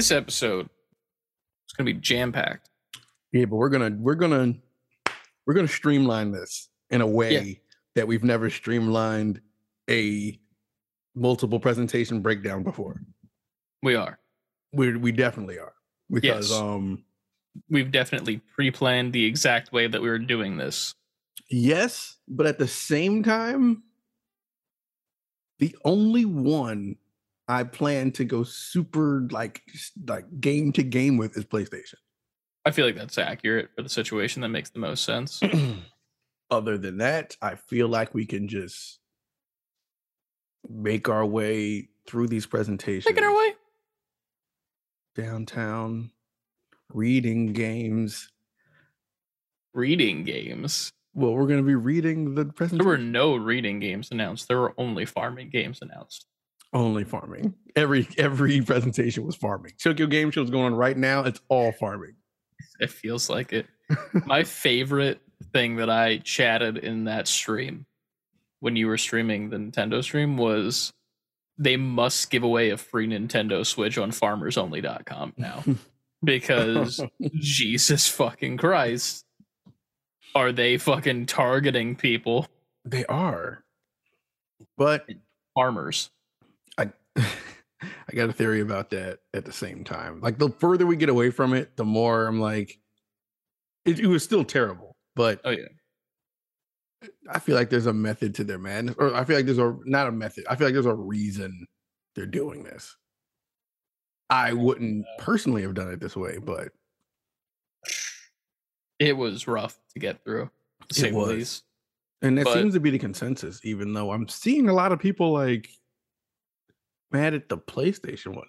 this episode is going to be jam packed. Yeah, but we're gonna we're gonna we're gonna streamline this in a way Yeah. that we've never streamlined a multiple presentation breakdown before. We are. We we definitely are because Yes. um We've definitely pre planned the exact way that we were doing this. yes, but at the same time, the only one I plan to go super like like game to game with is PlayStation. I feel like that's accurate for the situation. That makes the most sense. Other than that, I feel like we can just make our way through these presentations. Making our way. downtown, reading games. Reading games. Well, we're going to be reading the presentation. There were no reading games announced. There were only farming games announced. Only farming. Every every presentation was farming. Tokyo Game Show is going on right now. It's all farming. It feels like it. My favorite thing that I chatted in that stream when you were streaming the Nintendo stream was they must give away a free Nintendo Switch on farmersonly.com now because Jesus fucking Christ. Are they fucking targeting people? They are, but Farmers. I got a theory about that at the same time. Like the further we get away from it, the more I'm like, it, it was still terrible, but Oh yeah. I feel like there's a method to their madness, or I feel like there's a not a method. I feel like there's a reason they're doing this. I wouldn't personally have done it this way, but It was rough to get through. It was. least. and that But- seems to be the consensus. Even though I'm seeing a lot of people like mad at the PlayStation one.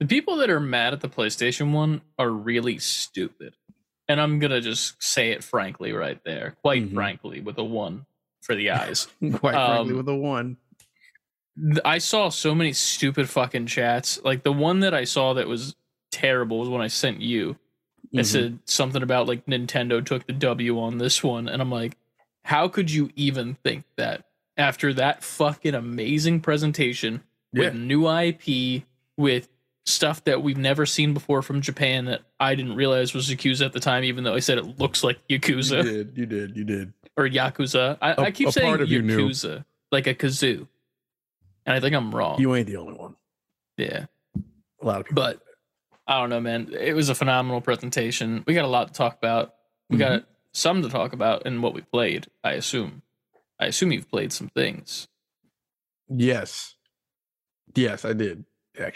The people that are mad at the PlayStation one are really stupid. And I'm gonna just say it frankly right there. Quite Mhm. frankly, with a one for the eyes. Quite frankly, Um, with a one. I saw so many stupid fucking chats. Like the one that I saw that was terrible was when I sent you. It Mhm. said something about like Nintendo took the W on this one, and I'm like, how could you even think that after that fucking amazing presentation with Yeah. new IP, with stuff that we've never seen before from Japan that I didn't realize was Yakuza at the time, even though I said it looks like Yakuza. You did, you did, you did. or Yakuza. I, A- I keep saying. Yakuza, like a kazoo, and I think I'm wrong. You ain't the only one. yeah. A lot of people. But I don't know, man. It was a phenomenal presentation. We got a lot to talk about. We got Mm-hmm. some to talk about in what we played. I assume. I assume you've played some things. yes, yes, I did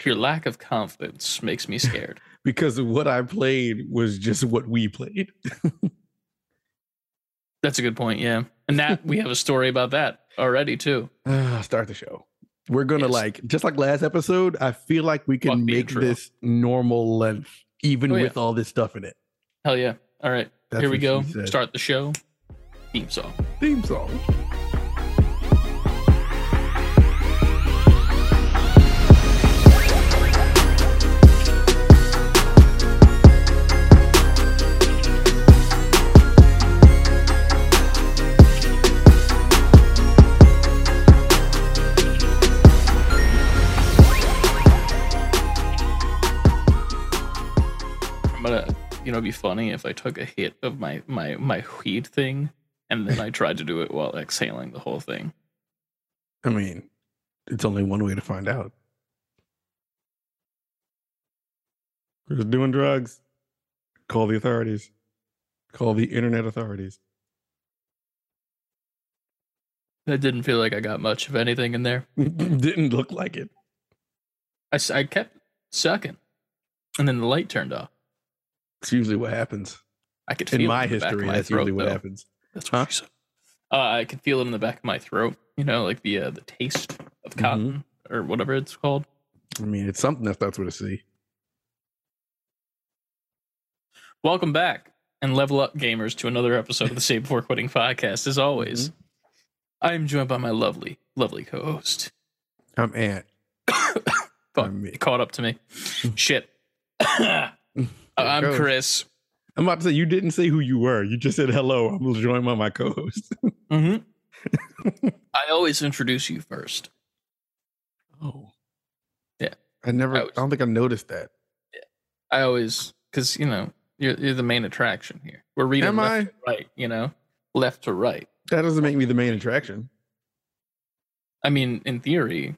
Your lack of confidence makes me scared. because what I played was just what we played. That's a good point. Yeah, and that we have a story about that already too. Ah, Start the show. We're gonna Yes. like just like last episode. I feel like we can the make this normal length, even Oh, yeah. with all this stuff in it. Hell yeah! All right, That's here we go. Start the show. Theme song. Theme song. You know, it'd be funny if I took a hit of my my my weed thing, and then I tried to do it while exhaling the whole thing. I mean, it's only one way to find out. Who's doing drugs? Call the authorities. Call the internet authorities. I didn't feel like I got much of anything in there. Didn't look like it. I, I kept sucking, and then the light turned off. It's usually what happens. I could feel In my the back of history, my that's throat, usually what though. happens. That's Huh? what she said. Uh, I could feel it in the back of my throat. You know, like the uh, the taste of Mm-hmm. cotton or whatever it's called. I mean, it's something that starts with a C. Welcome back and level up, gamers, to another episode of the Save Before Quitting podcast. As always, Mm-hmm. I am joined by my lovely, lovely co-host. I'm Ant. Fuck, I'm me. it caught up to me. Shit. I'm goes. Chris. I'm about to say you didn't say who you were. You just said hello. I'm joined by my co-host. hmm I always introduce you first. oh, Yeah. I never. I I, don't think I noticed that. I always because you know you're you're the main attraction here. We're reading Am left I? to right, you know, left to right. That doesn't make me the main attraction. I mean, in theory,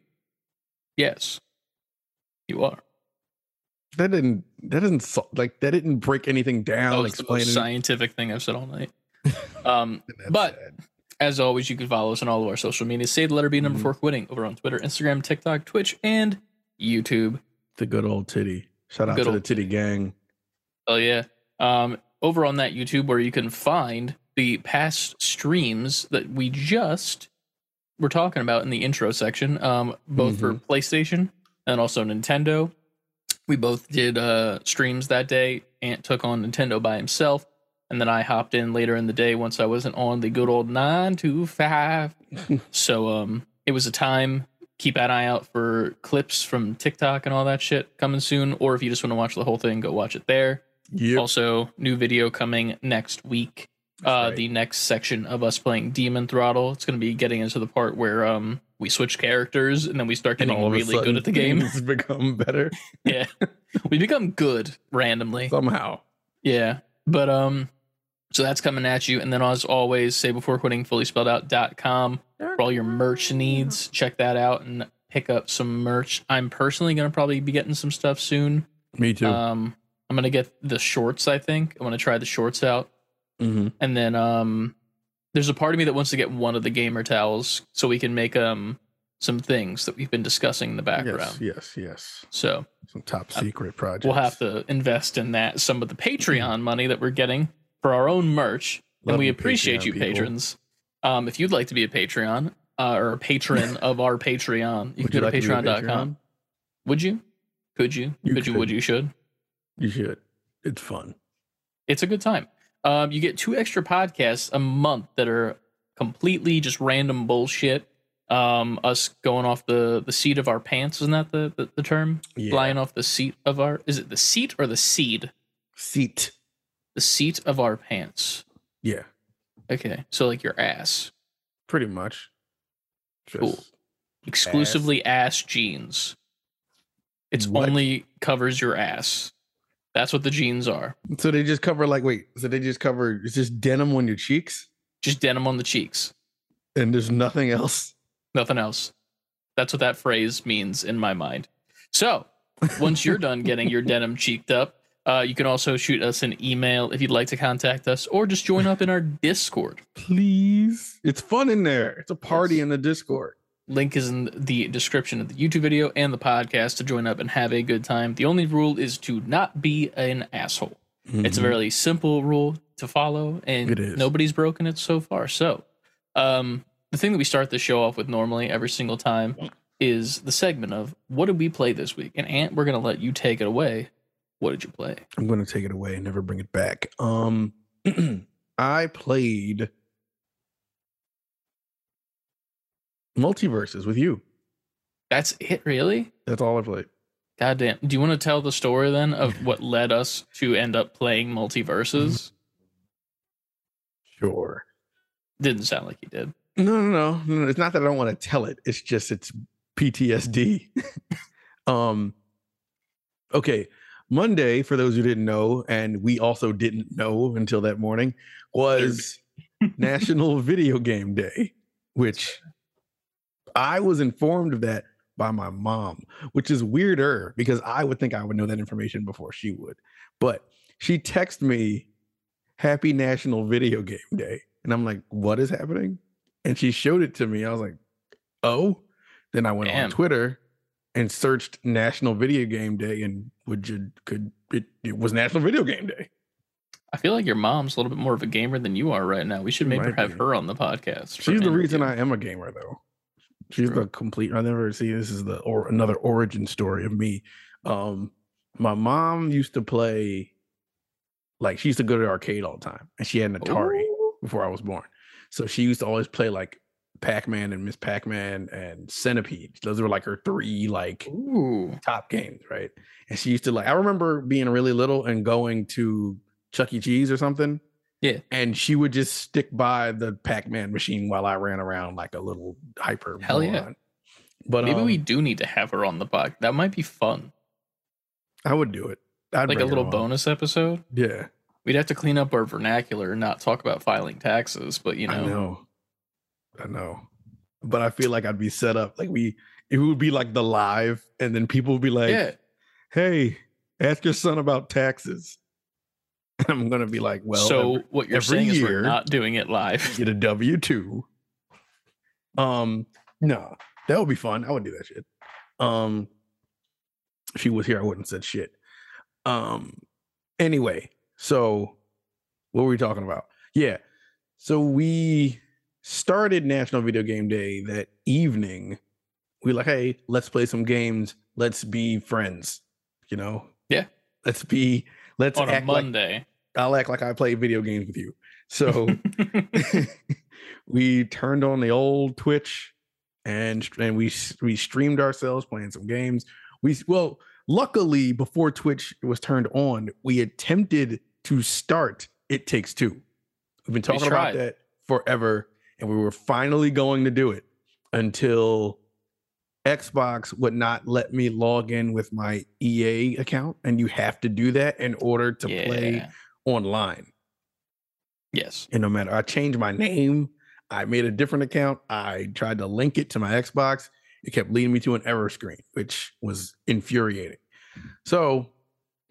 yes, you are. That didn't. That doesn't like that didn't break anything That down. most Explaining. scientific thing I've said all night. Um, but- sad. as always, you can follow us on all of our social media. Say the letter B number Mhm. four quitting over on Twitter, Instagram, TikTok, Twitch, and YouTube. the good old titty. Shout out Good to the old titty gang. Oh yeah. Um, over on that YouTube where you can find the past streams that we just were talking about in the intro section, um, both for PlayStation and also Nintendo. We both did uh, streams that day. Ant took on Nintendo by himself, and then I hopped in later in the day once I wasn't on the good old nine to five. so um, it was a time. Keep an eye out for clips from TikTok and all that shit coming soon. Or if you just want to watch the whole thing, go watch it there. Yep. Also, new video coming next week. Uh, right. The next section of us playing Demon Throttle. It's going to be getting into the part where um we switch characters and then we start getting all really good at the game. become better yeah, we become good randomly. somehow. Yeah, but um, so that's coming at you. And then as always, say before quitting fully spelled out dot com for all your merch needs. Check that out and pick up some merch. I'm personally going to probably be getting some stuff soon. Me too. Um, I'm gonna get the shorts. I think I'm gonna try the shorts out. hmm and then um there's a part of me that wants to get one of the gamer towels so we can make um some things that we've been discussing in the background Yes, yes, yes. so Some top secret projects. we'll have to invest in that some of the patreon money that we're getting for our own merch Love and we you, appreciate Patreon you people. patrons um if you'd like to be a patreon uh, or a patron of our patreon you Would can go like to patreon.com would you could you, You could you would you should You should. It's fun. it's a good time. Um, you get two extra podcasts a month that are completely just random bullshit. Um, us going off the the seat of our pants, isn't that the the, the term? Yeah. Flying off the seat of our is it the seat or the seed? Seat. The seat of our pants. Yeah, Okay, so like your ass, pretty much. Just, Cool. exclusively ass, jeans. It's What? only covers your ass. That's what the jeans are. So they just cover like wait. So they just cover it's just denim on your cheeks, Just denim on the cheeks. and there's nothing else. Nothing else. That's what that phrase means in my mind. So, once you're done getting your denim cheeked up, uh, you can also shoot us an email if you'd like to contact us or just join up in our Discord. Please, it's fun in there. It's a party Yes. in the Discord. Link is in the description of the YouTube video and the podcast to join up and have a good time. The only rule is to not be an asshole. It's a Mhm. very simple rule to follow, and nobody's broken it so far. So, um, the thing that we start the show off with normally every single time is the segment of what did we play this week? And Ant, we're gonna let you take it away. What did you play? I'm going to take it away and never bring it back. Um, I played MultiVersus with you. That's it, really? That's all I played. God damn. Do you want to tell the story then of what led us to end up playing MultiVersus? Sure. Didn't sound like you did. No, no, no, no. It's not that I don't want to tell it. It's just it's PTSD. um. Okay, Monday for those who didn't know, and we also didn't know until that morning was National Video Game Day, which I was informed of that by my mom, which is weirder because I would think I would know that information before she would. But she texted me, Happy National Video Game Day. And I'm like, what is happening? And she showed it to me. I was like, oh. Then I went Damn. on Twitter and searched National Video Game Day and would you could it, it was National Video Game Day. I feel like your mom's a little bit more of a gamer than you are right now. We should She maybe have be. her on the podcast. She's the reason interview. I am a gamer, though. She's True. the complete. I never see this is the or another origin story of me. Um, my mom used to play, like she used to go to the arcade all the time, and she had an Atari Ooh. before I was born. So she used to always play like Pac Man and Miss Pac Man and Centipede. Those were like her three like Ooh. top games, right? And she used to like. I remember being really little and going to Chuck E. Cheese or something. Yeah. And she would just stick by the Pac-Man machine while I ran around like a little hyper. Hell yeah. But Maybe um, we do need to have her on the podcast. That might be fun. I would do it. I'd like a little bonus episode. Yeah, We'd have to clean up our vernacular and not talk about filing taxes, but you I know, know, I know. But I feel like I'd be set up like we. It would be like the live, and then people would be like, yeah, "Hey, ask your son about taxes." And I'm gonna be like, "Well, so every- what you're saying is we're not doing it live. get a W two. Um, no, that would be fun. I would do that shit. Um, if she was here, I wouldn't said shit. Um, anyway, so what were we talking about? Yeah, so we started National Video Game Day that evening. We were like, hey, let's play some games. Let's be friends. You know? Yeah. Let's be. Let's on a act like Monday. I'll act like I play video games with you. So we turned on the old Twitch and and we we streamed ourselves playing some games. We well, luckily before Twitch was turned on, we attempted to start It Takes Two. We've been talking about that forever, and we were finally going to do it until Xbox would not let me log in with my EA account, and you have to do that in order to play online. Yes. And no matter, I changed my name, I made a different account, I tried to link it to my Xbox. It kept leading me to an error screen, which was infuriating. So,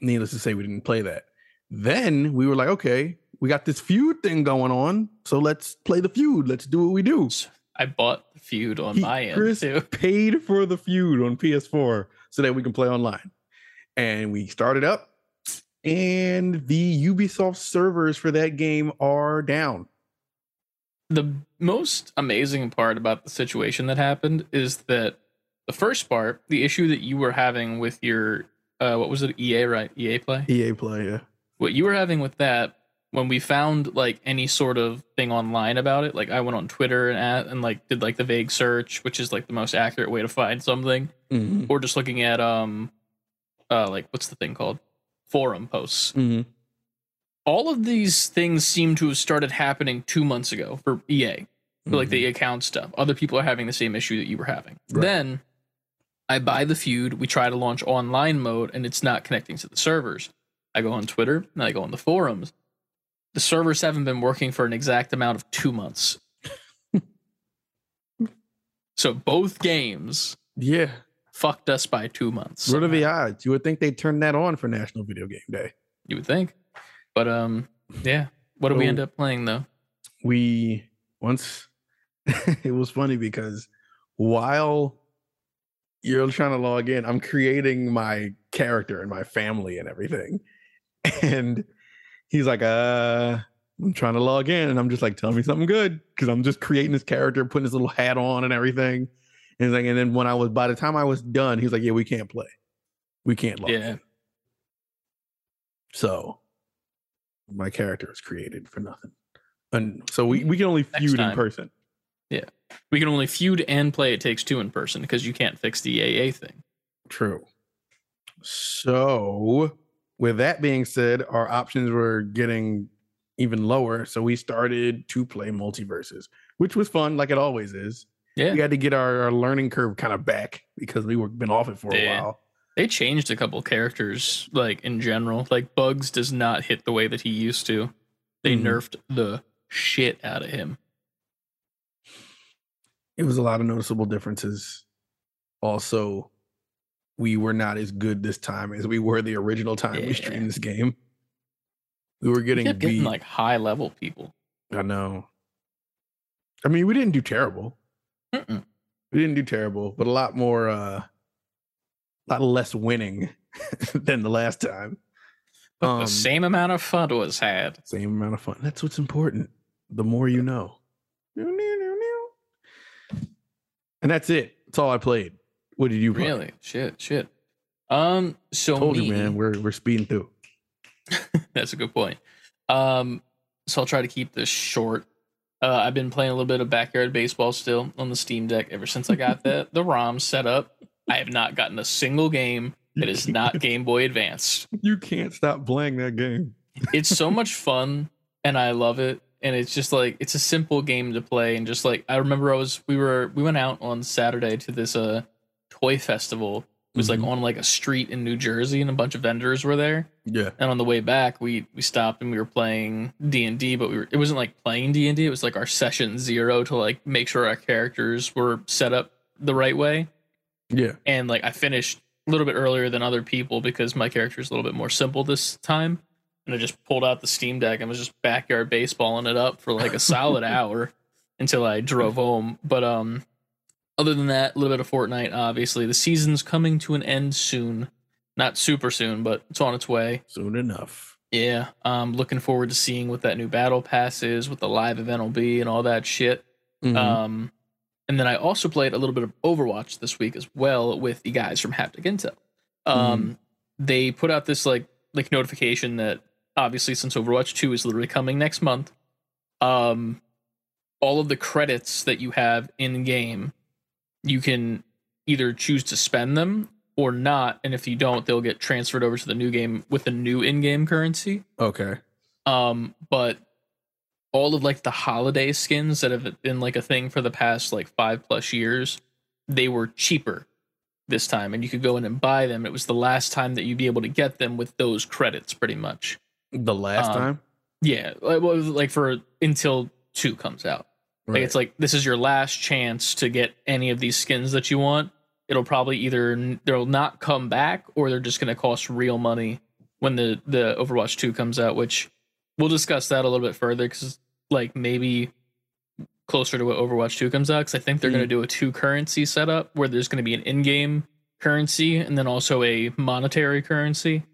needless to say, we didn't play that. Then we were like, okay, we got this feud thing going on. So let's play the feud. Let's do what we do. I bought the feud on He- my end Chris too. paid for the feud on PS4 so that we can play online. And we started up, and the Ubisoft servers for that game are down. The most amazing part about the situation that happened is that the first part, the issue that you were having with your uh what was it, EA, right? EA play? EA play, yeah. What you were having with that when we found like any sort of thing online about it, like I went on Twitter and at, and like did like the vague search, which is like the most accurate way to find something, Mm-hmm. or just looking at um uh like what's the thing called? Forum posts. Mm-hmm. all of these things seem to have started happening two months ago for EA, for like Mm-hmm. the account stuff. Other people are having the same issue that you were having. Right. Then I buy the feud, we try to launch online mode, and it's not connecting to the servers. I go on Twitter and I go on the forums. The servers haven't been working for an exact amount of two months. so both games Yeah. fucked us by two months. What are the odds? You would think they'd turn that on for National Video Game Day. You would think. But um yeah. What do we end up playing though? We once it was funny because while you're trying to log in, I'm creating my character and my family and everything. And he's like, uh, I'm trying to log in. And I'm just like, tell me something good. Cause I'm just creating this character, putting his little hat on and everything. And he's like, and then when I was by the time I was done, he's like, Yeah, we can't play. We can't log Yeah. in. So my character is created for nothing. And so we, we can only Next feud in person. Yeah. We can only feud and play It Takes Two in person because you can't fix the EA thing. True. So, with that being said, our options were getting even lower. So, we started to play MultiVersus, which was fun, like it always is. Yeah. We had to get our, our learning curve kind of back because we were been off it for a while. They changed a couple characters, like in general. Like Bugs does not hit the way that he used to. They Mhm. nerfed the shit out of him. It was a lot of noticeable differences. Also, we were not as good this time as we were the original time we streamed this game. We were getting kept getting like high level people. I know. I mean, we didn't do terrible. Mm-mm. We didn't do terrible, but a lot more, uh, a lot less winning than the last time. But Um, the same amount of fun was had. Same amount of fun. That's what's important. The more you know. And that's it. That's all I played. What did you play? Really? Shit, shit. Um, so Told me, you, man. We're we're speeding through. That's a good point. Um, so I'll try to keep this short. Uh, I've been playing a little bit of backyard baseball still on the Steam Deck ever since I got the the ROM set up. I have not gotten a single game that is not Game Boy Advance. You can't stop playing that game. It's so much fun, and I love it. And it's just like it's a simple game to play, and just like I remember, I was we were we went out on Saturday to this uh toy festival was Mhm. like on like a street in New Jersey, and a bunch of vendors were there. Yeah. And on the way back, we we stopped and we were playing D and D, but we were it wasn't like playing D and D. It was like our session zero to like make sure our characters were set up the right way. Yeah. And like I finished a little bit earlier than other people because my character is a little bit more simple this time. And I just pulled out the Steam Deck and was just backyard baseballing it up for like a solid hour until I drove home. But um, other than that, a little bit of Fortnite. Obviously, the season's coming to an end soon. Not super soon, but it's on its way. Soon enough. Yeah, I'm looking forward to seeing what that new battle pass is, what the live event will be, and all that shit. Mhm. Um, and then I also played a little bit of Overwatch this week as well with the guys from Haptic Intel. Um, They put out this like like notification that obviously since Overwatch Two is literally coming next month, um, all of the credits that you have in game, you can either choose to spend them or not, and if you don't, they'll get transferred over to the new game with the new in-game currency. okay. Um, but all of like the holiday skins that have been like a thing for the past like five plus years, they were cheaper this time, and you could go in and buy them. It was the last time that you'd be able to get them with those credits, pretty much. The last Um, time. Yeah, like, well, like for until two comes out. Like it's like this is your last chance to get any of these skins that you want. It'll probably either they'll not come back or they're just going to cost real money when the the Overwatch 2 comes out, which we'll discuss that a little bit further cuz like maybe closer to what Overwatch 2 comes out cuz I think they're going to do a two currency setup where there's going to be an in-game currency and then also a monetary currency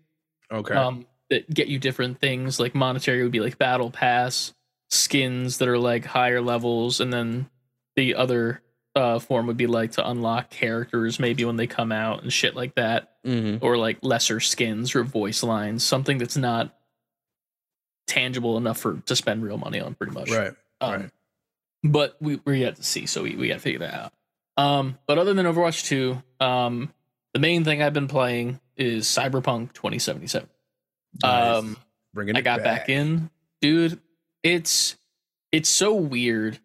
okay. um, that get you different things. Like monetary would be like battle pass skins that are like higher levels, and then the other uh, form would be like to unlock characters maybe when they come out and shit like that, mm-hmm. or like lesser skins or voice lines, something that's not tangible enough for to spend real money on, pretty much. Right. Um, right. But we, we're yet to see, so we, we got to figure that out. Um, but other than Overwatch 2, um, the main thing I've been playing is Cyberpunk 2077. Nice. Um, Bringing I got back. in, dude. It's it's so weird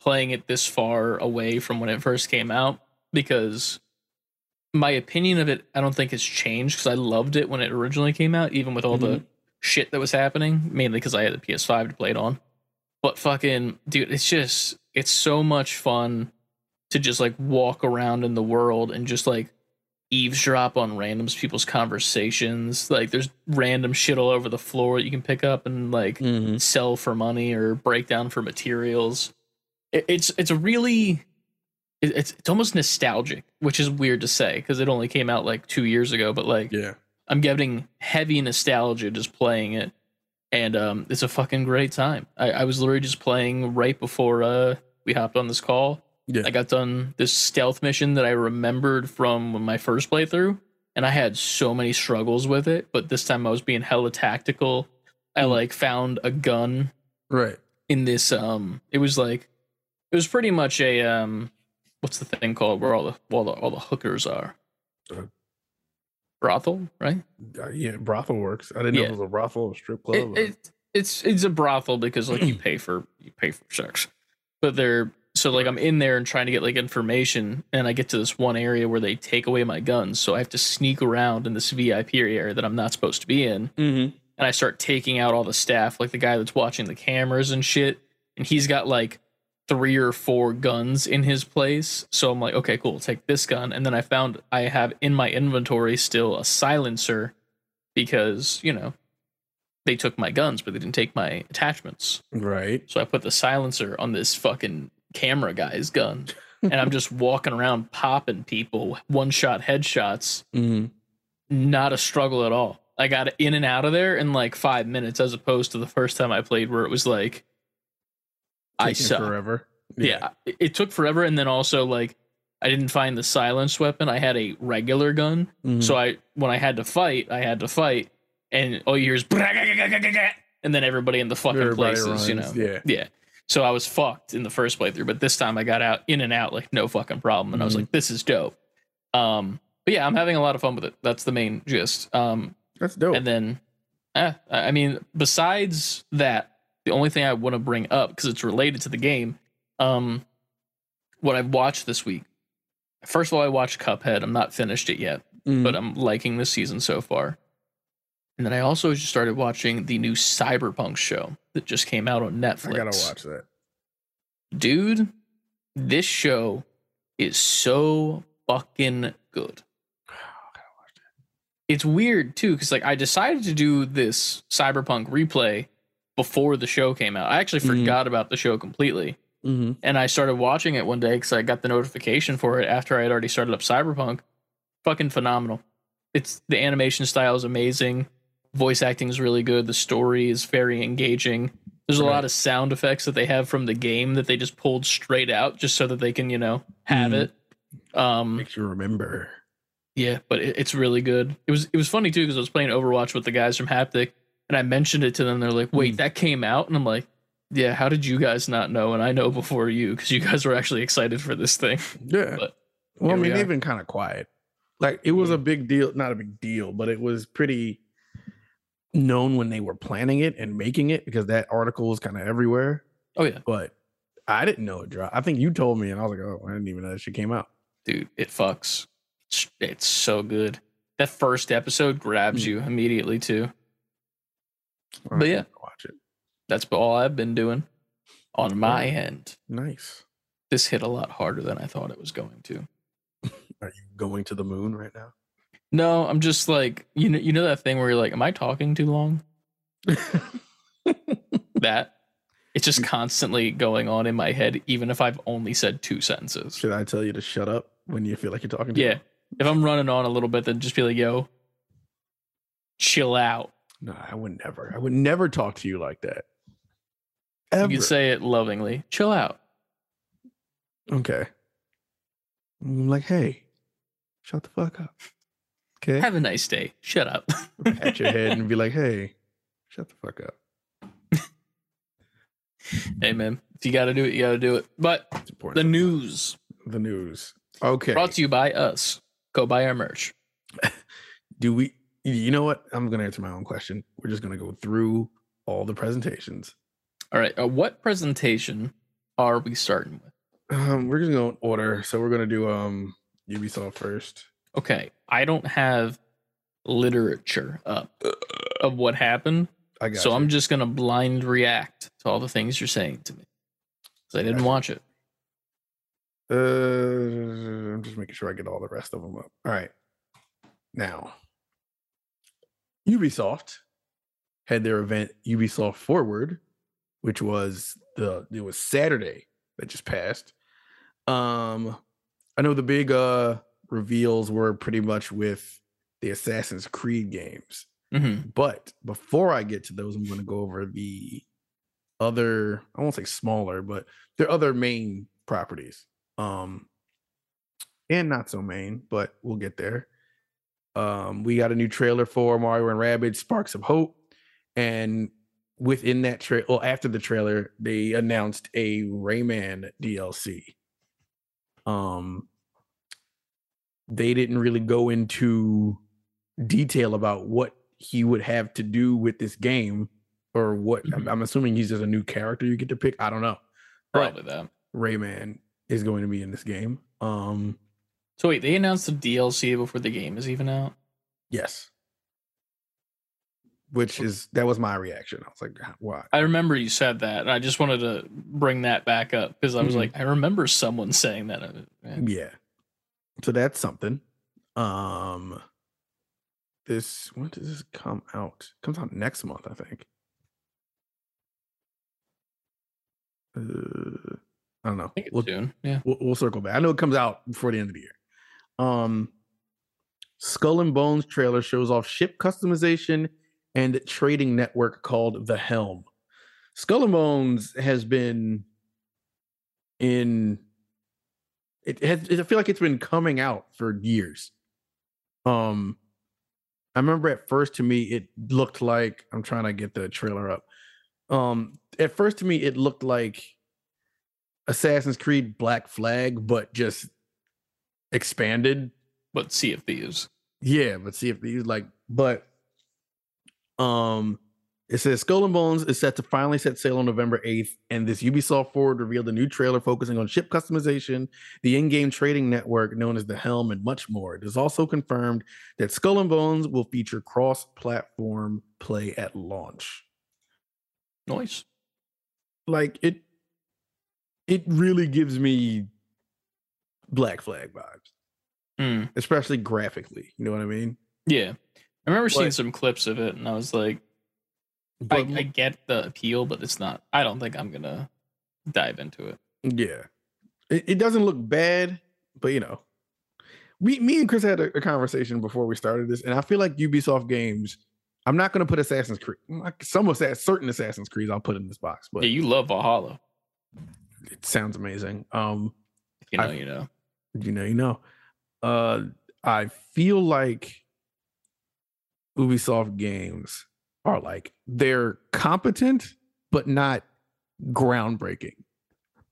playing it this far away from when it first came out because my opinion of it I don't think has changed because I loved it when it originally came out, even with all the mm-hmm. shit that was happening. Mainly because I had the PS5 to play it on. But fucking dude, it's just it's so much fun to just like walk around in the world and just like eavesdrop on random people's conversations. Like there's random shit all over the floor that you can pick up and like Mhm. sell for money or break down for materials. It, it's it's a really it, it's it's almost nostalgic, which is weird to say because it only came out like two years ago. But like Yeah. I'm getting heavy nostalgia just playing it, and um, it's a fucking great time. I, I was literally just playing right before uh we hopped on this call. Yeah. I got done this stealth mission that I remembered from my first playthrough, and I had so many struggles with it. But this time I was being hella tactical. I Hmm. like found a gun Right. in this. Um, it was like it was pretty much a um, what's the thing called where all the all the all the hookers are. Uh, Brothel, right? Uh, yeah. Brothel works. I didn't know it was a brothel or strip club. It, or- it, it's it's a brothel because like you pay for you pay for sex, but they're so like I'm in there and trying to get like information, and I get to this one area where they take away my guns, so I have to sneak around in this VIP area that I'm not supposed to be in, Mhm. and I start taking out all the staff, like the guy that's watching the cameras and shit, and he's got like three or four guns in his place. So I'm like, okay, cool, take this gun, and then I found I have in my inventory still a silencer because you know they took my guns, but they didn't take my attachments. Right. So I put the silencer on this fucking camera guy's gun, and I'm just walking around popping people, one shot headshots. Mm-hmm. Not a struggle at all. I got in and out of there in like five minutes, as opposed to the first time I played, where it was like, I suck. forever. Yeah, it, it took forever, and then also like I didn't find the silenced weapon. I had a regular gun, Mhm. so I when I had to fight, I had to fight, and all you hear is and then everybody in the fucking Everybody places, you know. yeah. Yeah. So I was fucked in the first playthrough, but this time I got out in and out like no fucking problem, and I was Mhm. like, this is dope. Um, but yeah, I'm having a lot of fun with it. That's the main gist. Um, That's dope. and then, eh, I mean, besides that, the only thing I want to bring up because it's related to the game, um, what I've watched this week, First of all, I watched Cuphead. I'm not finished it yet, Mm. but I'm liking the season so far. And then I also just started watching the new Cyberpunk show that just came out on Netflix. I gotta watch that. Dude, this show is so fucking good. It's weird too, because like I decided to do this Cyberpunk replay before the show came out. I actually Mhm. forgot about the show completely. Mm-hmm. And I started watching it one day because I got the notification for it after I had already started up Cyberpunk. Fucking phenomenal. It's the animation style is amazing. Voice acting is really good. The story is very engaging. There's a Right. lot of sound effects that they have from the game that they just pulled straight out just so that they can, you know, have Mhm. it. Um Makes you remember. yeah, but it, it's really good. It was it was funny too because I was playing Overwatch with the guys from Haptic and I mentioned it to them. They're like, "Wait, Mm. that came out?" And I'm like, "Yeah, how did you guys not know?" And I know before you because you guys were actually excited for this thing. Yeah. But well, I here we mean, they've been kind of quiet. Like it was a big deal, not a big deal, but it was pretty known when they were planning it and making it because that article was kind of everywhere. Oh yeah, But I didn't know it dropped. I think you told me, and I was like, "Oh, I didn't even know that shit came out." dude, it fucks. It's, it's so good. That first episode grabs Mm. you immediately too. I'll But yeah. watch it. That's all I've been doing on my end. Nice. This hit a lot harder than I thought it was going to. Are you going to the moon right now? No, I'm just like you know you know that thing where you're like, am I talking too long? that it's just mm. constantly going on in my head even if i've only said two sentences Should I tell you to shut up when you feel like you're talking? To yeah if i'm running on a little bit then just be like yo chill out No, I would never. I would never talk to you like that. Ever. you can say it lovingly chill out okay. I'm like, hey, shut the fuck up. Okay. have a nice day shut up Pat your head and be like, hey, shut the fuck up. hey man if you gotta do it you gotta do it but the news The news. Okay. brought to you by us go buy our merch Do we? You know what? I'm gonna answer my own question. We're just gonna go through all the presentations. all right uh, what presentation are we starting with Um, we're gonna go in order. So we're gonna do um Ubisoft first. Okay i don't have literature up of what happened I got so you. I'm just gonna blind react to all the things you're saying to me. Because I didn't Gotcha. watch it. Uh, I'm just making sure I get all the rest of them up. All right. Now, Ubisoft had their event Ubisoft Forward, which was the it was Saturday that just passed. Um, I know the big uh reveals were pretty much with the Assassin's Creed games. hmm But before I get to those, I'm going to go over the other, I won't say smaller, but their other main properties. Um and not so main, but we'll get there. Um we got a new trailer for Mario and Rabbids Sparks of Hope and within that trailer, well after the trailer, they announced a Rayman DLC. Um they didn't really go into detail about what he would have to do with this game or what I'm, Mhm. I'm assuming he's just a new character you get to pick. I don't know. But Probably that. Rayman is going to be in this game. Um So wait, they announced the DLC before the game is even out. yes. Which is that was my reaction. I was like, why? I remember you said that, and I just wanted to bring that back up because I was Mhm. like, I remember someone saying that. Yeah. So that's something. Um this when does this come out? comes out next month, I think. Uh, I don't know. I think it's We'll, soon. Yeah. we'll, we'll circle back. I know it comes out before the end of the year. Um, Skull and Bones trailer shows off ship customization and trading network called The Helm. Skull and Bones has been in it has I feel like it's been coming out for years. Um I remember at first to me it looked like I'm trying to get the trailer up. Um at first to me it looked like Assassin's Creed Black Flag, but just expanded. But Sea of Thieves. Yeah, but Sea of Thieves like, but um, It says Skull and Bones is set to finally set sail on November 8th, and this Ubisoft Forward revealed a new trailer focusing on ship customization, the in-game trading network known as the Helm, and much more. It is also confirmed that Skull and Bones will feature cross-platform play at launch. Nice. Like it, it really gives me Black Flag vibes, Mm, especially graphically. You know what I mean? yeah. I remember seeing some clips of it and I was like, I, But I get the appeal, but it's not, I don't think I'm to dive into it. Yeah. It, it doesn't look bad, but you know, we, me and Chris had a, a conversation before we started this, and I feel like Ubisoft games. I'm not to put Assassin's Creed. like, Some of that certain Assassin's Creeds I'll put in this box, but yeah, you love Valhalla. it sounds amazing. Um, you know, I- you know. you know, you know. Uh, I feel like Ubisoft games are like they're competent but not groundbreaking.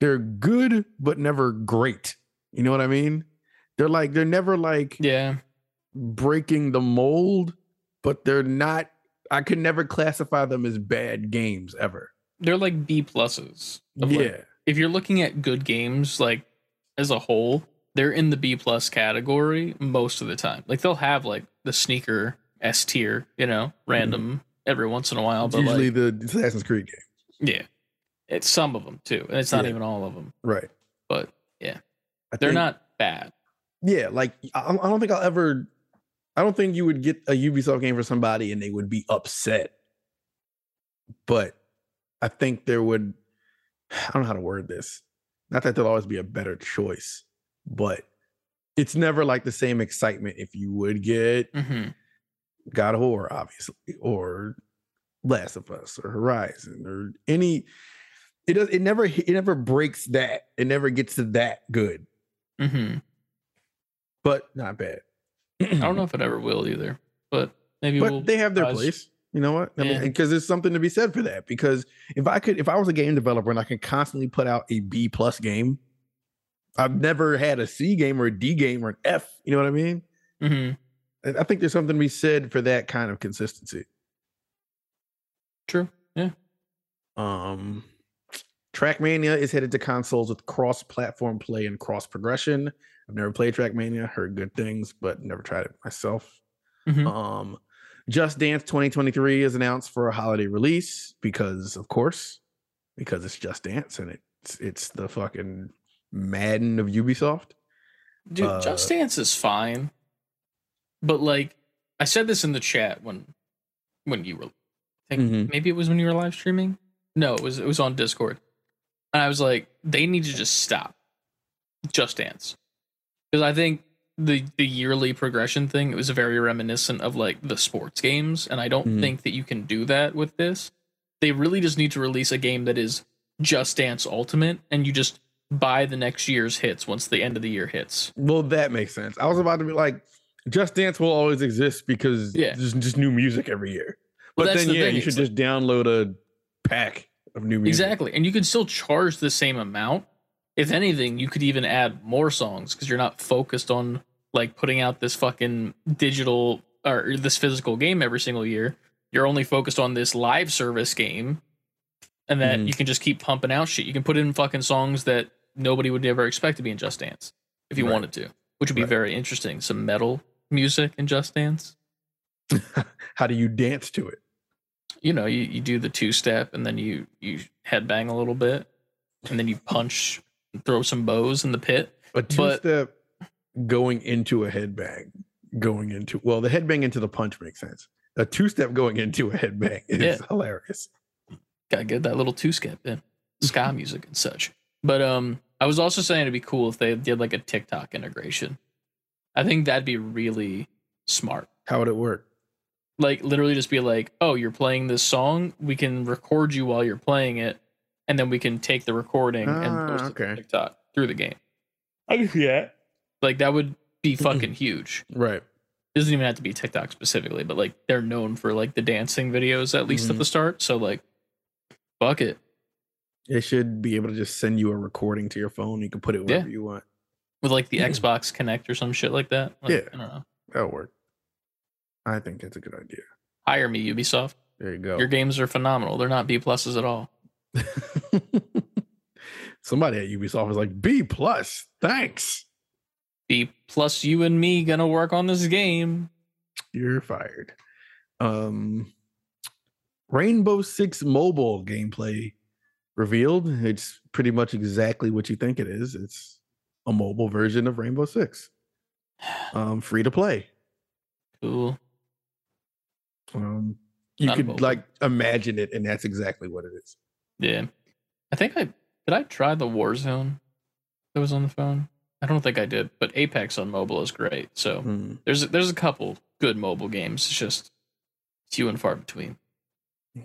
They're good but never great. You know what I mean? They're like they're never like Yeah. breaking the mold, but they're not. I could never classify them as bad games ever. They're like B pluses. of, like, Yeah, if you're looking at good games like as a whole they're in the b plus category most of the time like they'll have like the sneaker s tier you know random mm-hmm. Every once in a while but usually like the Assassin's Creed game, yeah. It's some of them too and it's not Yeah. even all of them right? but I they're think- not bad. Yeah like I, I don't think i'll ever i don't think you would get a ubisoft game for somebody and they would be upset. But i think there would i don't know how to word this. Not that there'll always be a better choice but it's never like the same excitement if you would get hmm god of war obviously or last of us or horizon or any it does it never it never breaks that it never gets to that good hmm but not bad i don't know if it ever will either but maybe but we'll they have their place. You know what? I mean, because there's something to be said for that. Because if I could, if I was a game developer and I could constantly put out a B plus game, I've never had a C game or a D game or an F. You know what I mean? Mhm. I think there's something to be said for that kind of consistency. true yeah Um, Trackmania is headed to consoles with cross-platform play and cross progression. I've never played Trackmania, heard good things, but never tried it myself. Mhm. Um, Just Dance 2023 is announced for a holiday release because, of course, because it's Just Dance and it's it's the fucking Madden of Ubisoft. Dude, Uh, Just Dance is fine. But like I said this in the chat when when you were I think Mhm. maybe it was when you were live streaming. No, it was it was on Discord. And I was like, they need to just stop. Just Dance. Because I think the the yearly progression thing it was very reminiscent of like the sports games, and I don't Mhm. think that you can do that with this. They really just need to release a game that is Just Dance Ultimate, and you just buy the next year's hits once the end of the year hits. Well, that makes sense. I was about to be like, Just Dance will always exist because Yeah. there's just new music every year. Well, But then, the yeah, thing, you should it's just download a pack of new music. Exactly. And you could still charge the same amount. If anything, you could even add more songs because you're not focused on like putting out this fucking digital or this physical game every single year. You're only focused on this live service game. And that Mhm. you can just keep pumping out shit. You can put in fucking songs that nobody would ever expect to be in Just Dance if you Right. wanted to, which would be Right. very interesting. Some metal music in Just Dance. How do you dance to it? you know, you, you do the two step and then you you headbang a little bit and then you punch and throw some bows in the pit. A two But- step going into a headbang, going into well, the headbang into the punch makes sense. A two step going into a headbang is Yeah. hilarious. Gotta get that little two step in. Ska music and such. But um I was also saying it'd be cool if they did like a TikTok integration. I think that'd be really smart. How would it work? Like literally just be like, oh, you're playing this song, we can record you while you're playing it, and then we can take the recording Ah, and post it to. TikTok through the game. I can see that. Like that would be fucking huge. Right. It doesn't even have to be TikTok specifically, but like they're known for like the dancing videos at least at Mhm. the start. So like, fuck it. It should be able to just send you a recording to your phone. You can put it wherever you want. With like the Mhm. Xbox Kinect or some shit like that. Like, Yeah. I don't know. That'll work. I think that's a good idea. Hire me, Ubisoft. There you go. Your games are phenomenal. They're not B pluses at all. Somebody at Ubisoft was like B plus. Thanks. B plus you and me gonna work on this game. You're fired. Um, Rainbow Six mobile gameplay revealed. It's pretty much exactly what you think it is. It's a mobile version of Rainbow Six. Um, free to play. Cool. Um, you Not could mobile. like imagine it, and that's exactly what it is. Yeah. I think I did I try the Warzone that was on the phone? I don't think I did, but Apex on mobile is great. So Hmm. there's there's a couple good mobile games. It's just few and far between.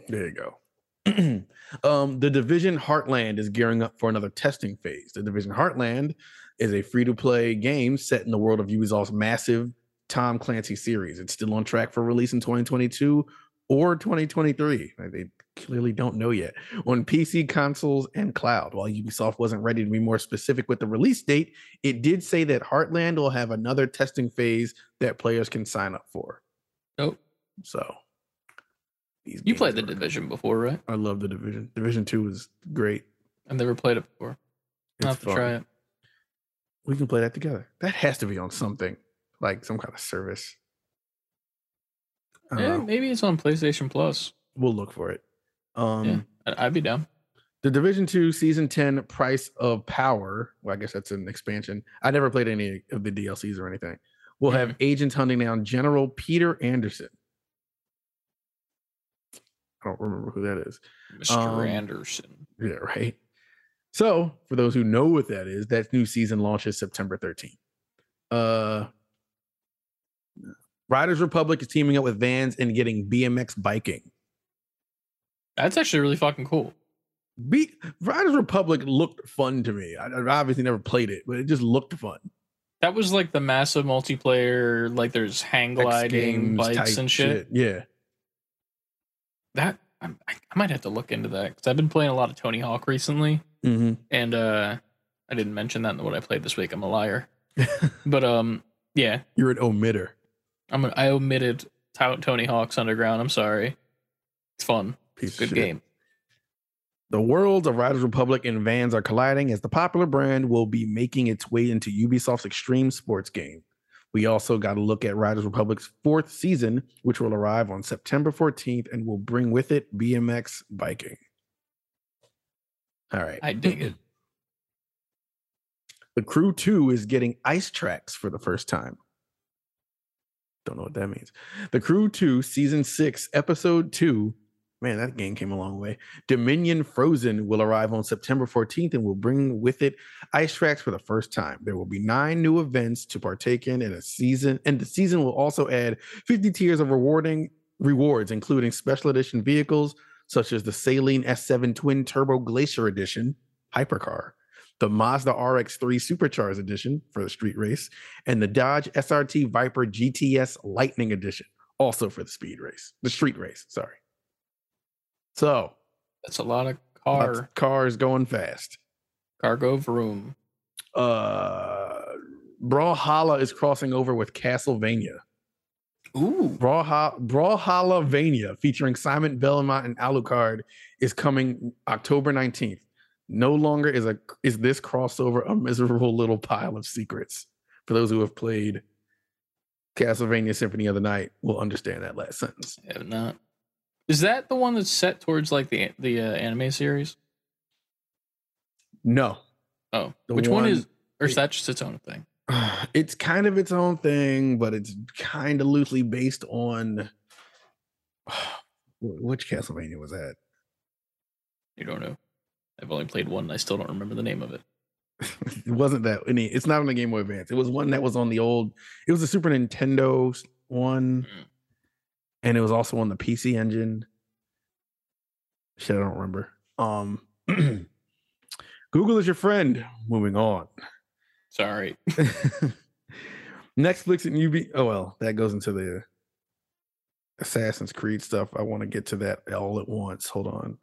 There you go. um, the Division Heartland is gearing up for another testing phase. The Division Heartland is a free to play game set in the world of Ubisoft's massive Tom Clancy series. It's still on track for release in 2022 or 2023. They clearly don't know yet on PC, consoles, and cloud. While Ubisoft wasn't ready to be more specific with the release date, it did say that Heartland will have another testing phase that players can sign up for. Oh, So, you played the division before, right? I love the division. Division two was great. I've never played it before. I'll have to try it. We can play that together. That has to be on something like some kind of service. Yeah, know. maybe it's on PlayStation Plus. We'll look for it. Um, yeah, I'd be down. The Division Two Season Ten Price of Power. Well, I guess that's an expansion. I never played any of the DLCs or anything. We'll have agents hunting down General Peter Anderson. I don't remember who that is. Mr. um, Anderson. Yeah, right. So, for those who know what that is, that new season launches September 13th. Uh Riders Republic is teaming up with Vans and getting BMX biking. That's actually really fucking cool. B- Riders Republic looked fun to me. I, I obviously never played it, but it just looked fun. That was like the massive multiplayer, like there's hang gliding, bikes and shit. Yeah. That I, I might have to look into that because I've been playing a lot of Tony Hawk recently, hmm and uh I didn't mention that in what I played this week. I'm a liar, but um, yeah, You're an omitter. I'm a, I omitted To- Tony Hawk's Underground. I'm sorry. It's fun. Piece Good game. The worlds of Riders Republic and Vans are colliding as the popular brand will be making its way into Ubisoft's extreme sports game. We also got a look at Riders Republic's fourth season, which will arrive on September 14th and will bring with it BMX biking. All right. I dig it. The Crew 2 is getting ice tracks for the first time. Don't know what that means. The Crew 2, Season 6, Episode 2. Man, that game came a long way. Dominion Frozen will arrive on September 14th and will bring with it ice tracks for the first time. There will be nine new events to partake in in a season, and the season will also add 50 tiers of rewarding rewards, including special edition vehicles such as the Saleen S7 Twin Turbo Glacier Edition hypercar, the Mazda RX3 Supercharged Edition for the street race, and the Dodge SRT Viper GTS Lightning Edition, also for the speed race, the street race. Sorry. So, That's a lot of car cars going fast. cargo vroom. Uh, Brawlhalla is crossing over with Castlevania. Ooh, Brawlha- Brawlhalla featuring Simon Belmont and Alucard is coming October 19th. No longer is a is this crossover a miserable little pile of secrets. For those who have played Castlevania Symphony of the Night, will understand that last sentence. I have not. Is that the one that's set towards like the the uh, anime series? No, Oh, The which one, one- is, or is that just its own thing? it's kind of its own thing, but it's kind of loosely based on which Castlevania was that? You don't know. I've only played one. and I still don't remember the name of it. it wasn't that any it's not on the game boy advance it was one that was on the old it was a super nintendo one Mm. And it was also on the pc engine. Shit i don't remember. Um google is your friend. Moving on. Sorry. netflix and ub oh well that goes into the assassin's creed stuff. I want to get to that all at once. Hold on.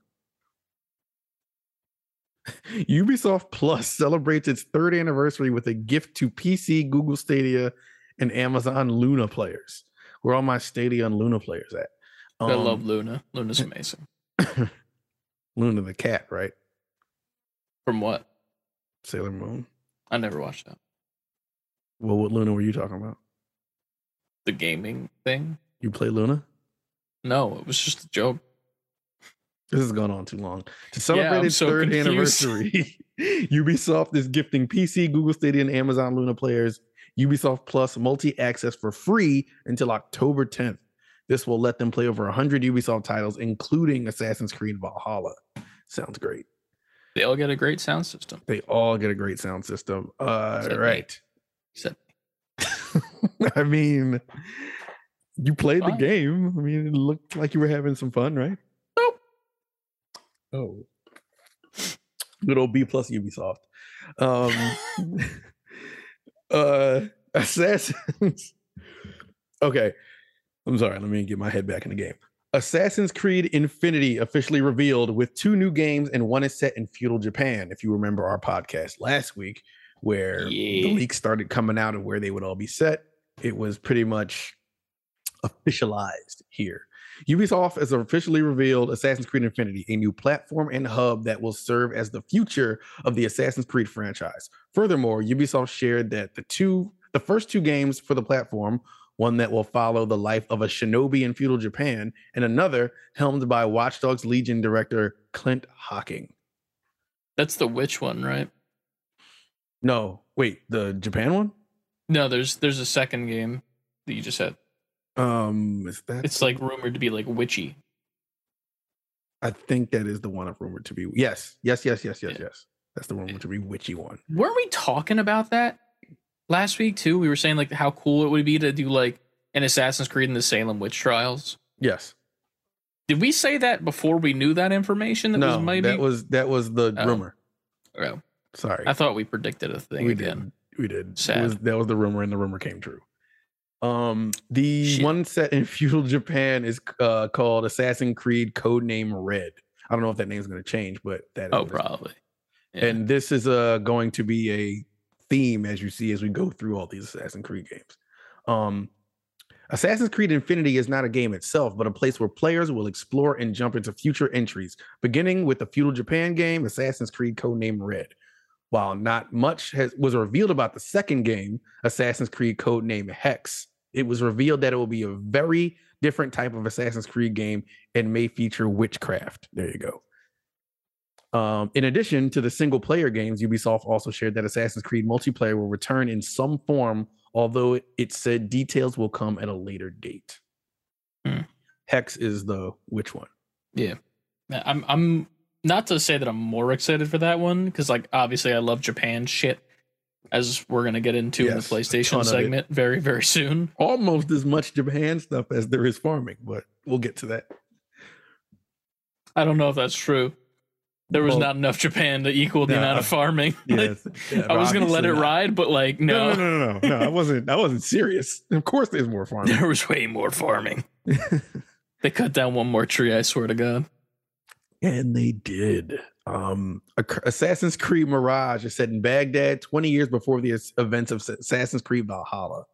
Ubisoft Plus celebrates its third anniversary with a gift to PC, Google Stadia, and Amazon Luna players. Where all my Stadia and Luna players at? I love Um, Luna. Luna's amazing. Luna the cat, right? From what? Sailor Moon. I never watched that. Well, what Luna were you talking about? The gaming thing? You play Luna? No, it was just a joke. This has gone on too long. To celebrate I'm its so third confused. anniversary, Ubisoft is gifting PC, Google Stadia, and Amazon Luna players Ubisoft Plus multi access for free until October 10th. This will let them play over 100 Ubisoft titles, including Assassin's Creed Valhalla. Sounds great. They all get a great sound system. They all get a great sound system. Uh, Except me. right. Except I mean, you played Fine. the game. I mean, it looked like you were having some fun, right? Nope. Oh. Good old B plus Ubisoft. Um uh Assassins. okay. I'm sorry, let me get my head back in the game. Assassin's Creed Infinity officially revealed with two new games, and one is set in feudal Japan. If you remember our podcast last week, where the leaks started coming out of where they would all be set, it was pretty much officialized here. Ubisoft has officially revealed Assassin's Creed Infinity, a new platform and hub that will serve as the future of the Assassin's Creed franchise. Furthermore, Ubisoft shared that the two the first two games for the platform, one that will follow the life of a shinobi in feudal Japan, and another helmed by Watch Dogs Legion director Clint Hocking. that's the witch one, right? No, wait, the Japan one? No, there's there's a second game that you just said. Um, is that It's like rumored to be like witchy. I think that is the one of rumored to be. Yes, yes, yes, yes, yes, Yeah. yes. That's the rumored to be witchy one. Weren't we talking about that last week too? We were saying like how cool it would be to do like an Assassin's Creed in the Salem witch trials. Yes. Did we say that before we knew that information? That no, was maybe. that was that was the Oh. rumor. Oh, Sorry, I thought we predicted a thing we again. did. We did. Sad. was, that was the rumor, and the rumor came true. Um, the Shit. one set in feudal Japan is uh called Assassin's Creed Codename Red. I don't know if that name is going to change, but that Oh, probably. Yeah. And this is uh going to be a theme as you see as we go through all these Assassin's Creed games. Um Assassin's Creed Infinity is not a game itself, but a place where players will explore and jump into future entries, beginning with the feudal Japan game Assassin's Creed Codename Red. While not much has, was revealed about the second game, Assassin's Creed Codename Hex, it was revealed that it will be a very different type of Assassin's Creed game and may feature witchcraft. There you go. Um, in addition to the single player games, Ubisoft also shared that Assassin's Creed multiplayer will return in some form, although it, said details will come at a later date. Hmm. Hex is the which one? Yeah. I'm I'm not to say that I'm more excited for that one because like obviously I love Japan shit as we're gonna get into in the Yes, a ton PlayStation segment very very soon. Almost as much Japan stuff as there is farming, but we'll get to that. I don't know if that's true. There was Well, not enough Japan to equal the no, amount of farming. Like, yeah, I was gonna let it not. ride, but like No, no, no, no, no, no. no I wasn't. I wasn't serious. Of course, there's more farming. there was way more farming. They cut down one more tree. I swear to God. And they did. Um, Assassin's Creed Mirage is set in Baghdad 20 years before the events of Assassin's Creed Valhalla.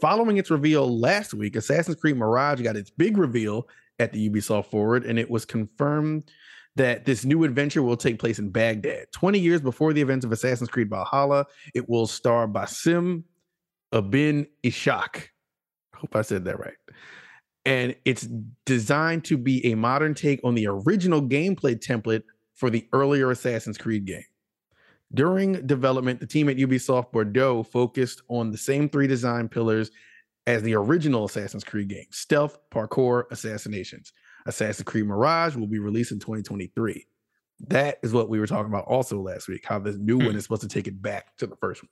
Following its reveal last week, Assassin's Creed Mirage got its big reveal at the Ubisoft Forward, and it was confirmed that this new adventure will take place in Baghdad. 20 years before the events of Assassin's Creed Valhalla, it will star Basim Ibn Ishaq. Hope I said that right and it's designed to be a modern take on the original gameplay template for the earlier Assassin's Creed game. During development, the team at Ubisoft Bordeaux focused on the same three design pillars as the original Assassin's Creed game stealth, parkour, assassinations. Assassin's Creed Mirage will be released in 2023. That is what we were talking about also last week, how this new Hmm. one is supposed to take it back to the first one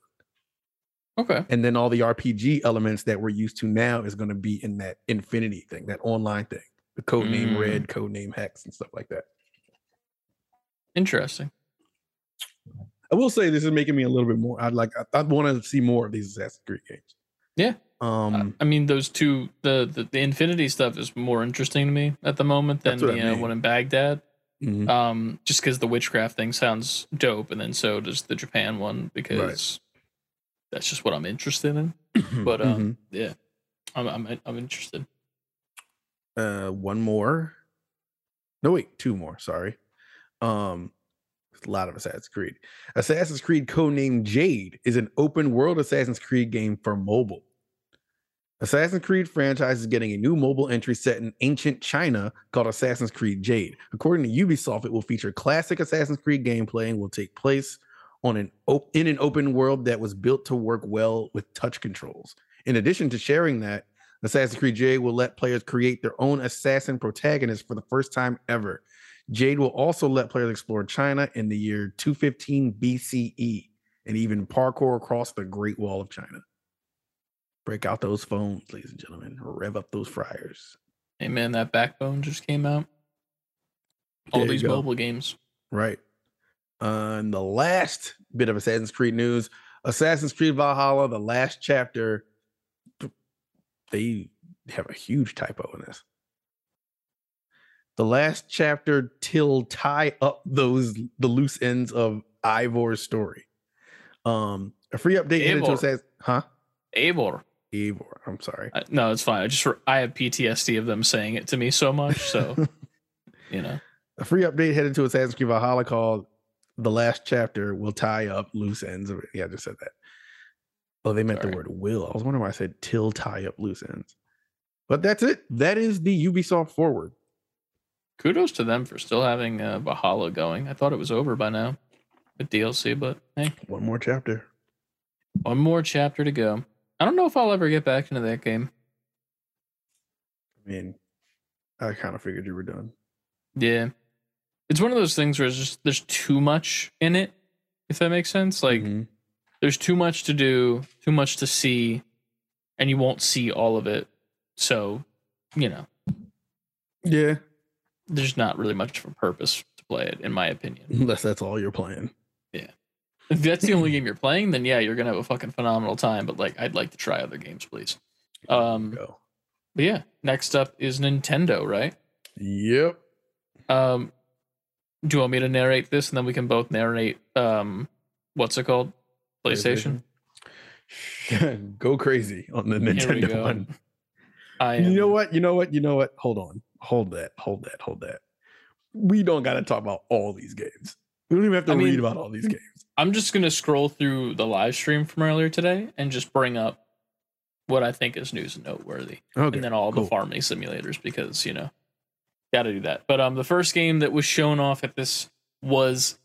Okay. and then all the RPG elements that we're used to now is going to be in that Infinity thing, that online thing, the code name Mm. Red, code name Hex, and stuff like that. Interesting. I will say this is making me a little bit more. I'd like. I, I want to see more of these Assassin's Creed games. Yeah. Um. I mean, those two, the, the the Infinity stuff is more interesting to me at the moment than what I the uh, one in Baghdad. mhm. Um, just because the witchcraft thing sounds dope, and then so does the Japan one because that's just what I'm interested in. But um, Mhm. yeah, I'm I'm I'm interested. uh one more. No, wait, two more. Sorry. Um, a lot of Assassin's Creed. Assassin's Creed codenamed Jade is an open world Assassin's Creed game for mobile. Assassin's Creed franchise is getting a new mobile entry set in ancient China called Assassin's Creed Jade. According to Ubisoft, it will feature classic Assassin's Creed gameplay and will take place on an op- in an open world that was built to work well with touch controls. In addition to sharing that, Assassin's Creed Jade will let players create their own assassin protagonist for the first time ever. Jade will also let players explore China in the year 215 BCE and even parkour across the Great Wall of China. Break out those phones, ladies and gentlemen. Rev up those fryers. Hey man, that Backbone just came out. All There these mobile games. Right. Uh, and the last bit of Assassin's Creed news Assassin's Creed Valhalla, the last chapter, they have a huge typo in this. The last chapter till tie up those the loose ends of Ivor's story. Um, a free update headed to Eivor. Assassin, huh? Ivor. Ivor, I'm sorry. Uh, No, it's fine. I just I have PTSD of them saying it to me so much. So you know, A free update headed to Assassin's Creed Valhalla called The Last Chapter will tie up loose ends. of it. Yeah, I just said that. Oh, they meant Sorry. the word will. I was wondering why I said till tie up loose ends. But that's it. That is the Ubisoft forward. Kudos to them for still having uh, Valhalla going. I thought it was over by now with DLC, but hey, One more chapter. one more chapter to go. I don't know if I'll ever get back into that game. I mean, I kind of figured you were done. Yeah, it's one of those things where it's just there's too much in it. If that makes sense, like Mhm. there's too much to do, too much to see, and you won't see all of it. So, you know, yeah, there's not really much of a purpose to play it, in my opinion. unless that's all you're playing. Yeah. If that's the only game you're playing, then yeah, you're gonna have a fucking phenomenal time. But like, I'd like to try other games, please. Um, Go. But yeah, next up is Nintendo, right? Yep. Um, do you want me to narrate this, and then we can both narrate? Um, what's it called? PlayStation. Go crazy on the Nintendo one. I You know what? You know what? You know what? Hold on. Hold that. Hold that. Hold that. We don't got to talk about all these games. We don't even have to I mean- read about all these games. I'm just gonna scroll through the live stream from earlier today and just bring up what I think is news and noteworthy. Okay. and then all cool. the farming simulators because you know got to do that but um the first game that was shown off at this was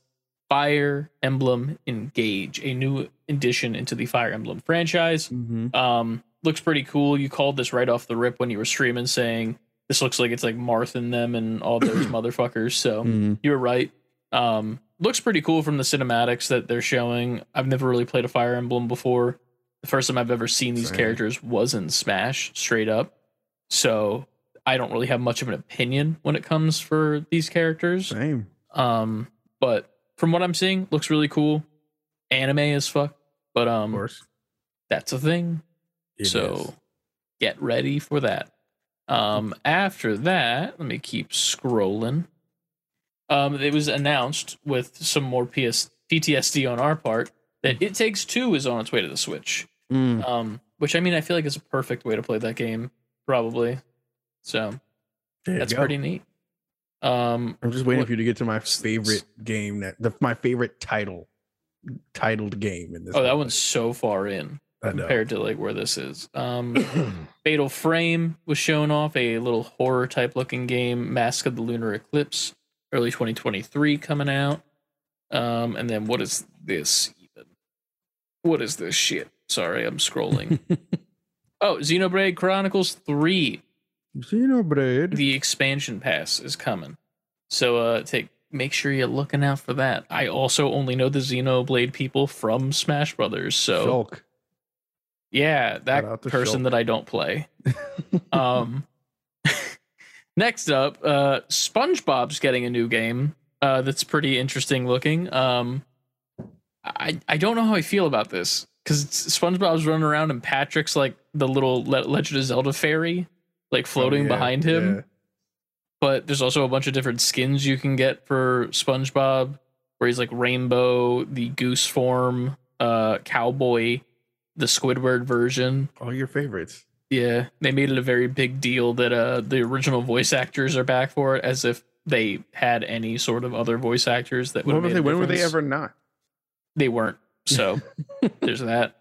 fire emblem engage a new addition into the fire emblem franchise Mhm. um looks pretty cool you called this right off the rip when you were streaming saying this looks like it's like marth and them and all those motherfuckers so Mhm. you're right um looks pretty cool from the cinematics that they're showing i've never really played a fire emblem before the first time i've ever seen these Same. characters was in smash straight up so i don't really have much of an opinion when it comes for these characters Same. um but from what i'm seeing looks really cool anime as fuck but Of um course. that's a thing It so is. get ready for that. Um, after that, let me keep scrolling. Um, it was announced with some more PS- PTSD on our part that It Takes Two is on its way to the Switch. Mm. Um, which I mean, I feel like is a perfect way to play that game, probably. So that's go. pretty neat. Um, I'm just waiting what- for you to get to my favorite game that the, my favorite title titled game in this. oh, that one's so far in thing. I know. Compared to like where this is. Um, Fatal Frame was shown off, a little horror type looking game, Mask of the Lunar Eclipse, early 2023 coming out. Um, and then what is this even? What is this shit? Sorry, I'm scrolling. oh, Xenoblade Chronicles 3, Xenoblade. the expansion pass is coming. So uh take make sure you're looking out for that. I also only know the Xenoblade people from Smash Brothers, so Shulk. Yeah, that person Shulk. that I don't play. um next up uh spongebob's getting a new game uh that's pretty interesting looking um i i don't know how i feel about this because spongebob's running around and patrick's like the little Le- legend of zelda fairy like floating Oh, yeah, behind him yeah. but there's also a bunch of different skins you can get for spongebob where he's like rainbow the goose form uh cowboy the squidward version All your favorites. Yeah, they made it a very big deal that uh the original voice actors are back for it, as if they had any sort of other voice actors that would. When, were they, when were they ever not? They weren't. So there's that.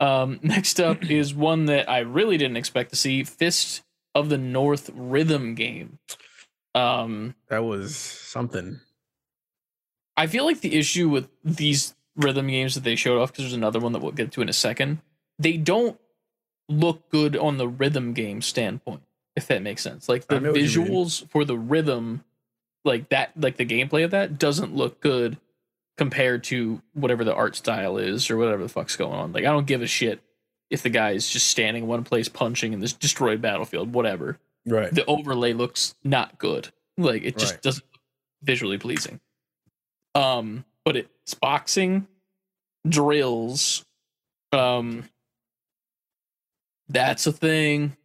Um, next up is one that I really didn't expect to see: Fist of the North rhythm game. Um, That was something. I feel like the issue with these rhythm games that they showed off, because there's another one that we'll get to in a second, they don't look good on the rhythm game standpoint, if that makes sense. Like the know what you mean. visuals for the rhythm, like that, like the gameplay of that doesn't look good compared to whatever the art style is or whatever the fuck's going on. Like I don't give a shit if the guy is just standing in one place punching in this destroyed battlefield, whatever Right. the overlay looks not good. Like it just Right. doesn't look visually pleasing. Um, but it's boxing, drills. Um, that's a thing.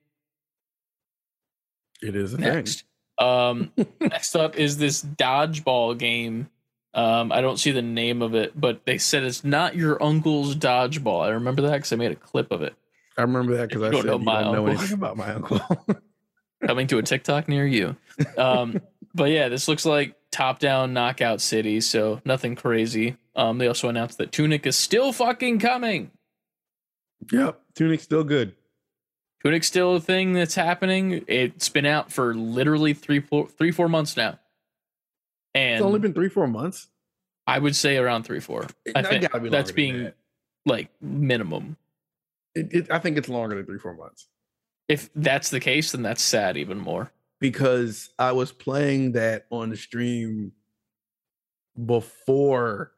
It is a Next, um, next up is this dodgeball game. Um, I don't see the name of it, but they said it's not your uncle's dodgeball. I remember that because I made a clip of it. I remember that because I don't said know you my don't know anything about my uncle. coming to a TikTok near you. Um, but yeah, this looks like top down knockout city, so nothing crazy. Um, they also announced that Tunic is still fucking coming. yep. Tunic's still good. Tunic's still a thing that's happening. It's been out for literally three, four, three, four months now, and It's only been three, four months. I would say around three, four. I think be that's being that. like minimum. It, it, I think it's longer than three, four months If that's the case, then that's sad even more. Because I was playing that on the stream before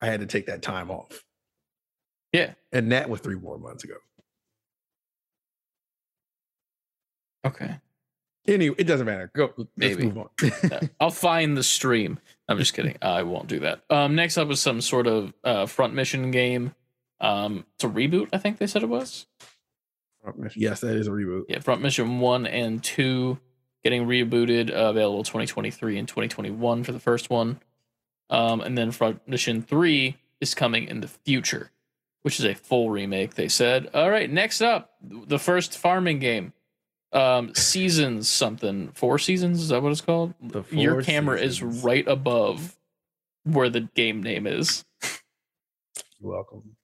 I had to take that time off, Yeah. and that was three more months ago. Okay. Anyway, it doesn't matter. Go. Maybe. Uh, I'll find the stream. I'm just kidding. I won't do that. Um, next up was some sort of uh, front mission game. Um, it's a reboot. I think they said it was. yes, that is a reboot. Yeah, front mission one and two getting rebooted. Uh, available 2023 and 2021 for the first one. Um, and then front mission three is coming in the future, which is a full remake. They said. All right, next up, the first farming game. Um, seasons something. Four seasons is that what it's called? The your camera Seasons. is right above where the game name is. You're welcome.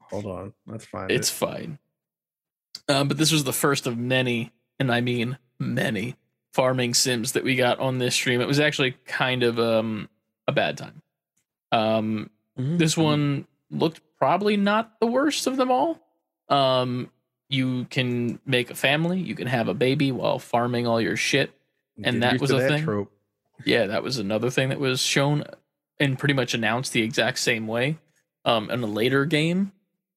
Hold on. Let's find It's it. fine. Um, but this was the first of many, and I mean many, farming sims that we got on this stream. It was actually kind of um, a bad time. Um, Mhm. this one looked probably not the worst of them all. Um, you can make a family, you can have a baby while farming all your shit. and Get that was a that thing? Trope. Yeah, that was another thing that was shown and pretty much announced the exact same way um, in a later game.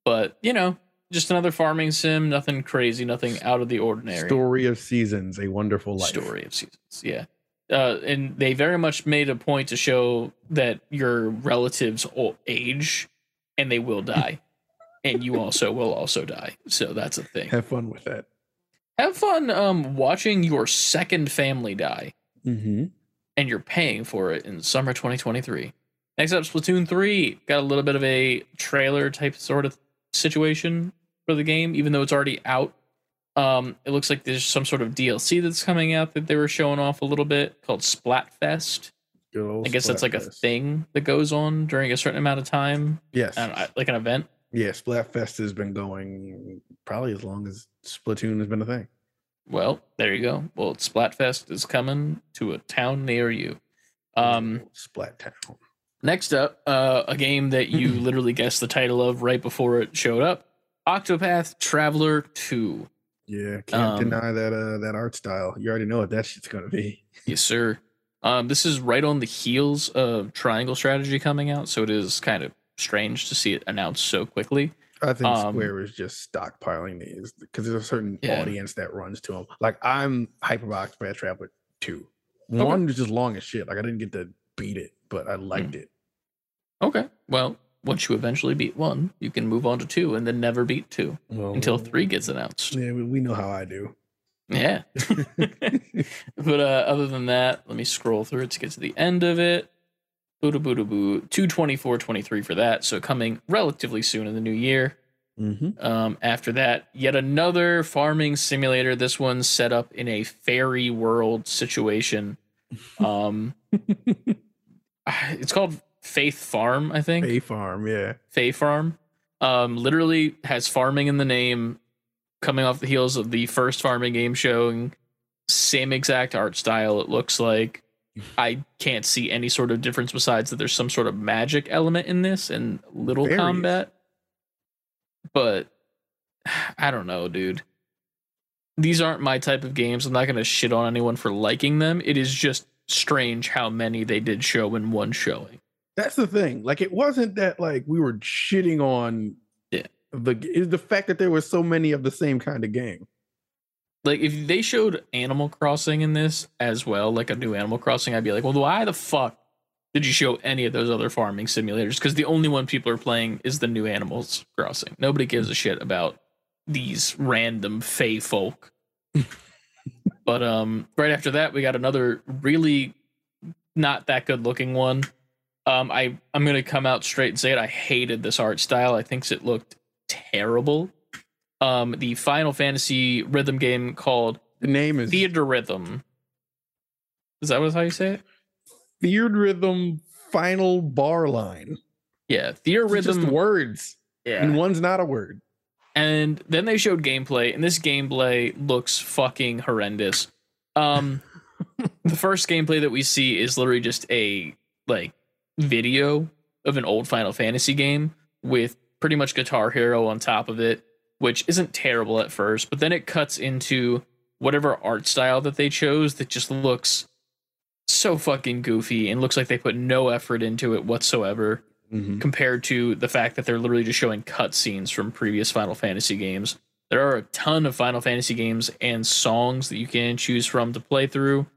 But, you know, just another farming sim, nothing crazy, nothing out of the ordinary. Story of seasons, a wonderful life. Story of seasons. Yeah. Uh, and they very much made a point to show that your relatives will age and they will die. and you also will also die. So that's a thing. Have fun with that. Have fun um, watching your second family die Mm-hmm. and you're paying for it in summer 2023. Next up, Splatoon 3 got a little bit of a trailer type sort of situation for the game, even though it's already out. Um, it looks like there's some sort of DLC that's coming out that they were showing off a little bit called Splatfest. I guess that's like a thing that goes on during a certain amount of time, Yes. Know, like an event. Yeah, Splatfest has been going probably as long as Splatoon has been a thing. Well, there you go. Well, Splatfest is coming to a town near you. Um, Splat Town. Next up, uh, a game that you literally guessed the title of right before it showed up Octopath Traveler 2. Yeah, can't Um, deny that uh that art style. You already know what that shit's gonna be. Yes, sir. Um, this is right on the heels of Triangle Strategy coming out, so it is kind of strange to see it announced so quickly. I think Um, Square is just stockpiling these because there's a certain Yeah. audience that runs to them. Like I'm Hyperbox Bad Traveler two. One was just long as shit. Like I didn't get to beat it, but I liked Hmm. it. Okay. Well, once you eventually beat one, you can move on to two and then never beat two Well, until three gets announced. Yeah, we, know how I do. Yeah. but uh, other than that, let me scroll through it to get to the end of it. Boo boo boo boo. 224.23 for that. So coming relatively soon in the new year. Mm-hmm. Um, after that, yet another farming simulator. This one's set up in a fairy world situation. Um, it's called Fae Farm, I think. Fae farm, yeah. Fae Farm. Um, literally has farming in the name, coming off the heels of the first farming game showing. Same exact art style, it looks like. I can't see any sort of difference besides that there's some sort of magic element in this and little combat. But I don't know, dude. These aren't my type of games. I'm not going to shit on anyone for liking them. It is just strange how many they did show in one showing. That's the thing. Like it wasn't that like we were shitting on Yeah. the is the fact that there were so many of the same kind of game. like if they showed Animal Crossing in this as well, like a new Animal Crossing, I'd be like, well, why the fuck did you show any of those other farming simulators? Because the only one people are playing is the new Animals Crossing. Nobody gives a shit about these random fey folk. but um, right after that, we got another really not that good looking one. Um, I I'm gonna come out straight and say it. I hated this art style. I think it looked terrible. Um, the Final Fantasy rhythm game called The name is Theatrhythm. Is that what how you say it? Feared Rhythm Final Bar Line. Yeah, Theatrhythm. words, Yeah. and one's not a word. and then they showed gameplay and this gameplay looks fucking horrendous um the first gameplay that we see is literally just a like video of an old final fantasy game with pretty much guitar hero on top of it which isn't terrible at first but then it cuts into whatever art style that they chose that just looks so fucking goofy and looks like they put no effort into it whatsoever mm-hmm. compared to the fact that they're literally just showing cutscenes from previous Final Fantasy games. There are a ton of Final Fantasy games and songs that you can choose from to play through.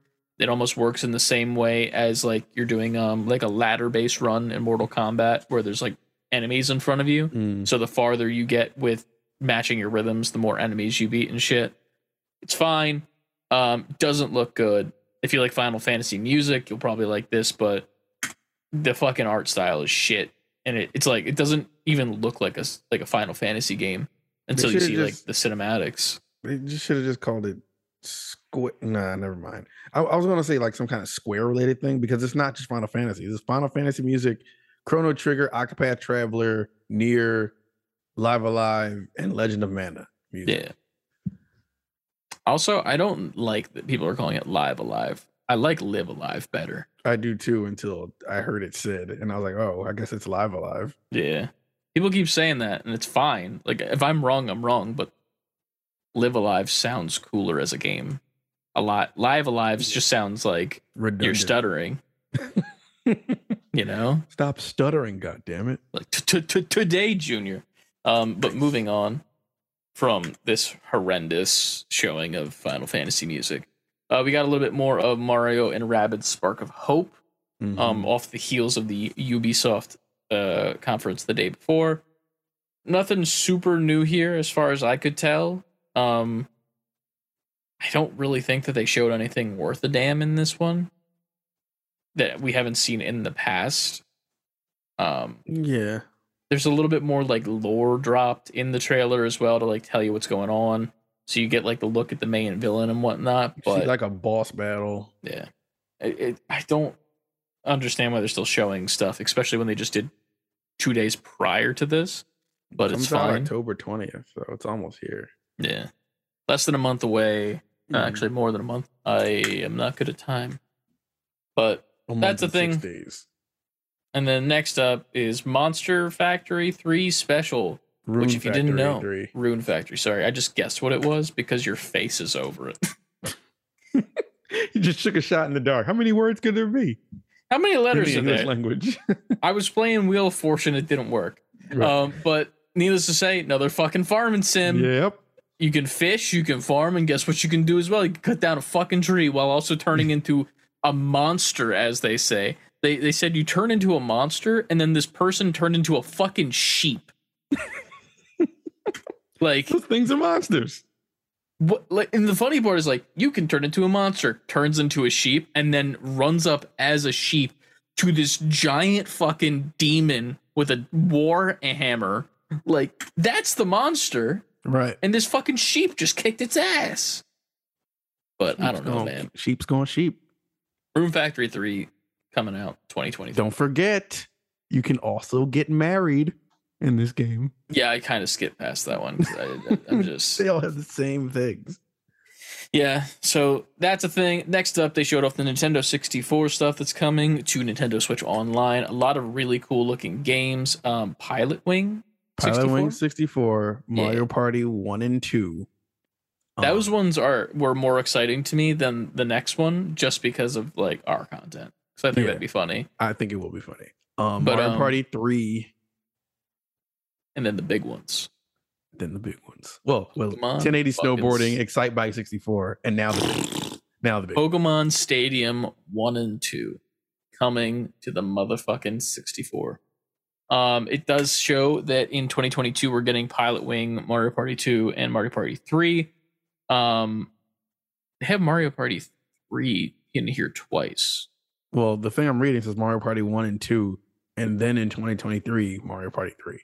It almost works in the same way as like you're doing um like a ladder based run in Mortal Kombat where there's like enemies in front of you. Mm. So the farther you get with matching your rhythms, the more enemies you beat and shit. It's fine. Um, doesn't look good. If you like Final Fantasy music, you'll probably like this, but the fucking art style is shit. And it, it's like it doesn't even look like a like a Final Fantasy game until you see just- like the cinematics. They just should have just called it square. Nah, never mind. I, I was gonna say like some kind of square related thing because it's not just Final Fantasy. It's Final Fantasy music, Chrono Trigger, Octopath Traveler, NieR, Live Alive, and Legend of Mana music. Yeah. Also, I don't like that people are calling it Live Alive. I like Live Alive better. I do too until I heard it said, and I was like, oh, I guess it's Live Alive. Yeah. People keep saying that, and it's fine. Like, if I'm wrong, I'm wrong, but Live Alive sounds cooler as a game. A lot. Live Alive just sounds like Redundant. you're stuttering, you know? Stop stuttering, God damn it! Like, "T- t- t- today, Junior. Um, but moving on from this horrendous showing of Final Fantasy music, uh, we got a little bit more of Mario and Rabbids Spark of Hope. Mm-hmm. um, off the heels of the Ubisoft uh, conference the day before. Nothing super new here, as far as I could tell. Um, I don't really think that they showed anything worth a damn in this one that we haven't seen in the past. Um, yeah, there's a little bit more like lore dropped in the trailer as well to like tell you what's going on, so you get like the look at the main villain and whatnot. But like a boss battle. yeah, it, it, I don't understand why they're still showing stuff, especially when they just did two days prior to this. But it's Comes out fine. October twentieth, so it's almost here. Yeah, less than a month away. Mhm. actually, more than a month. I am not good at time. But that's the thing. Days. and then next up is Monster Factory Three Special, Rune which if you didn't know, three. Rune Factory. Sorry, I just guessed what it was because your face is over it. you just took a shot in the dark. How many words could there be? How many letters in this language. I was playing Wheel of Fortune, it didn't work. Right. Um, but needless to say, another fucking farming sim. yep. You can fish, you can farm, and guess what you can do as well? You can cut down a fucking tree while also turning mm. into a monster, as they say. They they said you turn into a monster, and then this person turned into a fucking sheep. like Those things are monsters. what? Like, and the funny part is like you can turn into a monster, turns into a sheep, and then runs up as a sheep to this giant fucking demon with a war hammer Like that's the monster, Right. and this fucking sheep just kicked its ass. But I don't know, going- man. Sheep's going sheep. Rune Factory 3 coming out 2020. Don't forget, you can also get married in this game. Yeah, I kind of skipped past that one. I, I'm just They all have the same things. yeah. So that's a thing. Next up, they showed off the Nintendo 64 stuff that's coming to Nintendo Switch Online. A lot of really cool looking games. Um, Pilot Wing. Pilot 64? Wing 64, Mario Yeah. Party 1 and 2. Those Um, ones are were more exciting to me than the next one, just because of like our content. So I think Yeah. that'd be funny. I think it will be funny. Um, But, Mario um, Party 3, And then the big ones. then the big ones. Well, well, Come on, 1080 fucking snowboarding, Excitebike 64, and now the big, now the big. Pokemon Stadium 1 and 2 coming to the motherfucking 64. Um, it does show that in 2022 we're getting Pilot Wing, Mario Party 2, and Mario Party 3. Um, they have Mario Party 3 in here twice. Well, the thing I'm reading says Mario Party 1 and 2, and then in 2023, Mario Party 3.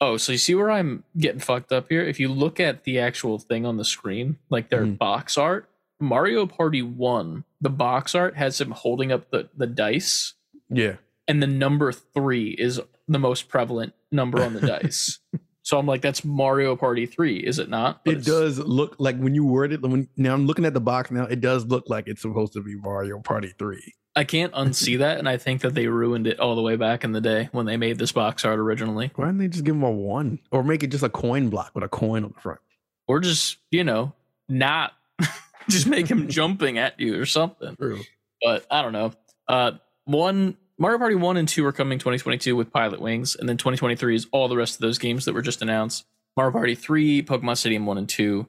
Oh, so you see where I'm getting fucked up here? If you look at the actual thing on the screen, like their Mhm. box art, Mario Party 1, the box art has him holding up the, the dice, Yeah. And the number three is the most prevalent number on the dice. So I'm like, that's Mario Party 3, is it not? But It does look like when you word it, when now I'm looking at the box now, it does look like it's supposed to be Mario Party 3. I can't unsee that, and I think that they ruined it all the way back in the day when they made this box art originally. Why didn't they just give him a one or make it just a coin block with a coin on the front? Or just, you know, not just make him jumping at you or something. True. but I don't know. Uh, one Mario Party one and two are coming 2022 with Pilot Wings, and then 2023 is all the rest of those games that were just announced. Mario Party three, Pokemon Stadium one and two.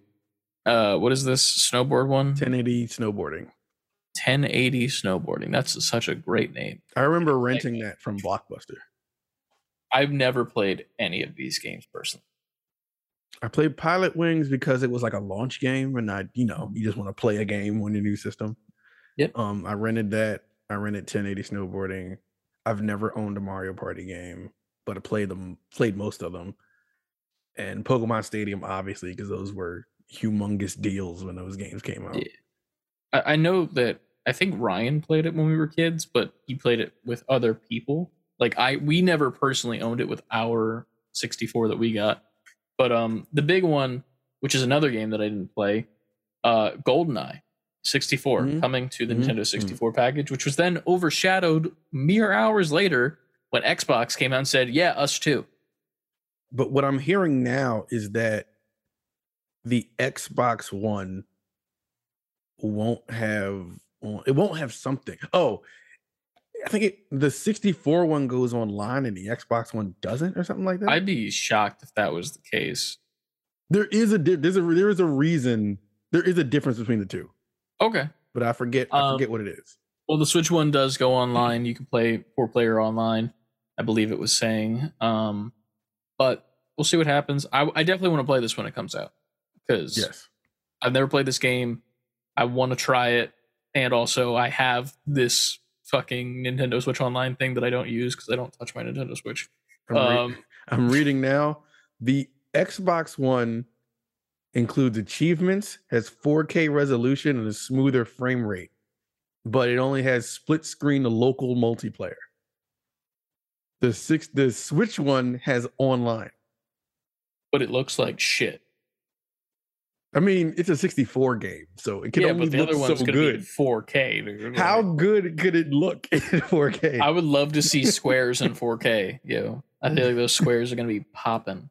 Uh, what is this snowboard one? 1080 snowboarding. 1080 snowboarding. That's such a great name. I remember renting that from Blockbuster. I've never played any of these games personally. I played Pilot Wings because it was like a launch game, and I, you know, you just want to play a game on your new system. Yep. Um, I rented that. I rented 1080 snowboarding. I've never owned a Mario Party game, but I played them, played most of them. And Pokemon Stadium, obviously, because those were humongous deals when those games came out. Yeah. I, I know that I think Ryan played it when we were kids, but he played it with other people. Like I, we never personally owned it with our 64 that we got. But um, the big one, which is another game that I didn't play, uh, GoldenEye 64 Mhm. coming to the Mhm. Nintendo 64 package, which was then overshadowed mere hours later when Xbox came out and said, "Yeah, us too." But what I'm hearing now is that the Xbox One won't have it won't have something. Oh, I think it the 64 one goes online and the Xbox One doesn't or something like that. I'd be shocked if that was the case. there is a there's a there is a reason there is a difference between the two, Okay. but I forget I Um, forget what it is. Well, the Switch one does go online. You can play four player online. I believe it was saying. Um, but we'll see what happens. I, I definitely want to play this when it comes out because Yes. I've never played this game. I want to try it, and also I have this fucking Nintendo Switch Online thing that I don't use because I don't touch my Nintendo Switch. I'm, re- Um, I'm reading now. The Xbox One includes achievements, has 4K resolution, and a smoother frame rate, but it only has split screen to local multiplayer. The six, the Switch one has online. but it looks like shit. I mean, it's a 64 game, so it can yeah, only look other one's so good. 4K. dude. How good could it look in 4K? I would love to see squares in 4K. Yo, I feel like those squares are gonna be popping.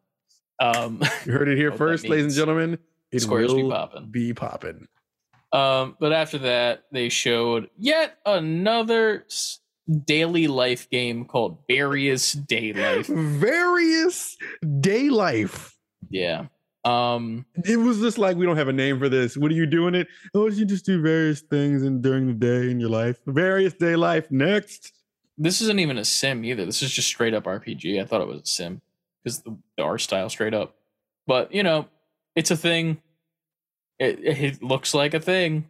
Um, you heard it here first, ladies and gentlemen. It Squares be will popping. be popping. Um, but after that, they showed yet another daily life game called Various Day Life. Various day life. Yeah. Um, It was just like we don't have a name for this. What are you doing it? Oh, you just do various things and during the day in your life. Various day life. Next. this isn't even a sim either. This is just straight up RPG. I thought it was a sim because the, the art style straight up. But you know, it's a thing. It, it looks like a thing.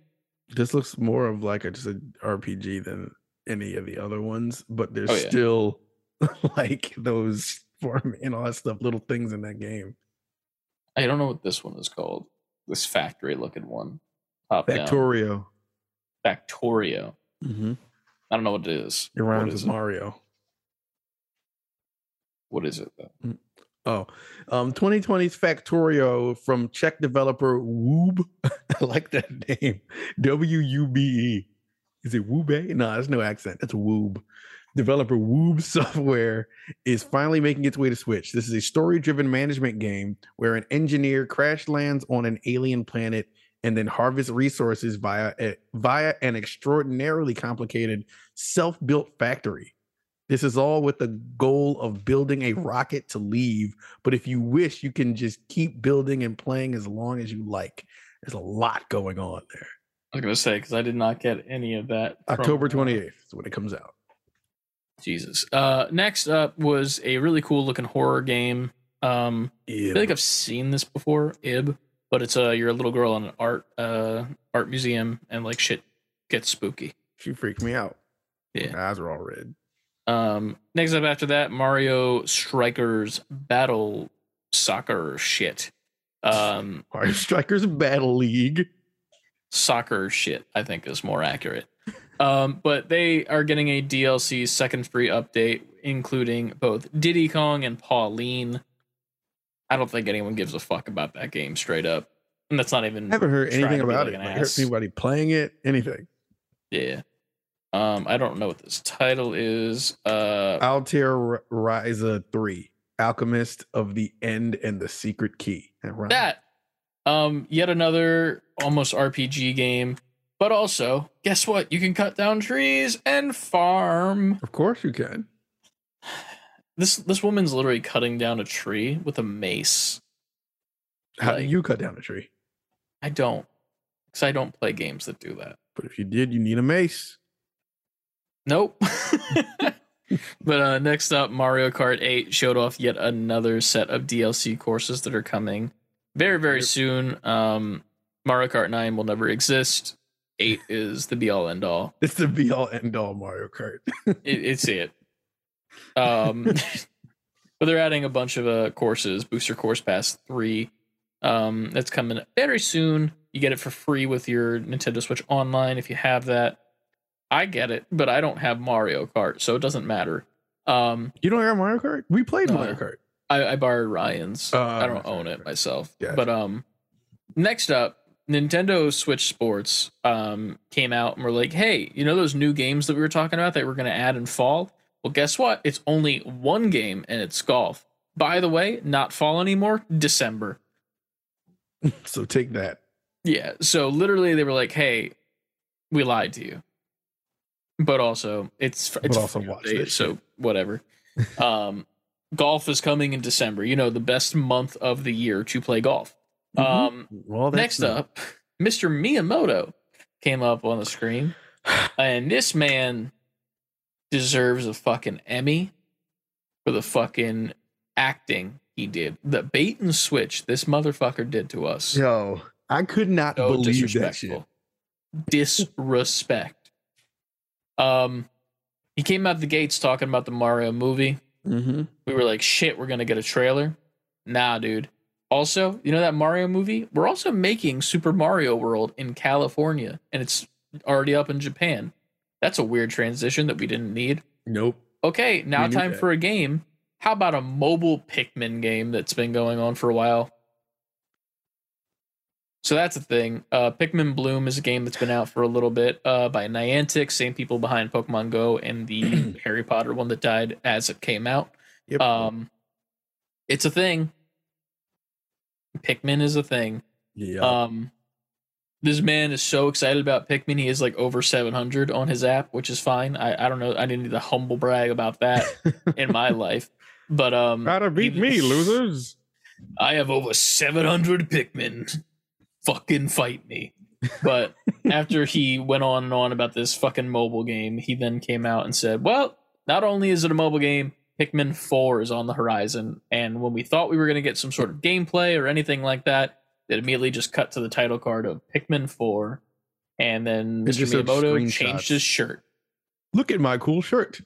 This looks more of like a just an RPG than any of the other ones, but there's Oh, yeah. still like those for me and all that stuff, little things in that game. I don't know what this one is called. This factory looking one. Top down. Factorio. Factorio. Mm-hmm. I don't know what it is. It rhymes is with it? Mario. What is it though? Oh, um, 2020's Factorio from Czech developer Wube. I like that name. W U B E. Is it Woobe? No, there's no accent. That's Wube. Developer Wube Software is finally making its way to Switch. This is a story driven management game where an engineer crash lands on an alien planet and then harvest resources via, a, via an extraordinarily complicated self built factory. This is all with the goal of building a rocket to leave. But if you wish, you can just keep building and playing as long as you like. There's a lot going on there. I was gonna say because I did not get any of that. October uh, 28th is when it comes out. Jesus. Uh, next up was a really cool looking horror game. Um, I feel like I've seen this before, Ib, but it's uh you're a little girl in an art uh art museum and like shit gets spooky. she freaked me out. Yeah. My eyes are all red. Um, next up after that, Mario Strikers Battle Soccer shit. Um, Mario Strikers Battle League. soccer shit, I think is more accurate. Um, but they are getting a DLC second free update, including both Diddy Kong and Pauline. I don't think anyone gives a fuck about that game straight up. And that's not even I haven't heard anything about it. Like, heard anybody playing it? Anything? Yeah. Um, I don't know what this title is. Uh Atelier Ryza 3, Alchemist of the End and the Secret Key. That that um yet another almost rpg game but also guess what you can cut down trees and farm Of course you can. this this woman's literally cutting down a tree with a mace How do you cut down a tree? i don't because i don't play games that do that But if you did, you need a mace. Nope but uh next up mario kart 8 showed off yet another set of dlc courses that are coming very very soon um mario kart 9 will never exist 8 is the be all end all It's the be all end all Mario Kart. it, it's it. Um, but they're adding a bunch of uh, courses. Booster Course Pass three. Um, that's coming very soon. You get it for free with your Nintendo Switch Online if you have that. I get it, but I don't have Mario Kart, so it doesn't matter. Um, You don't have Mario Kart? We played. Mario Kart. I, I borrowed Ryan's. Oh, I don't own it myself. Gotcha. But um, next up, Nintendo Switch Sports um came out and we're like, hey, you know those new games that we were talking about that we're gonna add in fall? Well, guess what? It's only one game and it's golf. By the way, not fall anymore. December. So take that. Yeah. So literally, they were like, hey, we lied to you. But also, it's it's also watch this so whatever. um, golf is coming in December. You know, the best month of the year to play golf. Mhm. Um, Well, next not- up, Mr. Miyamoto came up on the screen, and this man deserves a fucking Emmy for the fucking acting he did. The bait and switch this motherfucker did to us. Yo, I could not So believe that shit. Disrespect. Um, he came out the gates talking about the Mario movie. Mm-hmm. We were like, shit, we're gonna get a trailer. Nah, dude. Also, you know that Mario movie? We're also making Super Mario World in California, and it's already up in Japan. That's a weird transition that we didn't need. Nope. Okay, now time that. for a game. How about a mobile Pikmin game that's been going on for a while? So that's the thing. Uh, Pikmin Bloom is a game that's been out for a little bit uh, by Niantic, same people behind Pokemon Go and the Harry Potter one that died as it came out. Yep. Um, it's a thing. Pikmin is a thing. yeah. Um, this man is so excited about Pikmin. He is like over 700 on his app, which is fine. I, I don't know. I didn't need to humble brag about that in my life, but um, gotta beat he- me, losers. I have over 700 Pikmin. Fucking fight me. But after he went on and on about this fucking mobile game, he then came out and said, Well, not only is it a mobile game, Pikmin 4 is on the horizon. And when we thought we were going to get some sort of gameplay or anything like that, it immediately just cut to the title card of Pikmin 4. And then It Mr. Miyamoto changed his shirt. Look at my cool shirt.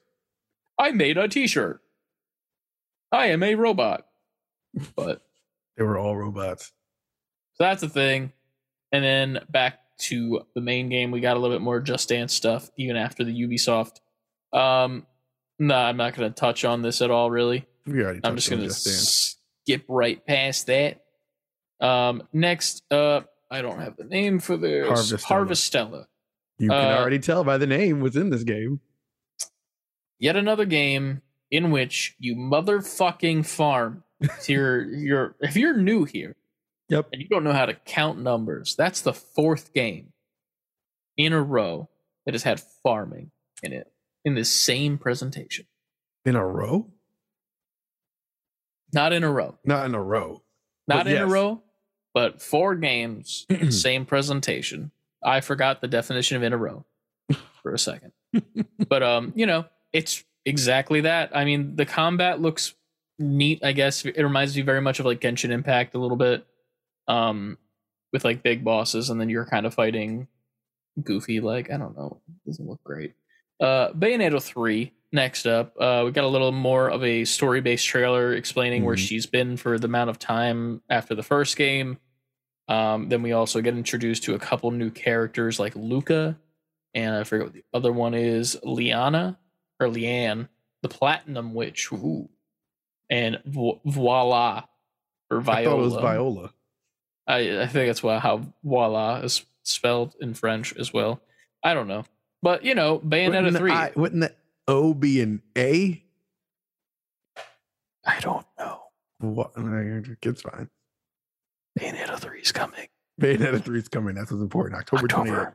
I made a t shirt. I am a robot. But They were all robots. So that's the thing. And then back to the main game, we got a little bit more Just Dance stuff even after the Ubisoft. Um, no, I'm not going to touch on this at all. Really, We already. I'm just going to skip right past that. Um, next up, I don't have the name for this. Harvestella. Harvestella. You can uh, already tell by the name what's in this game. Yet another game in which you motherfucking farm. So you're, you're, if you're new here, Yep. and you don't know how to count numbers, that's the fourth game in a row that has had farming in it in the same presentation. In a row? Not in a row. Not in a row. Not in a row, but four games, same presentation. I forgot the definition of in a row for a second. but um, you know, it's exactly that. I mean, the combat looks neat, I guess. It reminds me very much of like Genshin Impact a little bit. Um with like big bosses and then you're kind of fighting goofy like I don't know, doesn't look great. Uh Bayonetta 3 next up. Uh we got a little more of a story-based trailer explaining where Mhm. she's been for the amount of time after the first game. Um then we also get introduced to a couple new characters like Luca and I forget what the other one is, Liana or Leanne, the Platinum Witch. Ooh. And vo- voila or Viola. I thought it was Viola. I, I think that's why how voila is spelled in French as well. I don't know, but you know, Bayonetta Wouldn't three. I- I, wouldn't the O be an A? I don't know. What? It's fine. Bayonetta three is coming Bayonetta 3 is coming. That's what's important. October, 28th.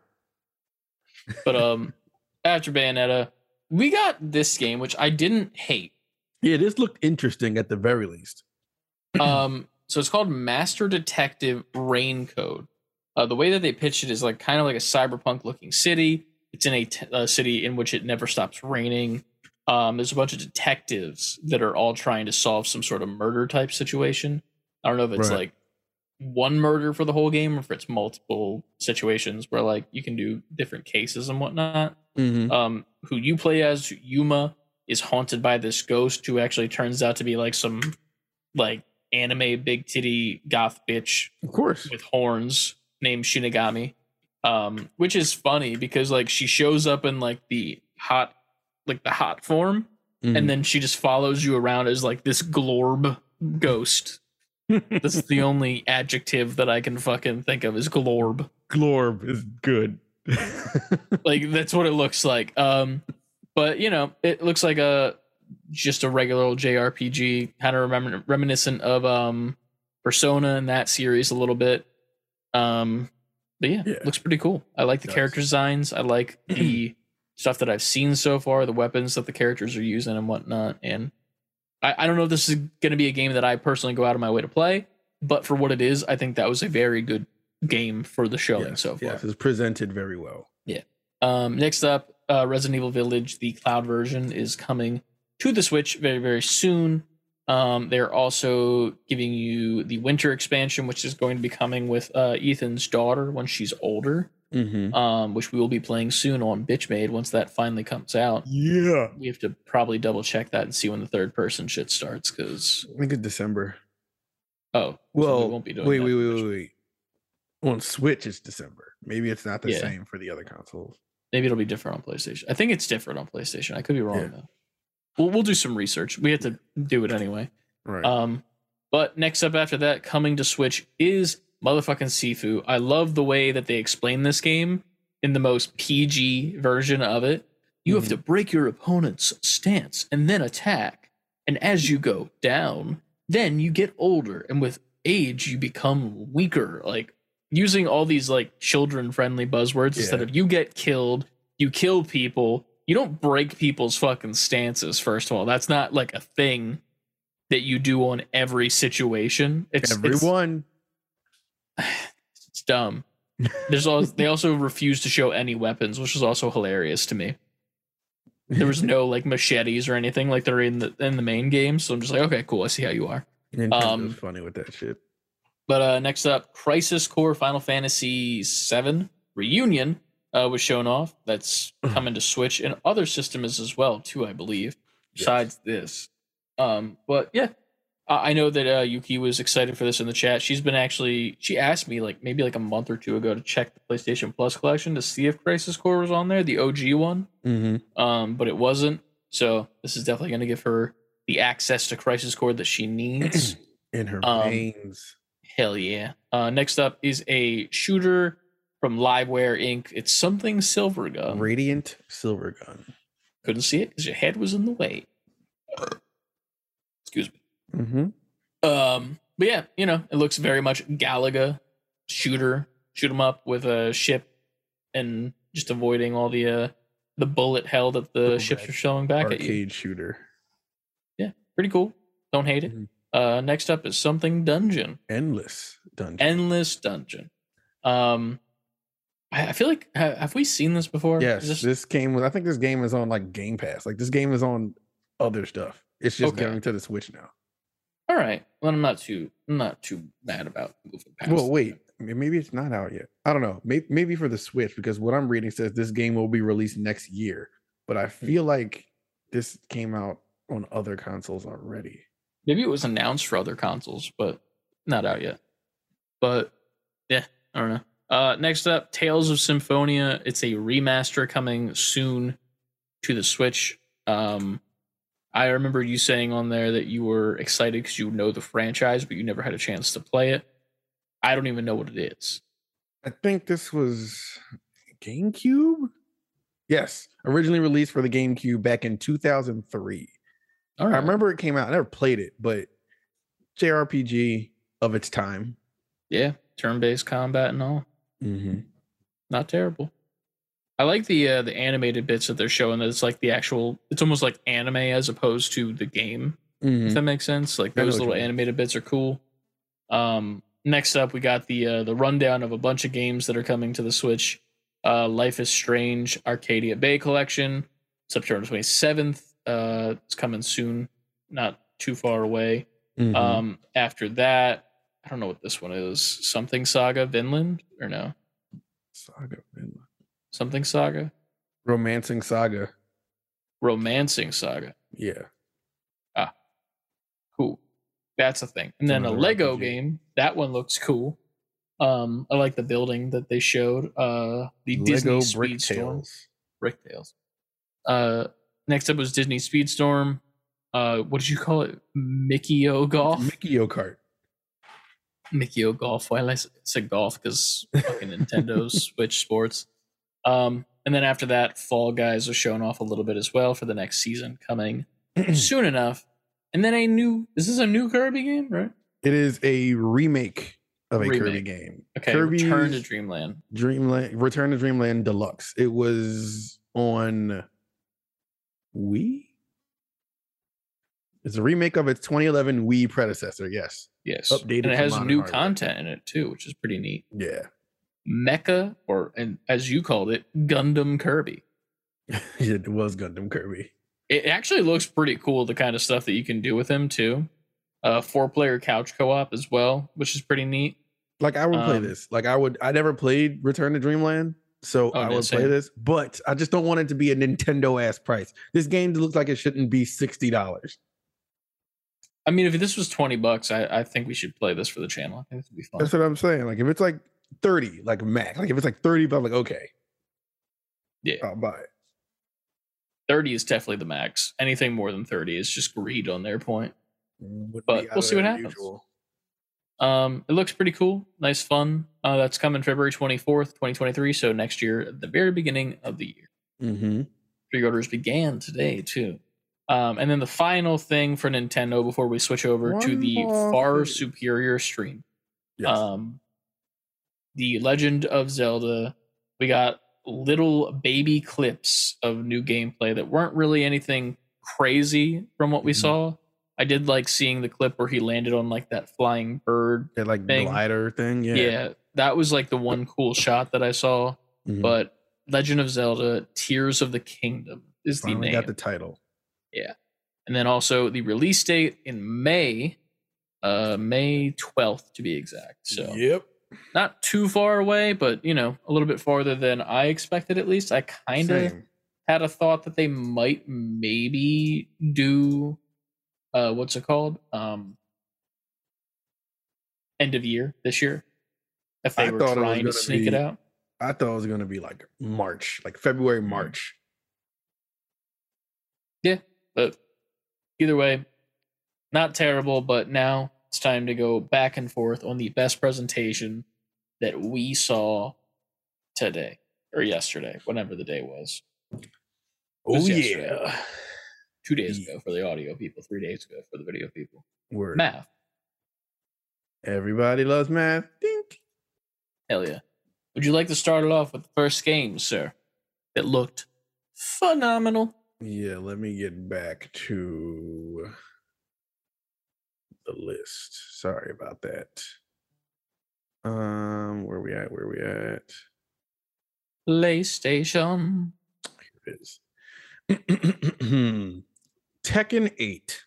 But um, after Bayonetta, we got this game which I didn't hate. Yeah, this looked interesting at the very least. Um, so it's called Master Detective Raincode. Uh, the way that they pitch it is like kind of like a cyberpunk looking city. It's in a, t- a city in which it never stops raining. Um, there's a bunch of detectives that are all trying to solve some sort of murder type situation. I don't know if it's Right. like one murder for the whole game or if it's multiple situations where like you can do different cases and whatnot Mm-hmm. um, who you play as, Yuma, is haunted by this ghost who actually turns out to be like some like anime big titty goth bitch Of course. with horns named Shinigami. Um, which is funny because like she shows up in like the hot like the hot form Mm-hmm. and then she just follows you around as like this glorb ghost. this is the only adjective that I can fucking think of is glorb. Glorb is good. like that's what it looks like um but you know it looks like a just a regular old jrpg kind of remember reminiscent of um persona in that series a little bit um but yeah, Yeah. looks pretty cool i like the character designs i like the stuff that i've seen so far the weapons that the characters are using and whatnot and i, I don't know if this is going to be a game that i personally go out of my way to play but for what it is i think that was a very good game for the showing yes, so far yes, it's presented very well. Yeah. Um, next up, uh, Resident Evil Village, the cloud version, is coming to the Switch very, very soon. Um, they're also giving you the winter expansion, which is going to be coming with uh, Ethan's daughter when she's older, Mm-hmm. um, which we will be playing soon on Bitchmade once that finally comes out. Yeah. We have to probably double check that and see when the third person shit starts because, I think it's December. oh, so Well, we won't be doing wait, that wait, wait, wait, wait. On Switch, it's December. Maybe it's not the Yeah. same for the other consoles. Maybe it'll be different on PlayStation. I think it's different on PlayStation. I could be wrong Yeah. though. We'll, we'll do some research. We have to do it anyway. Right. Um, but next up after that, coming to Switch is motherfucking Sifu. I love the way that they explain this game in the most PG version of it. You have Mhm. to break your opponent's stance and then attack. And as you go down, then you get older. And with age, you become weaker. Like using all these like children friendly buzzwords instead of you get killed, you kill people. You don't break people's fucking stances, first of all. That's not like a thing that you do on every situation. It's it's- Everyone. it's dumb. There's also they also refuse to show any weapons, which is also hilarious to me. There was no like machetes or anything like there in the in the main game, so I'm just like, okay, cool, I see how you are. Um, funny with that shit. But uh next up, Crisis Core Final Fantasy VII Reunion uh, was shown off. That's coming to Switch and other systems as well, too, I believe. Yes. Besides this, Um, but yeah, I I know that uh, Yuki was excited for this in the chat. She's been actually she asked me like maybe like a month or two ago to check the PlayStation Plus collection to see if Crisis Core was on there, the OG one. Mm-hmm. Um, but it wasn't. So this is definitely going to give her the access to Crisis Core that she needs. In her Um, veins. Hell yeah. Uh, next up is a shooter from Live Wire Inc. It's something Silver Gun. Radiant Silver Gun. Couldn't see it because your head was in the way. Excuse me. Mm-hmm. Um, but yeah, you know, it looks very much Galaga shooter, shoot 'em up with a ship and just avoiding all the uh the bullet hell that the Little ships are showing back at you. Arcade shooter. Yeah, pretty cool. Don't hate it. Mhm. Uh, next up is something dungeon, Endless dungeon. endless dungeon. Um, I, I feel like ha- have we seen this before? yes, this- this game was. I think this game is on like Game Pass. Like this game is on other stuff. It's just Okay. going to the Switch now. all right. Well, I'm not too I'm not too mad about moving past. Well, wait. Maybe it's not out yet. I don't know. Maybe, maybe for the Switch because what I'm reading says this game will be released next year. But I hmm. feel like this came out on other consoles already. Maybe it was announced for other consoles, but not out yet. But yeah, I don't know. Uh, next up, Tales of Symphonia. It's a remaster coming soon to the Switch. Um, I remember you saying on there that you were excited because you know the franchise, but you never had a chance to play it. I don't even know what it is. I think this was GameCube. Yes, originally released for the GameCube back in 2003. All right. I remember it came out. I never played it, but JRPG of its time. Yeah, turn-based combat and all. Mm-hmm. Not terrible. I like the uh, the animated bits that they're showing. That it's like the actual. It's almost like anime as opposed to the game. Mm-hmm. if that makes sense. Like those little animated bits are cool. Um, next up, we got the uh, the rundown of a bunch of games that are coming to the Switch. Uh, Life is Strange Arcadia Bay Collection, September twenty seventh. Uh, it's coming soon, not too far away. Mm-hmm. Um, after that, I don't know what this one is. Something Saga Vinland or no? Saga, Vinland. Something Saga, Romancing Saga. Romancing Saga. Yeah. Ah, cool. That's a thing. And then a Lego RPG. game. That one looks cool. Um, I like the building that they showed. Uh, the Disney Lego Speedstorm. Brick Tales. Uh, next up was Disney Speedstorm. Uh, what did you call it? Mickey O Golf. Mickey O Kart. Mickey O Golf. Why did I s- say golf? Because fucking Nintendo Switch Sports. Um, and then after that, Fall Guys was shown off a little bit as well for the next season coming soon enough. And then a new. Is this a new Kirby game? Right. It is a remake of a Kirby game. Okay. Kirby's Return to Dreamland. Dreamland Return to Dreamland Deluxe. It was on Wii. It's a remake of its 2011 Wii predecessor. Yes. Yes. Updated and it has new hardware. content in it too, which is pretty neat. Yeah. Mecha, or and as you called it, Gundam Kirby. it was Gundam Kirby. It actually looks pretty cool. The kind of stuff that you can do with him too. Uh, four player couch co op as well, which is pretty neat. Like I would play Um, this. Like I would. I never played Return to Dreamland, so Oh, I would play this. But I just don't want it to be a Nintendo ass price. This game looks like it shouldn't be sixty dollars. I mean, if this was twenty bucks, I, I think we should play this for the channel. I think this would be fun. That's what I'm saying. Like if it's like thirty, like max. Like if it's like thirty, but I'm like okay, Yeah. I'll buy it. Thirty is definitely the max. Anything more than thirty is just greed on their point. Would But we'll see what happens. usual. Um, it looks pretty cool, nice fun. Uh, that's coming February twenty fourth, twenty twenty three. So next year, at the very beginning of the year. Mm-hmm. Pre-orders began today too. Um, and then the final thing for Nintendo before we switch over to the far thing. superior stream. Yes. Um, the Legend of Zelda. We got little baby clips of new gameplay that weren't really anything crazy from what we Mhm. saw. I did like seeing the clip where he landed on like that flying bird. that like thing. glider thing. Yeah. Yeah, that was like the one cool shot that I saw. Mhm. But Legend of Zelda: Tears of the Kingdom is the Finally name. got the title. And then also the release date in May, uh, May twelfth to be exact. So Yep. not too far away, but you know, a little bit farther than I expected. At least I kind of had a thought that they might maybe do uh what's it called? Um end of year this year. If they I were thought it was trying to sneak it out. I thought it was gonna be like March, like February, Mm-hmm. March. But either way, not terrible, but now it's time to go back and forth on the best presentation that we saw today or yesterday, whatever the day was. Oh yesterday. yeah, Two days ago for the audio people, three days ago for the video people. word. Math. Everybody loves math. Dink. Hell yeah. Would you like to start it off with the first game, sir? It looked phenomenal. Yeah, let me get back to the list. Sorry about that. Um, where we at? Where we at? PlayStation. Here it is. Tekken 8.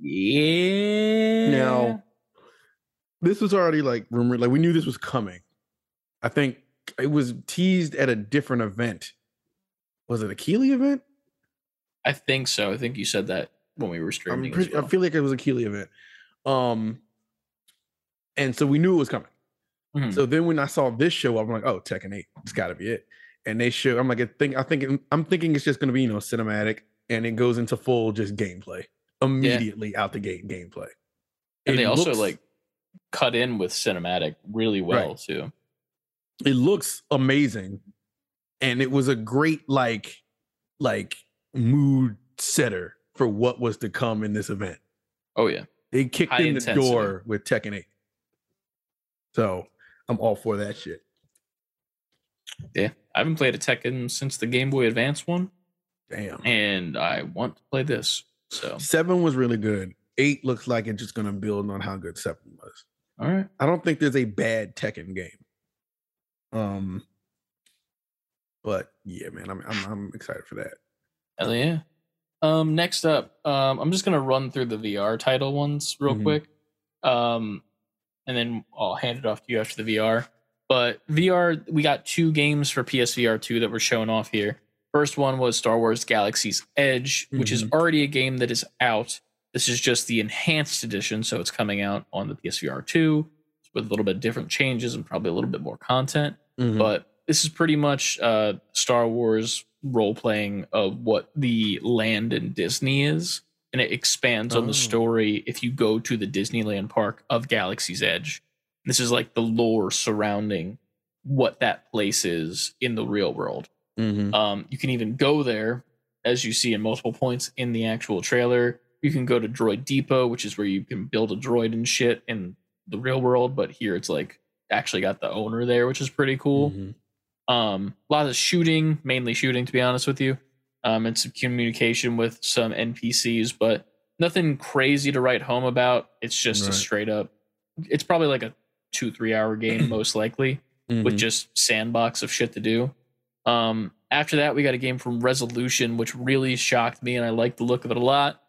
Yeah. Now, this was already like rumored, like we knew this was coming. I think it was teased at a different event. Was it a Keighley event? I think so. I think you said that when we were streaming. Pretty, well. I feel like it was a Keighley event. Um, and so we knew it was coming. Mhm. So then when I saw this show I'm like, oh, Tekken 8, it's got to be it. And they show, I'm like, I think, I think, I'm thinking it's just going to be, you know, cinematic, and it goes into full just gameplay immediately out the gate gameplay. and It they also looks- like cut in with cinematic really well Right. too. it looks amazing, and it was a great like, like mood setter for what was to come in this event. Oh yeah. They kicked High in the intensity. door with Tekken 8. So I'm all for that shit. Yeah. I haven't played a Tekken since the Game Boy Advance one, Damn. and I want to play this. So Seven was really good. Eight looks like it's just gonna build on how good seven was. all right. I don't think there's a bad Tekken game. Um, but yeah, man, I'm I'm, I'm excited for that. Hell yeah. Um, next up, um, I'm just gonna run through the VR title ones real Mhm. quick, um, and then I'll hand it off to you after the VR. But VR, we got two games for PSVR two that were shown off here. First one was Star Wars Galaxy's Edge, which is already a game that is out. This is just the enhanced edition, so it's coming out on the PSVR two with a little bit different changes and probably a little bit more content Mhm. but this is pretty much uh Star Wars role playing of what the land in Disney is, and it expands on Oh. the story if you go to the Disneyland park of Galaxy's Edge. This is like the lore surrounding what that place is in the real world. Mhm. Um, you can even go there, as you see in multiple points in the actual trailer. You can go to Droid Depot, which is where you can build a droid and shit in the real world, but here it's like actually got the owner there, which is pretty cool. Mhm. Um, a lot of shooting, mainly shooting, to be honest with you, um, and some communication with some NPCs, but nothing crazy to write home about. It's just a straight up. It's probably like a two three hour game, most likely with Mhm. just sandbox of shit to do. Um, after that, we got a game from Resolution, which really shocked me, and I like the look of it a lot.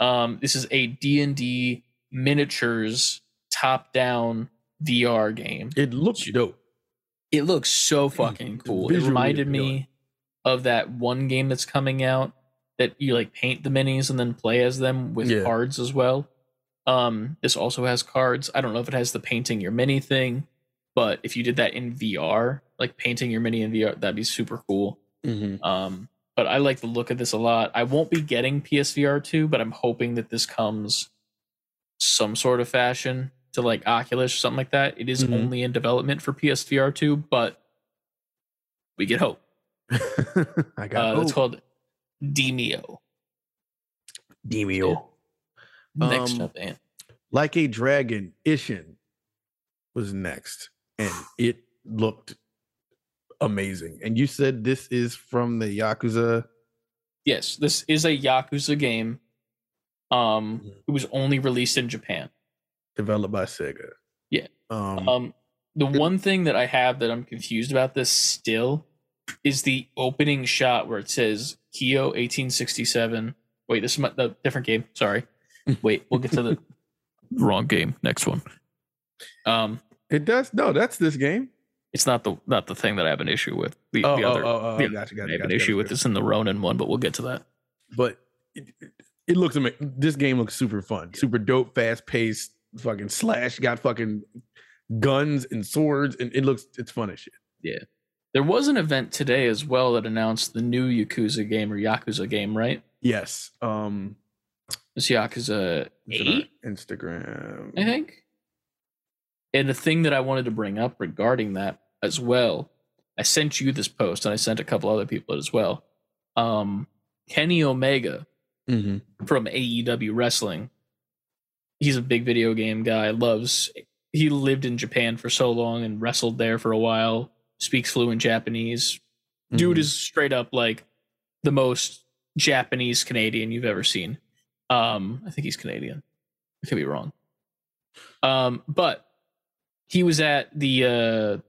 Um, this is a D and D miniatures top down VR game. it looks dope. It looks so fucking cool. It reminded me of that one game that's coming out that you like paint the minis and then play as them with Yeah. cards as well. Um, this also has cards. I don't know if it has the painting your mini thing, but if you did that in VR, like painting your mini in VR, that'd be super cool. Mhm. Um, but I like the look of this a lot. I won't be getting PSVR 2, but I'm hoping that this comes some sort of fashion to like Oculus or something like that. It is Mhm. only in development for PSVR 2, but we get hope. I got Uh, it's hope. called Demeo. Demeo. Next Um, up, Ant. Like a Dragon, Ishin was next, and it looked amazing. And you said this is from the Yakuza. Yes, this is a Yakuza game. Um, Mhm. it was only released in Japan. Developed by Sega. Yeah. Um, Um, the one thing that I have that I'm confused about this still is the opening shot where it says Kyo 1867. Wait, this is my, the different game. Sorry. Wait, we'll get to the wrong game. Next one. Um, it does. No, that's this game. it's not the not the thing that I have an issue with. The, Oh, the oh, other oh, oh, yeah, gotcha, gotcha, I have an gotcha, issue with this in the Ronin one, but we'll get to that. But it, It looks amazing. This game looks super fun, super dope, fast paced. Fucking slash got fucking guns and swords, and it looks it's fun as shit. Yeah. There was an event today as well that announced the new Yakuza game or Yakuza game, right? Yes. Um, It's Yakuza it's on our 8, Instagram. I think. And the thing that I wanted to bring up regarding that as well, I sent you this post and I sent a couple other people it as well. Um, Kenny Omega Mm-hmm. from AEW Wrestling. He's a big video game guy, loves he lived in Japan for so long and wrestled there for a while, speaks fluent Japanese. Dude Mhm. is straight up like the most Japanese Canadian you've ever seen. Um, I think he's Canadian. I could be wrong. Um, but he was at the uh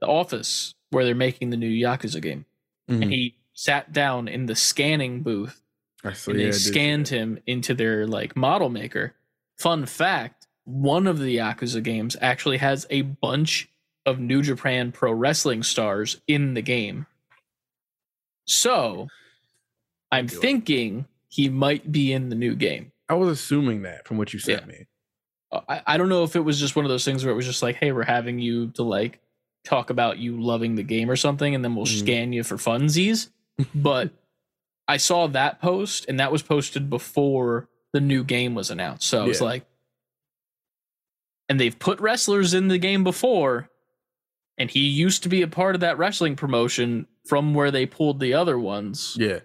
the office where they're making the new Yakuza game, Mhm. and he sat down in the scanning booth I saw, and they see scanned him into their like model maker. Fun fact: one of the Yakuza games actually has a bunch of New Japan Pro Wrestling stars in the game. So, I'm it. thinking he might be in the new game. I was assuming that from what you sent me. Uh, I, I don't know if it was just one of those things where it was just like, hey, we're having you to like talk about you loving the game or something, and then we'll Mhm. scan you for funsies. but I saw that post, and that was posted before the new game was announced. So I was Yeah. like, and they've put wrestlers in the game before, and he used to be a part of that wrestling promotion from where they pulled the other ones. Yeah.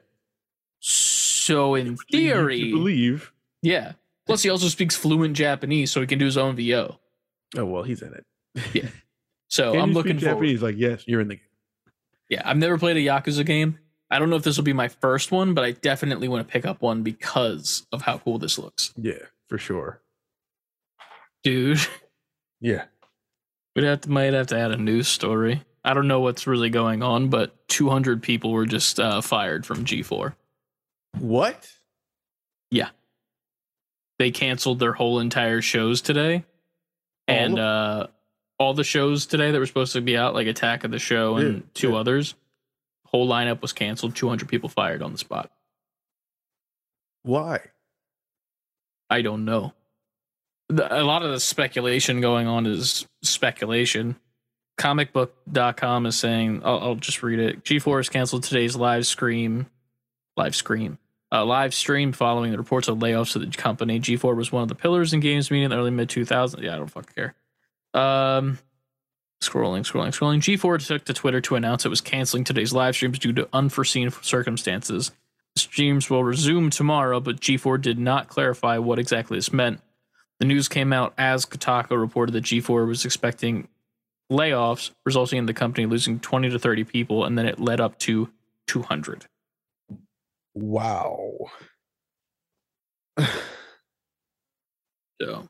So in theory, believe. yeah. Plus, he also speaks fluent Japanese, so he can do his own VO. Oh well, he's in it. Yeah. So Can I'm looking forward. Japanese. Like yes, you're in the game. Yeah, I've never played a Yakuza game. I don't know if this will be my first one, but I definitely want to pick up one because of how cool this looks. Yeah, for sure. Dude, Yeah. we'd have to might have to add a news story. I don't know what's really going on, but 200 people were just uh, fired from G4. What? Yeah. They canceled their whole entire shows today, All and of- uh, all the shows today that were supposed to be out, like Attack of the Show and Yeah, two yeah. others, whole lineup was canceled. 200 people fired on the spot. Why? I don't know. The, a lot of the speculation going on is speculation. Comicbook.com is saying, I'll, I'll just read it. G4 has canceled today's live stream, live stream. uh, live stream following the reports of layoffs at the company. G4 was one of the pillars in games media in the early mid 2000s. Yeah, I don't fucking care. Um, scrolling, scrolling, scrolling. G4 took to Twitter to announce it was canceling today's live streams due to unforeseen circumstances. Streams will resume tomorrow, but G4 did not clarify what exactly this meant. The news came out as Kotaku reported that G4 was expecting layoffs, resulting in the company losing 20 to 30 people, and then it led up to 200. Wow. So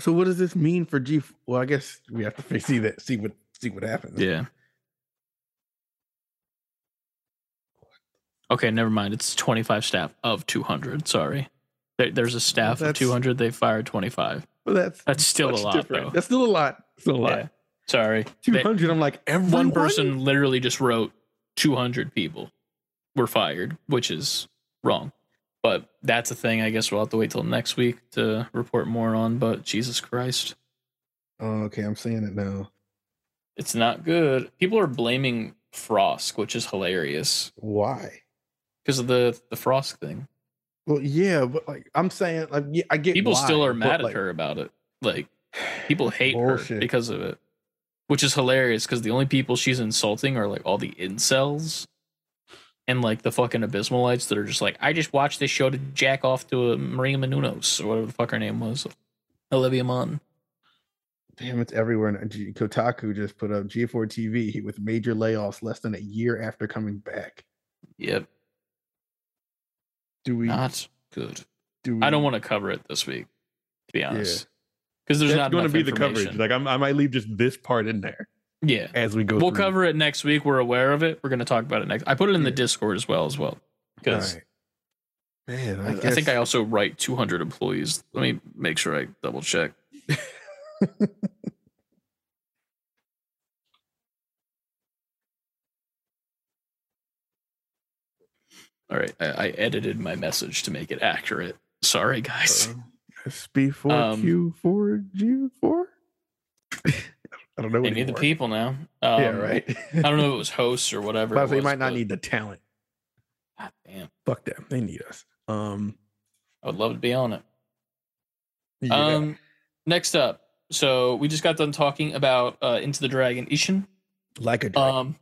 So what does this mean for G? Well, I guess we have to see that, see what, see what happens. yeah. Okay, never mind. It's 25 staff of 200. Sorry. There, there's a staff of 200. They fired 25. But that's That's still a lot, different. though. That's still a lot. Still a lot. Yeah. Sorry. 200. They- I'm like everyone. one person literally just wrote 200 people were fired, which is wrong. But that's a thing. I guess we'll have to wait till next week to report more on. But Jesus Christ, Oh, okay, I'm saying it now. it's not good. People are blaming Frost, which is hilarious Why? because of the the Frost thing. Well, yeah, but like I'm saying, like yeah, I get People why, still are mad like, at her about it. Like people hate her because of it, which is hilarious because the only people she's insulting are like all the incels and like the fucking abysmalites that are just like, I just watched this show to jack off to a Maria Menounos or whatever the fuck her name was, Olivia Munn. Damn, it's everywhere. And Kotaku just put up G4 TV with major layoffs less than a year after coming back. Yep, Do we? not good. do we, I don't want to cover it this week, to be honest, because there's That's not going to be the coverage. Like I'm, I might leave just this part in there yeah, as we go. we'll through. cover it next week. We're aware of it. We're going to talk about it next. I put it in the Discord as well, as well, because. Alright. Man, I, I, I think I also write 200 employees. Let me make sure I double check. All right, I, I edited my message to make it accurate. Sorry, guys. Uh, SP4Q4G4. I don't know. They need the people now. Um, yeah, right. I don't know if it was hosts or whatever. But they might not need the talent. God damn, Fuck them. They need us. Um. I would love to be on it. yeah. Um, next up, so we just got done talking about uh, Into the Dragon Ishin. like a dragon. Um,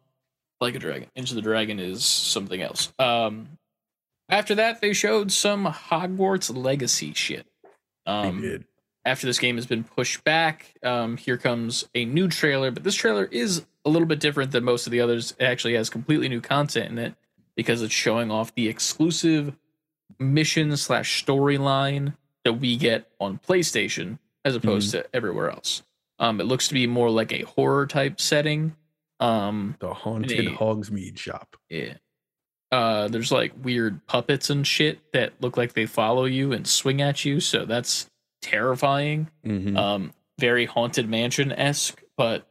like a dragon. Into the Dragon is something else. Um, after that, they showed some Hogwarts Legacy shit. They Um, did. After this game has been pushed back, um, here comes a new trailer. But this trailer is a little bit different than most of the others. It actually has completely new content in it because it's showing off the exclusive mission slash storyline that we get on PlayStation as opposed to everywhere else. Um, it looks to be more like a horror type setting. Um, The haunted a- Hogsmeade shop. yeah. Uh, there's like weird puppets and shit that look like they follow you and swing at you, so that's terrifying. Mhm. Um, very haunted mansion esque, but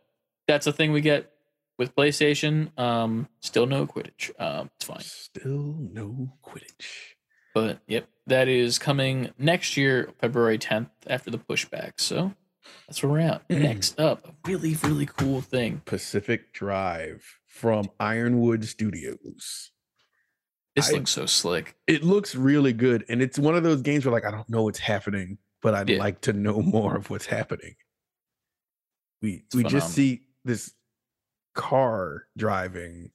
that's a thing we get with PlayStation. Um, still no Quidditch. Um, it's fine. Still no Quidditch. But yep, that is coming next year, February 10th, after the pushback. So that's where we're at. Next up, a really, really cool thing. Pacific Drive from Ironwood Studios. This I- looks so slick. It looks really good, and it's one of those games where like I don't know what's happening, but I'd Yeah. like to know more of what's happening. We It's we just see this car driving,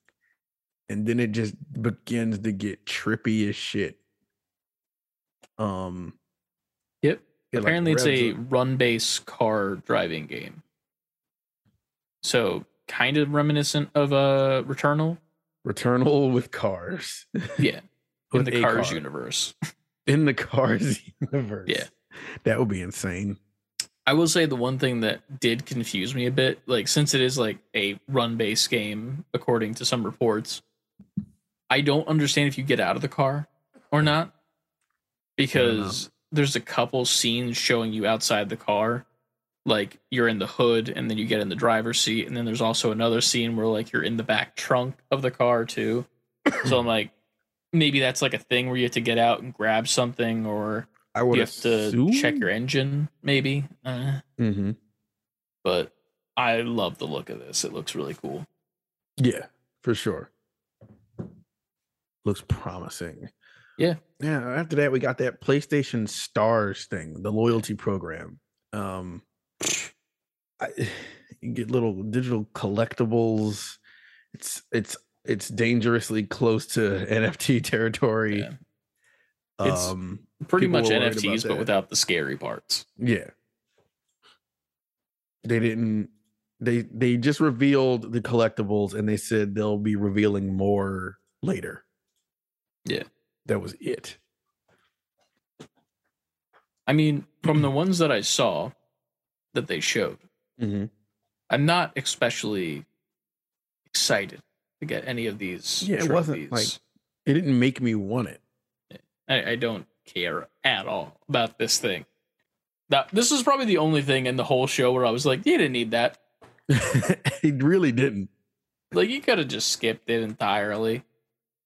and then it just begins to get trippy as shit. Um, Yep. it, like, Apparently, it's a up- run based car driving game. So, kind of reminiscent of a Returnal. Returnal with cars. Yeah. in With the Cars car. universe. in the Cars universe. Yeah. that would be insane. I will say the one thing that did confuse me a bit, like since it is like a run based game, according to some reports, I don't understand if you get out of the car or not. Because there's a couple scenes showing you outside the car. Like you're in the hood and then you get in the driver's seat. And then there's also another scene where like you're in the back trunk of the car too. so I'm like, maybe that's like a thing where you have to get out and grab something or I would you have to check your engine, maybe. Uh, Mhm. but I love the look of this. It looks really cool. Yeah, for sure. Looks promising. Yeah. Yeah. After that, we got that PlayStation Stars thing, the loyalty program. Um, I, you get little digital collectibles. It's it's it's dangerously close to NFT territory. Yeah. It's Um, Pretty People much were worried about NFTs, but that. without the scary parts. Yeah. They didn't they they just revealed the collectibles and they said they'll be revealing more later. Yeah. That was it. I mean, from the ones that I saw that they showed, Mm-hmm. I'm not especially excited to get any of these. Yeah, it wasn't, like- It didn't make me want it. I, I don't care at all about this thing. That this is probably the only thing in the whole show where I was like, you didn't need that. he really didn't. Like you could have just skipped it entirely,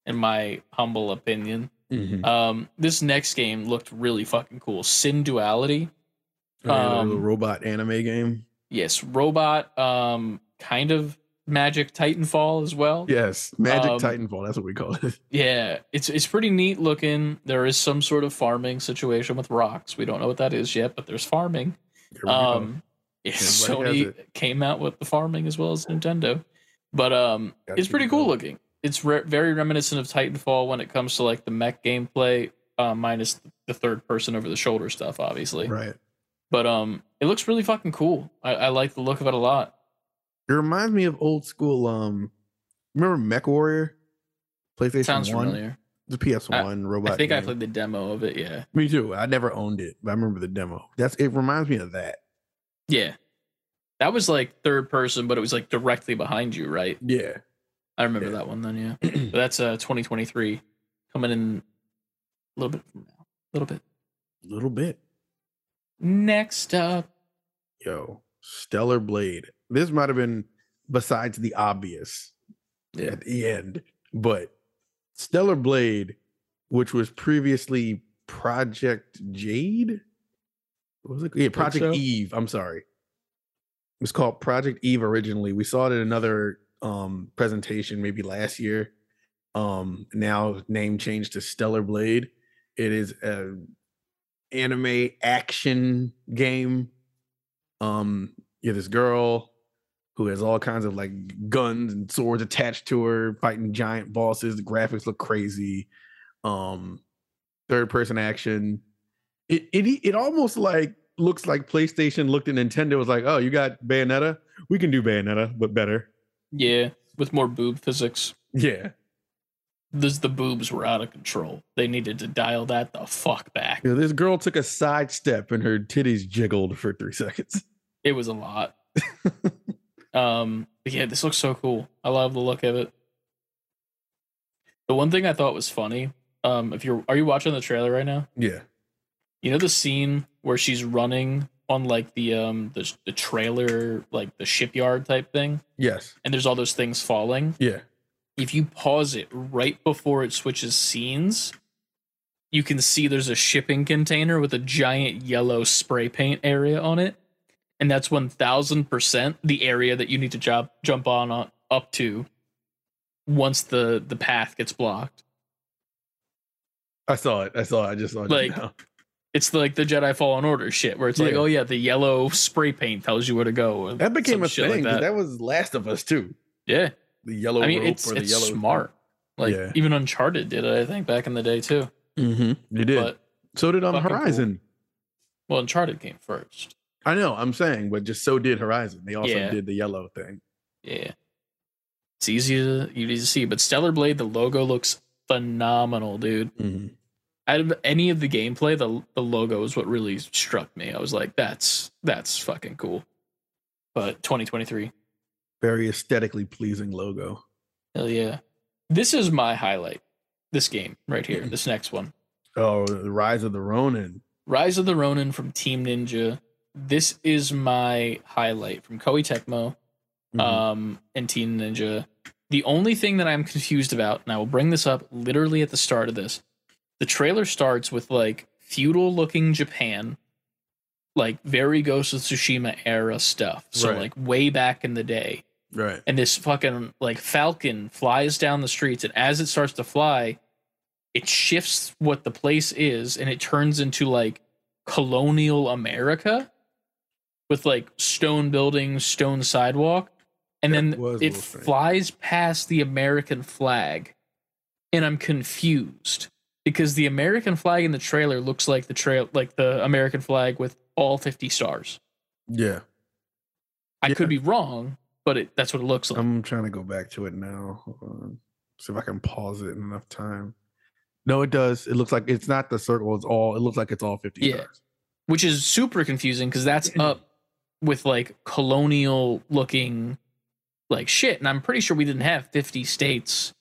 in my humble opinion. Mm-hmm. Um, this next game looked really fucking cool. Synduality. the um, robot anime game. Yes, robot. Um, kind of Magic Titanfall as well. Yes, Magic um, Titanfall. That's what we call it. Yeah, it's it's pretty neat looking. There is some sort of farming situation with rocks. We don't know what that is yet, but there's farming. Here we go. Um, yeah, Sony came out with the farming as well as Nintendo, but um, Gotta it's pretty cool looking. It's re- very reminiscent of Titanfall when it comes to like the mech gameplay, uh, minus the third person over the shoulder stuff, obviously. right. But um, it looks really fucking cool. I, I like the look of it a lot. It reminds me of old school. Um, remember Mech Warrior? PlayStation Sounds One. familiar. The PS One robot. I think I played the demo of it. Yeah, Me too. I never owned it, but I remember the demo. That's it. Reminds me of that. yeah. That was like third person, but it was like directly behind you, right? Yeah. I remember Yeah. that one then. Yeah, but that's uh 2023 coming in a little bit from now. A little bit. A little bit. Next up, Yo, Stellar Blade. This might have been besides the obvious Yeah. at the end, but Stellar Blade which was previously Project Jade. What was it? Yeah, Project so. Eve. I'm sorry. It was called Project Eve originally. We saw it in another um presentation maybe last year. Um now name changed to Stellar Blade. It is a anime action game. Um yeah, this girl who has all kinds of like guns and swords attached to her, fighting giant bosses. The graphics look crazy. Um, third person action. It it it almost like looks like PlayStation looked at Nintendo was like, oh, you got Bayonetta? We can do Bayonetta, but better. Yeah, with more boob physics. Yeah. This the boobs were out of control. They needed to dial that the fuck back. Know, this girl took a sidestep and her titties jiggled for three seconds. It was a lot. um, but yeah, this looks so cool. I love the look of it. The one thing I thought was funny, um, if you're are you watching the trailer right now? Yeah. You know the scene where she's running on like the um the, the trailer like the shipyard type thing Yes. and there's all those things falling Yeah. if you pause it right before it switches scenes you can see there's a shipping container with a giant yellow spray paint area on it and that's 1000% the area that you need to jump jump on, on up to once the the path gets blocked I saw it. I saw it. I just saw it. Like, now. it's like the Jedi Fallen Order shit, where it's like, oh yeah, the yellow spray paint tells you where to go. that became a thing. like that. that. was Last of Us too. Yeah, The yellow I mean rope it's or the it's yellow smart. Like Yeah. even Uncharted did it, I think, back in the day too. Mm-hmm. You did. But so did um cool. Horizon. well, Uncharted came first. I know. I'm saying, but just so did Horizon. They also Yeah. did the yellow thing. Yeah, it's easy to easy to see. But Stellar Blade, the logo looks phenomenal, dude. Mm-hmm. Out of any of the gameplay, the the logo is what really struck me. I was like, that's that's fucking cool. But 2023, Very aesthetically pleasing logo. hell yeah! This is my highlight. This game right here, this next one. Oh, the Rise of the Ronin. Rise of the Ronin from Team Ninja. This is my highlight from Koei Tecmo Mhm. um, and Team Ninja. The only thing that I'm confused about, and I will bring this up literally at the start of this, the trailer starts with like feudal looking Japan, like very Ghost of Tsushima era stuff. So Right. like way back in the day. right. And this fucking like falcon flies down the streets, and as it starts to fly, it shifts what the place is, and it turns into like colonial America with like stone buildings, stone sidewalk, and That then it flies past the American flag, and I'm confused because the American flag in the trailer looks like the trail, like the American flag with all 50 stars. Yeah. I Yeah. could be wrong, but it, that's what it looks like. I'm trying to go back to it now. See if I can pause it in enough time. No, it does. It looks like it's not the circle. It's all. It looks like it's all 50 Yeah. stars. which is super confusing because that's up with like colonial looking like shit and i'm pretty sure we didn't have 50 states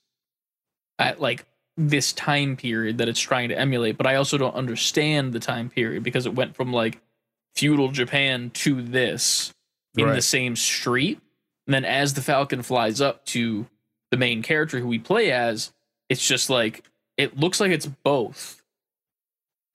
at like this time period that it's trying to emulate but i also don't understand the time period because it went from like feudal japan to this in the same street. And then as the falcon flies up to the main character who we play as it's just like it looks like it's both.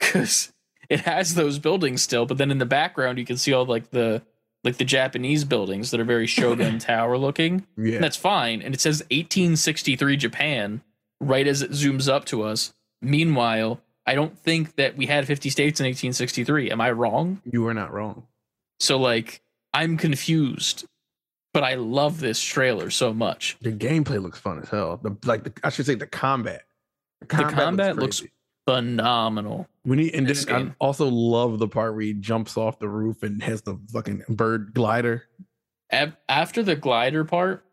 Because it has those buildings still but then in the background you can see all like the like the japanese buildings that are very shogun tower looking Yeah. and that's fine and it says 1863 japan right as it zooms up to us meanwhile i don't think that we had 50 states in 1863 am i wrong you are not wrong. so like i'm confused but i love this trailer so much The gameplay looks fun as hell. The like the, I should say the combat. The combat looks crazy. Phenomenal. We need, and I also love the part where he jumps off the roof and has the fucking bird glider. After the glider part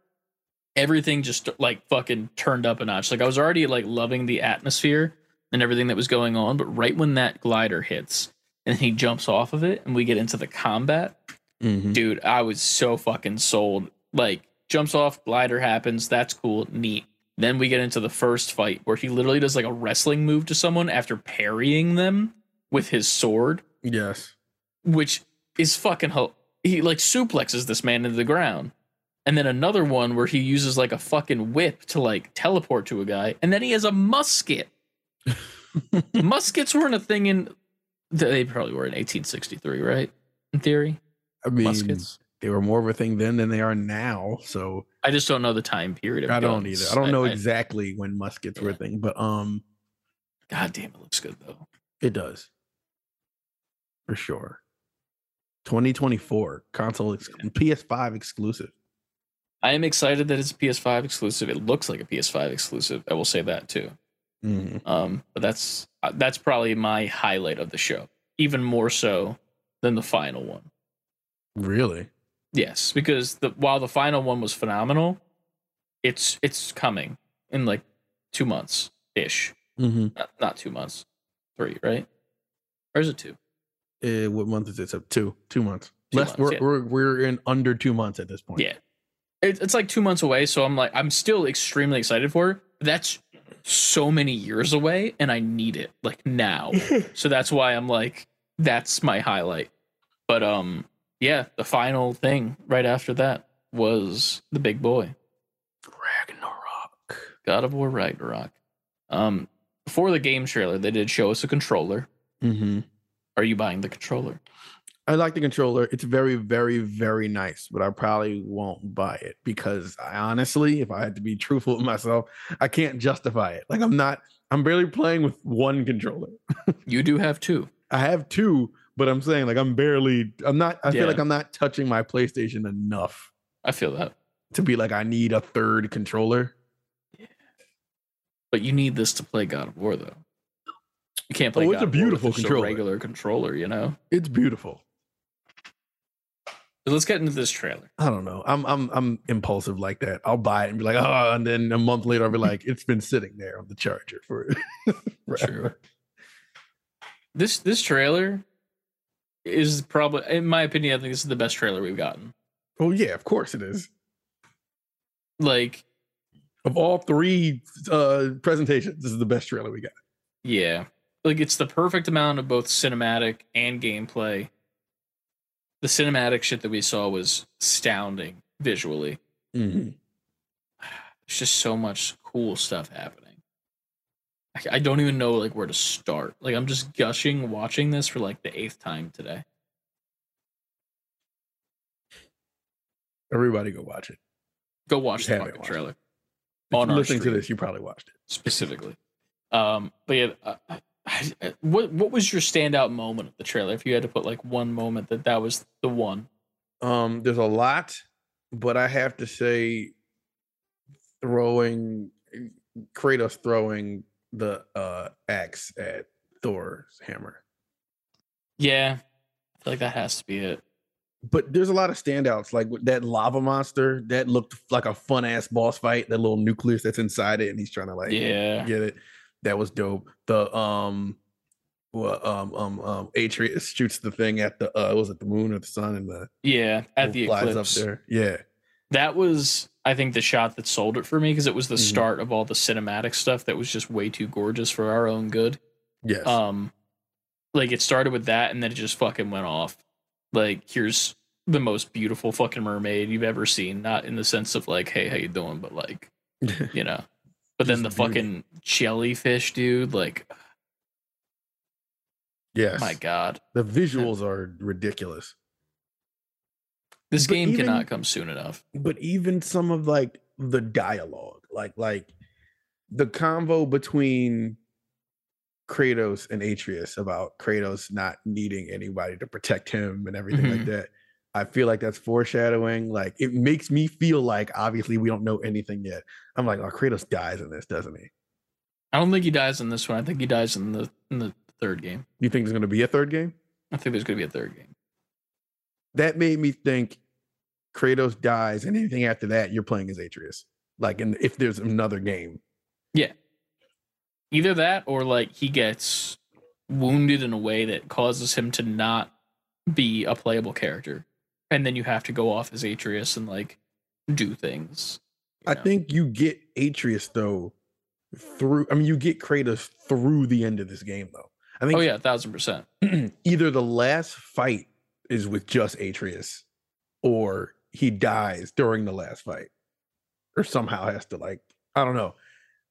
everything just like fucking turned up a notch. Like i was already like loving the atmosphere and everything that was going on but right when that glider hits and he jumps off of it and we get into the combat Mm-hmm. dude i was so fucking sold. Like jumps off glider happens. That's cool. Neat then we get into the first fight where he literally does like a wrestling move to someone after parrying them with his sword Yes. which is fucking hel- he like suplexes this man into the ground and then another one where he uses like a fucking whip to like teleport to a guy and then he has a musket muskets weren't a thing in. They probably were in 1863, right? In theory, I mean, muskets. They were more of a thing then than they are now. So I just don't know the time period. Of I don't guns. either. I don't know I- exactly when muskets were a thing, but um, God damn, it looks good though. it does for sure. 2024 console ex- PS5 exclusive. I am excited that it's a PS5 exclusive. It looks like a PS5 exclusive. I will say that too. Mhm. Um, but that's uh, that's probably my highlight of the show, even more so than the final one. Really? Yes, because the while the final one was phenomenal, it's it's coming in like two months ish. Mm-hmm. Not, not two months, three, right? Or is it two? Uh, what month is it? So two, two months. Two Less. months, we're, yeah. we're we're in under two months at this point. Yeah, it, it's like two months away. So I'm like, I'm still extremely excited for it. That's so many years away, and I need it like now. so that's why I'm like, that's my highlight. But um, yeah, the final thing right after that was the big boy. Ragnarok. God of War Ragnarok. Um, before the game trailer, they did show us a controller. Mm-hmm. Are you buying the controller? I like the controller. It's very, very, very nice, but I probably won't buy it because I honestly, if I had to be truthful with myself, I can't justify it. Like I'm not, I'm barely playing with one controller. You do have two. I have two, but I'm saying like I'm barely, I'm not, I Yeah. feel like I'm not touching my PlayStation enough I feel that. to be like, I need a third controller. But you need this to play God of War, though. You can't oh, play. Oh, it's God a of War with beautiful controller. regular controller, you know. It's beautiful. But let's get into this trailer. I don't know. I'm I'm I'm impulsive like that. I'll buy it and be like, oh, and then a month later I'll be like, it's been sitting there on the charger for forever. This this trailer is probably, in my opinion, I think this is the best trailer we've gotten. Oh yeah, of course it is. Like, Of all three uh presentations, this is the best trailer we got. yeah, like it's the perfect amount of both cinematic and gameplay. The cinematic shit that we saw was astounding visually. Mm-hmm. There's just so much cool stuff happening. I, don't even know like where to start. Like I'm just gushing watching this for like the eighth time today. Everybody go watch it. Go watch You the fucking trailer If On listening to this, you probably watched it. specifically. Um, but yeah, uh, I, I, what what was your standout moment of the trailer? If you had to put like one moment that that was the one. Um, there's a lot, but I have to say, throwing Kratos throwing the uh axe at Thor's hammer. Yeah, I feel like that has to be it. But there's a lot of standouts, like that lava monster that looked like a fun ass boss fight. That little nucleus that's inside it, and he's trying to like Yeah, get it. That was dope. The um, well, um, um, um, Atreus shoots the thing at the uh, was it the moon or the sun, and the yeah. At the flies eclipse, up there. Yeah, that was I think the shot that sold it for me because it was the Mhm. start of all the cinematic stuff that was just way too gorgeous for our own good. yes, Um, like it started with that, and then it just fucking went off. Like here's the most beautiful fucking mermaid you've ever seen. Not in the sense of like, hey, how you doing, but like, you know. But then the beauty. fucking jellyfish, dude. Like, yes. my god, The visuals are ridiculous. This game even- cannot come soon enough. But even some of like the dialogue, like like the convo between Kratos and Atreus about Kratos not needing anybody to protect him and everything like Mhm. that. I feel like that's foreshadowing. Like it makes me feel like obviously we don't know anything yet. I'm like, oh, Kratos dies in this, doesn't he? I don't think he dies in this one. I think he dies in the in the third game. You think there's gonna be a third game? I think there's gonna be a third game. That made me think Kratos dies, and anything after that, you're playing as Atreus. Like, and if there's another game, yeah, Either that or like he gets wounded in a way that causes him to not be a playable character. And then you have to go off as Atreus and like do things. I know? think you get Atreus though through. I mean, you get Kratos through the end of this game though. I think Oh yeah, thousand percent. either the last fight is with just Atreus, or he dies during the last fight, or somehow has to like I don't know,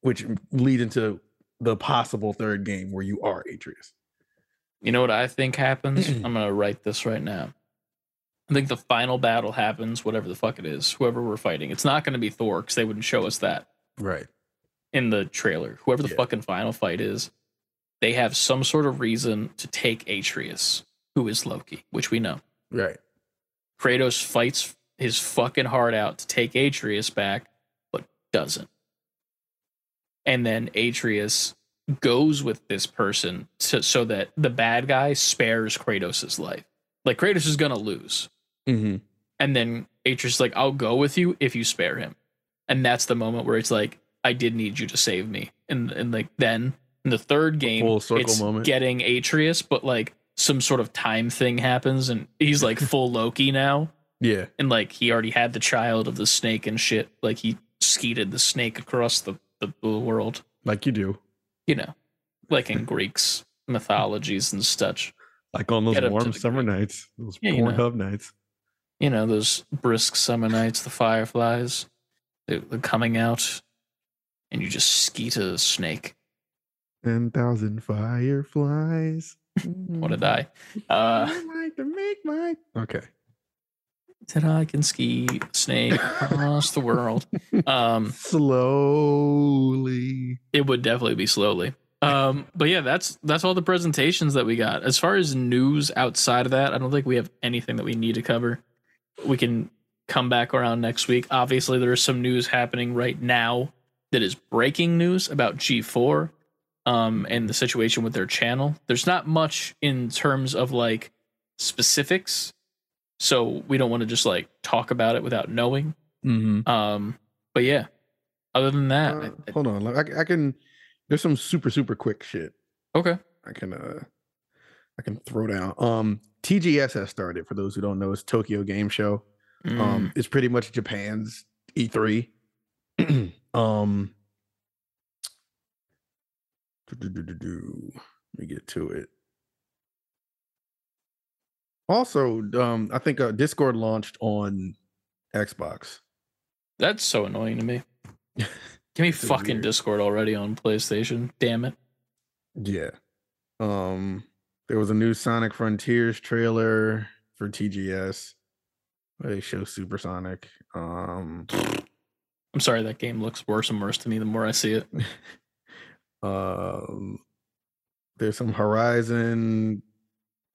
which lead into the possible third game where you are Atreus. You know what I think happens? I'm gonna write this right now. I think the final battle happens, whatever the fuck it is, whoever we're fighting. It's not gonna be Thor because they wouldn't show us that Right. in the trailer. Whoever the Yeah. fucking final fight is, they have some sort of reason to take Atreus, who is Loki, which we know. Right. Kratos fights his fucking heart out to take Atreus back, but doesn't. And then Atreus goes with this person to, so that the bad guy spares Kratos' life. Like Kratos is gonna lose. Mm-hmm. And then Atreus is like, I'll go with you if you spare him. And that's the moment where it's like, I did need you to save me. And and like then in the third game, full circle it's moment. getting Atreus, but like some sort of time thing happens and he's like full Loki now. Yeah. And like he already had the child of the snake and shit. Like he skeeted the snake across the, the, the world, Like you do. you know, like in Greeks mythologies and such. Like on those warm summer Greek. nights, those Yeah, you know. Pornhub nights. you know those brisk summer nights the fireflies they're, they're coming out and you just skeet a snake Ten thousand fireflies. what a die. Uh like to make my. Okay. that i can ski snake across the world. Um Slowly. it would definitely be slowly. Um but yeah that's that's all the presentations that we got. As far as news outside of that i don't think we have anything that we need to cover. We can come back around next week. Obviously there is some news happening right now that is breaking news about g4 um and the situation with their channel there's not much in terms of like specifics so we don't want to just like talk about it without knowing Mm-hmm. um but yeah other than that I- I- hold on. Like, I, I can. There's some super super quick shit. okay I can uh I can throw down. Um TGS has started for those who don't know, it's Tokyo Game Show. Mm. Um it's pretty much Japan's E3. um do-do-do-do-do. let me get to it. Also, um I think uh, Discord launched on Xbox. That's so annoying to me. Give me It's fucking weird. Discord already on PlayStation. Damn it. Yeah. Um there was a new Sonic Frontiers trailer for TGS. They show Supersonic. Um I'm sorry, that game looks worse and worse to me the more I see it. um there's some Horizon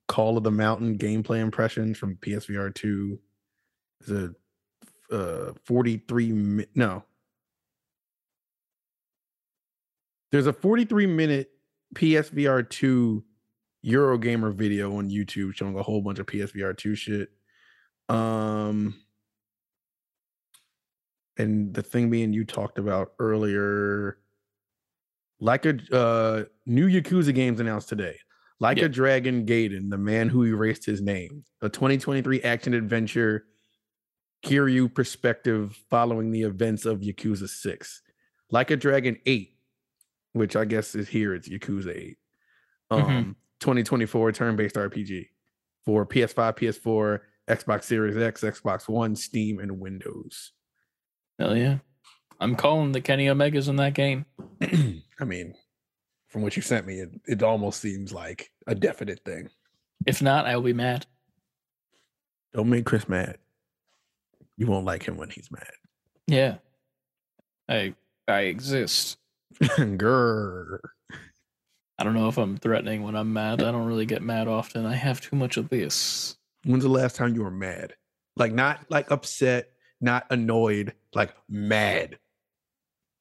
Call of the Mountain gameplay impressions from PSVR 2. There's a uh 43 mi- no. There's a 43 minute PSVR 2 Eurogamer video on YouTube showing a whole bunch of PSVR 2 shit. Um and the thing being you talked about earlier like a uh new Yakuza games announced today. Like Yeah. a Dragon Gaiden, the man who erased his name. A 2023 action adventure Kiryu perspective following the events of Yakuza 6. Like a Dragon 8, which I guess is here, it's Yakuza 8. Um, Mhm. 2024 turn based RPG for PS5, PS4, Xbox Series X, Xbox One, Steam, and Windows. Hell yeah. I'm calling the Kenny Omegas in that game. I mean, from what you sent me, it, it almost seems like a definite thing. If not, I will be mad. Don't make Chris mad. You won't like him when he's mad. Yeah. I I exist. Grr. I don't know if I'm threatening when I'm mad. I don't really get mad often. I have too much of this. When's the last time you were mad? Like not like upset, not annoyed, like mad.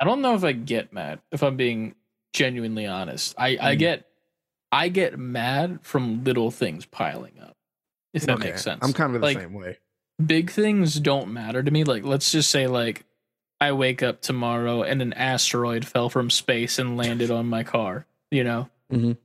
I don't know if I get mad, if I'm being genuinely honest. I, I Mm. get I get mad from little things piling up. If that Okay, makes sense. I'm kind of the Like, same way. big things don't matter to me. Like, let's just say, like, I wake up tomorrow and an asteroid fell from space and landed on my car. You know, Mhm.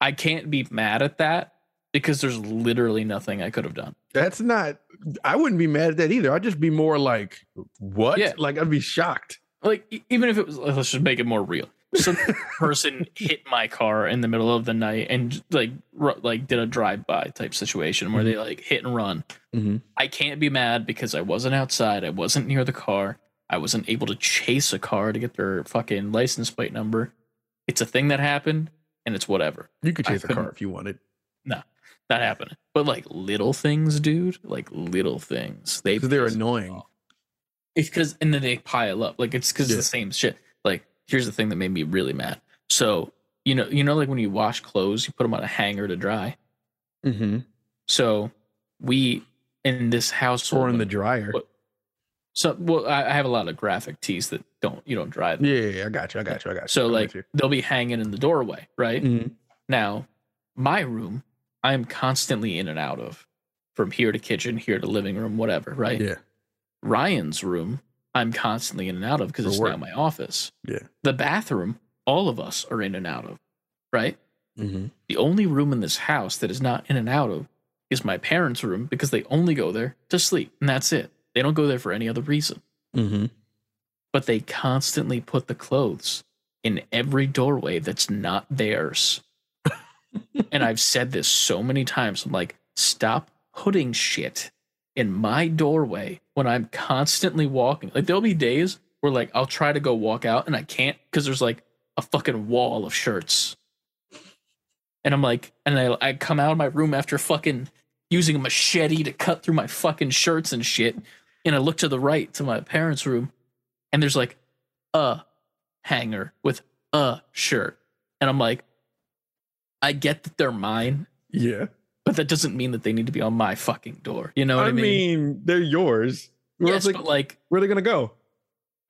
I can't be mad at that because there's literally nothing I could have done. That's not I wouldn't be mad at that either. I'd just be more like, what? Yeah. Like I'd be shocked. Like, even if it was, let's just make it more real. Some person hit my car in the middle of the night and like, ru- like did a drive by type situation where they like hit and run. Mhm. I can't be mad because I wasn't outside. I wasn't near the car. I wasn't able to chase a car to get their fucking license plate number. it's a thing that happened and it's whatever. You could chase a car if you wanted. No, that happened. But like little things, dude, like little things. They they're annoying. off. It's because and then they pile up. Like it's because Yeah. the same shit. Like here's the thing that made me really mad. So you know, you know, like when you wash clothes, you put them on a hanger to dry. Mm-hmm. So we in this house Or in the dryer. So well, I, I have a lot of graphic tees that don't you don't dry them. Yeah, yeah, yeah, I got you. I got you. I got you. So I'm like they'll be hanging in the doorway, right? Mhm. Now, my room, I am constantly in and out of from here to kitchen, here to living room, whatever, right? yeah, Ryan's room, I'm constantly in and out of because it's work. now my office. yeah. The bathroom, all of us are in and out of, right? Mm-hmm. The only room in this house that is not in and out of is my parents' room because they only go there to sleep, and that's it. They don't go there for any other reason. Mm-hmm. But they constantly put the clothes in every doorway that's not theirs. and I've said this so many times. I'm like, stop putting shit in my doorway when I'm constantly walking. Like there'll be days where like I'll try to go walk out and I can't because there's like a fucking wall of shirts. And I'm like, and I, I come out of my room after fucking using a machete to cut through my fucking shirts and shit. And I look to the right to my parents' room and there's like a hanger with a shirt. And I'm like, I get that they're mine, Yeah. But that doesn't mean that they need to be on my fucking door. You know what I, I mean, they're yours. Where, yes, else but like where are they gonna go?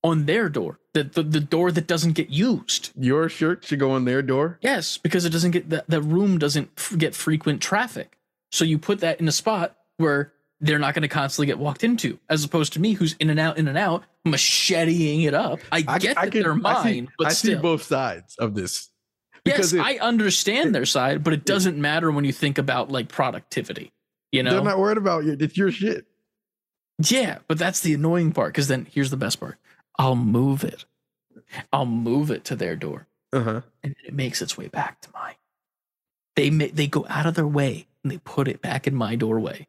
on their door, the, the the door that doesn't get used. Your shirt should go on their door. Yes, because it doesn't get the, the room doesn't f- get frequent traffic. So you put that in a spot where they're not going to constantly get walked into, as opposed to me, who's in and out, in and out, macheteing it up. I, get that they're I mine, see, but I still, see both sides of this. Yes, it- I understand their side, but it doesn't matter when you think about like productivity. You know, They're not worried about you. It's your shit. Yeah, but that's the annoying part because then here's the best part. I'll move it. I'll move it to their door Uh huh. and it makes its way back to mine. They they go out of their way and they put it back in my doorway,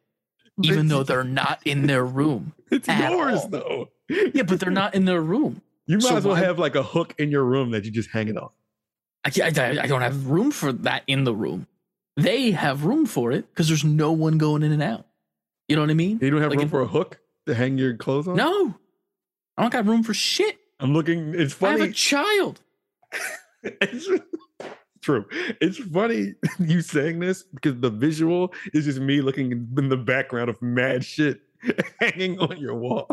even though they're not in their room. it's yours all. though. Yeah, but they're not in their room. You might So as well why- have like a hook in your room that you just hang it on. I, I, I don't have room for that in the room. They have room for it because there's no one going in and out. You know what I mean? You don't have Like room in- for a hook to hang your clothes on. No, I don't got room for shit. I'm looking. It's funny. I have a child. it's true. It's funny you saying this because the visual is just me looking in the background of mad shit hanging on your wall.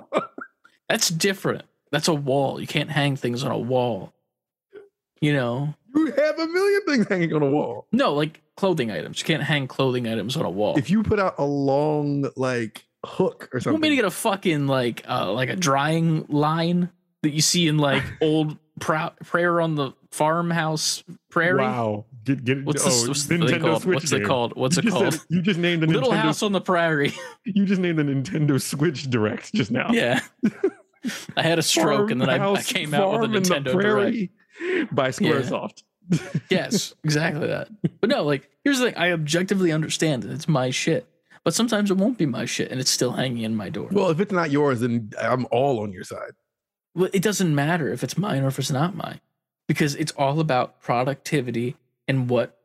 That's different. That's a wall. You can't hang things on a wall. You know? You have a million things hanging on a wall. No, like clothing items. You can't hang clothing items on a wall. If you put out a long like hook or something, you want me to get a fucking like uh like a drying line that you see in like old prou- prayer on the farmhouse prairie? wow, get get What's oh, this what's the thing Nintendo called? Switch What's it called? What's you it just called? said- you just named the Little Nintendo. House on the Prairie. You just named the Nintendo Switch Direct just now. yeah. I had a stroke and then I, I came out with a Farm in the Nintendo Direct. Prairie by Squaresoft. Yes, exactly that. But no, like here's the thing: I objectively understand that it's my shit, but sometimes it won't be my shit, and it's still hanging in my door. Well, if it's not yours, then I'm all on your side. Well, it doesn't matter if it's mine or if it's not mine, because it's all about productivity and what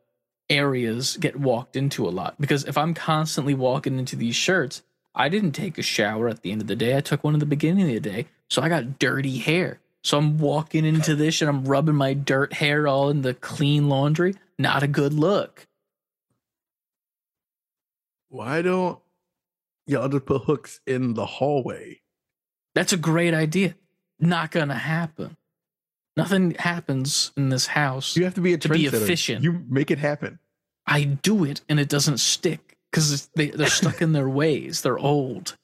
areas get walked into a lot. Because if I'm constantly walking into these shirts, I didn't take a shower at the end of the day. I took one at the beginning of the day, so I got dirty hair. So I'm walking into this and I'm rubbing my dirt hair all in the clean laundry. Not a good look. Why don't y'all just put hooks in the hallway? That's a great idea. Not gonna happen. Nothing happens in this house. You have to be a To be efficient. You make it happen. I do it and it doesn't stick because they, they're stuck in their ways. They're old.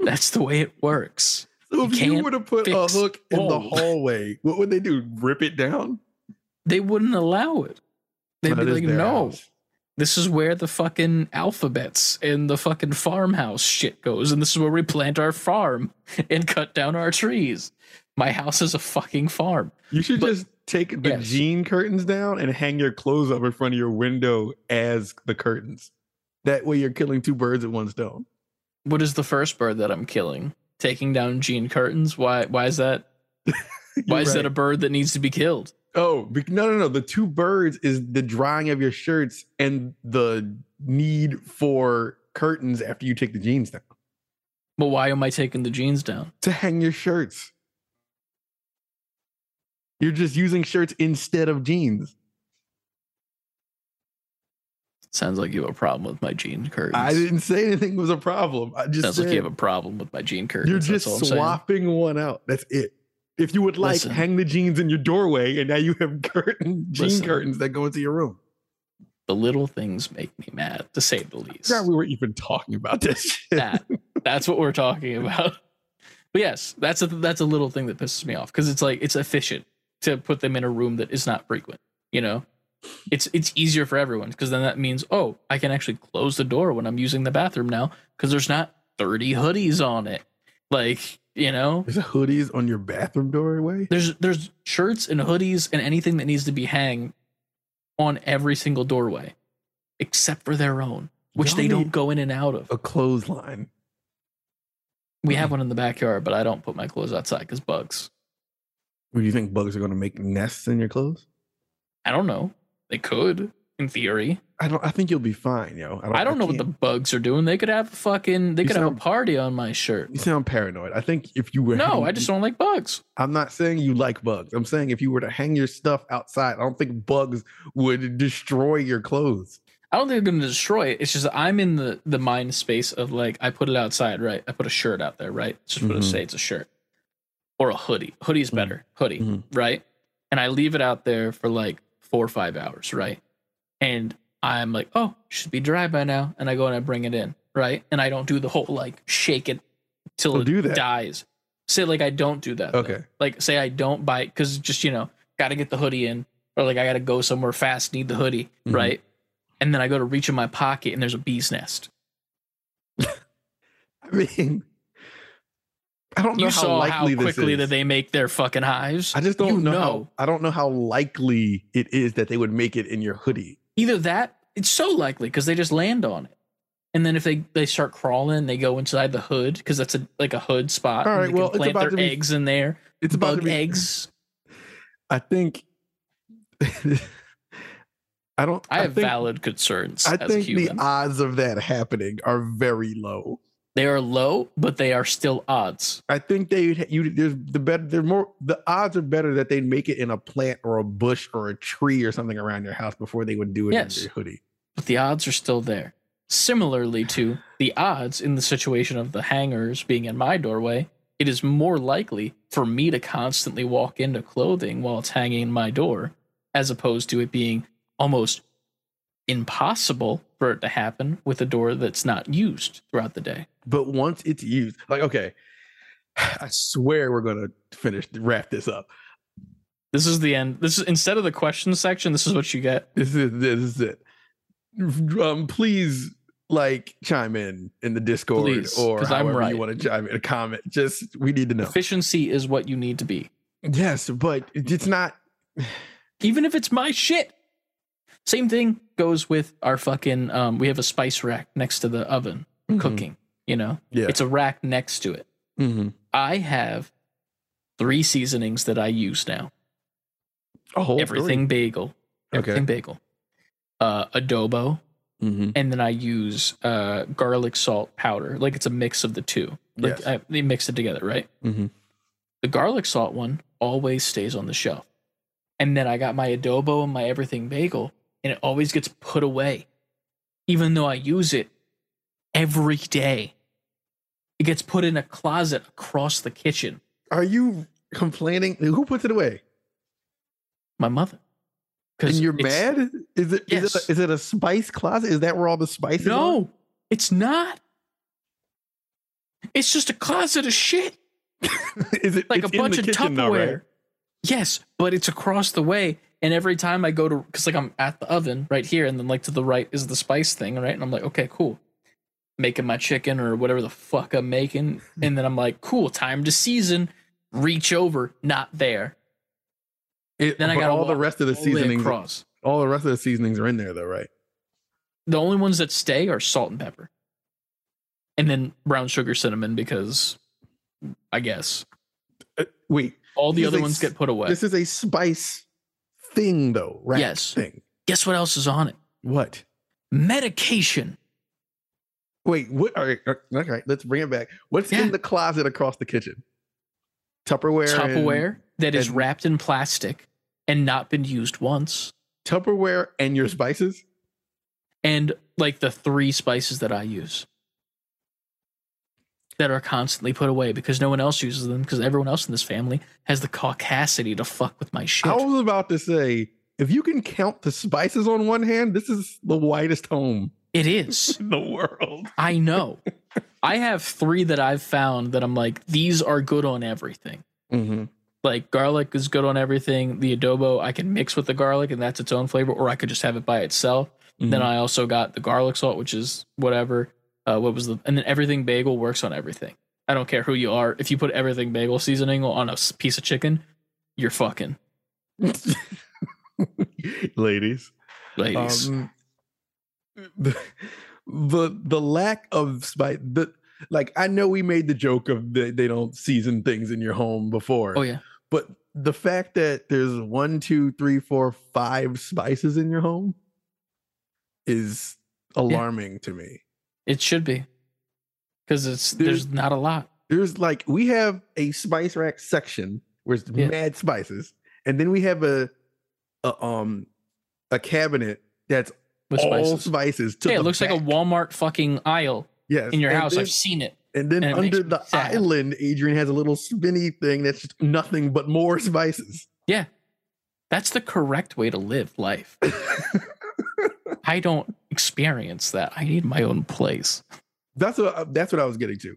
That's the way it works. So if you were to put a hook in the hallway, what would they do? Rip it down? They wouldn't allow it. They'd That be like, no, house. this is where the fucking alphabets and the fucking farmhouse shit goes. And this is where we plant our farm and cut down our trees. My house is a fucking farm. You should But- just take the Yes. jean curtains down and hang your clothes up in front of your window as the curtains. That way you're killing two birds with one stone. What is the first bird that I'm killing? Taking down jean curtains? Why why is that why is that a bird that needs to be killed? Oh, no, no, no. The two birds is the drying of your shirts and the need for curtains after you take the jeans down But why am I taking the jeans down? to hang your shirts. You're just using shirts instead of jeans. Sounds like you have a problem with my jean curtains. I didn't say anything was a problem. I just Sounds said like you have a problem with my jean curtains. you're just all I'm saying. swapping one out. That's it. If you would like, Listen. hang the jeans in your doorway, and now you have curtain jean Listen. curtains that go into your room. The little things make me mad, to say the least. God, we were even talking about this that. That's what we're talking about. But yes, that's a that's a little thing that pisses me off because it's like it's efficient to put them in a room that is not frequent. You know, it's it's easier for everyone because then that means oh I can actually close the door when I'm using the bathroom now because there's not 30 hoodies on it. Like you know, There's hoodies on your bathroom doorway. there's there's shirts and hoodies and anything that needs to be hang on every single doorway except for their own, which Y'all they don't go in and out of. A clothesline. We have one in the backyard, but I don't put my clothes outside because bugs. do you think bugs are going to make nests in your clothes? I don't know. They could, in theory. I don't. I think you'll be fine, yo. I don't, know what the bugs are doing. They could have a fucking. They You could have a party on my shirt. You sound paranoid. I think if you were No, hang- I just don't like bugs. I'm not saying you like bugs. I'm saying if you were to hang your stuff outside, I don't think bugs would destroy your clothes. I don't think they're going to destroy it. It's just I'm in the the mind space of like I put it outside, right? I put a shirt out there, right? Just Mhm. it say it's a shirt or a hoodie. Hoodie's Mhm. better. Hoodie, Mhm. right? And I leave it out there for like four or five hours, right? And I'm like, oh, should be dry by now, and I go and I bring it in, right? And I don't do the whole like shake it till Oh, it do that. dies. Say like I don't do that. though. Okay. Like say I don't buy because just you know got to get the hoodie in, or like I got to go somewhere fast, need the hoodie, Mhm. right? And then I go to reach in my pocket and there's a bee's nest. I mean, I don't know You how saw how likely this quickly that they make their fucking hives. I just don't You know, know. How, I don't know how likely it is that they would make it in your hoodie. Either that, it's so likely because they just land on it. And then if they, they start crawling, they go inside the hood because that's a like a hood spot. All they well, plant about their be- eggs in there. It's about bug be eggs. I think. I don't. I have think, valid concerns I think the odds of that happening are very low. They are low, but they are still odds. I think they you there's the better they're more the odds are better that they'd make it in a plant or a bush or a tree or something around your house before they would do it Yes. in your hoodie. but the odds are still there. Similarly to the odds in the situation of the hangers being in my doorway, it is more likely for me to constantly walk into clothing while it's hanging in my door, as opposed to it being almost impossible for it to happen with a door that's not used throughout the day. But once it's used, like okay, I swear we're gonna finish wrap this up. This is the end. This is instead of the question section, this is what you get. This is this is it. Um, please like chime in in the Discord Please, or however right. you want to chime in a comment. Just we need to know. Efficiency is what you need to be. Yes, but it's not. even if it's my shit. Same thing goes with our fucking um we have a spice rack next to the oven Mhm. cooking, you know? Yeah. It's a rack next to it. Mhm. I have three seasonings that I use now. A whole everything bagel. Everything bagel. Uh adobo Mm-hmm. and then I use uh garlic salt powder. Like it's a mix of the two. Like Yes. I, they mix it together, right? Mm-hmm. The garlic salt one always stays on the shelf. And then I got my adobo and my everything bagel, and it always gets put away, even though I use it every day. It gets put in a closet across the kitchen. Are you complaining? Who puts it away? My mother. And you're mad? Is it is Yes. it a, is it a spice closet? Is that where all the spices are? No, it's not. It's just a closet of shit. is it like a bunch of Tupperware. though, right? Yes, but it's across the way. And every time I go to, because like I'm at the oven right here, and then like to the right is the spice thing, right? And I'm like, okay, cool. Making my chicken or whatever the fuck I'm making. And then I'm like, cool, time to season. Reach over, not there. It- Then I got all the rest of the seasonings. across. All the rest of the seasonings are in there though, right? The only ones that stay are salt and pepper. And then brown sugar cinnamon because I guess Uh, wait, all the other a ones get put away. this is a spice thing though, rack Yes. thing. Guess what else is on it? What? Medication. Wait, what? All right, all right, okay, let's bring it back. What's Yeah. in the closet across the kitchen? Tupperware. and- Tupperware that is and- wrapped in plastic and not been used once. Tupperware and your spices. And like the three spices that I use that are constantly put away because no one else uses them because everyone else in this family has the caucasity to fuck with my shit. I was about to say, if you can count the spices on one hand, this is the whitest home It is. in the world. I know. I have three that I've found that I'm like, these are good on everything. Mm-hmm. Like garlic is good on everything. The adobo I can mix with the garlic and that's its own flavor, or I could just have it by itself. Mm-hmm. Then I also got the garlic salt, which is whatever. Uh, what was the and then everything bagel works on everything. I don't care who you are. If you put everything bagel seasoning on a piece of chicken, you're fucking ladies. ladies. Um, the, the the lack of spice. The like I know we made the joke of they, they don't season things in your home before. oh yeah, But the fact that there's one, two, three, four, five spices in your home is alarming to me. It should be because it's There's- there's not a lot. There's like we have a spice rack section where it's Yeah. mad spices, and then we have a, a um a cabinet that's With all spices. spices. Yeah, it looks like a. Walmart fucking aisle yes in your and house. Then, I've seen it. and then and under the island, Adrian has a little spinny thing that's just nothing but more spices. Yeah, that's the correct way to live life. I don't experience that. I need my own place. that's what uh, that's what I was getting to.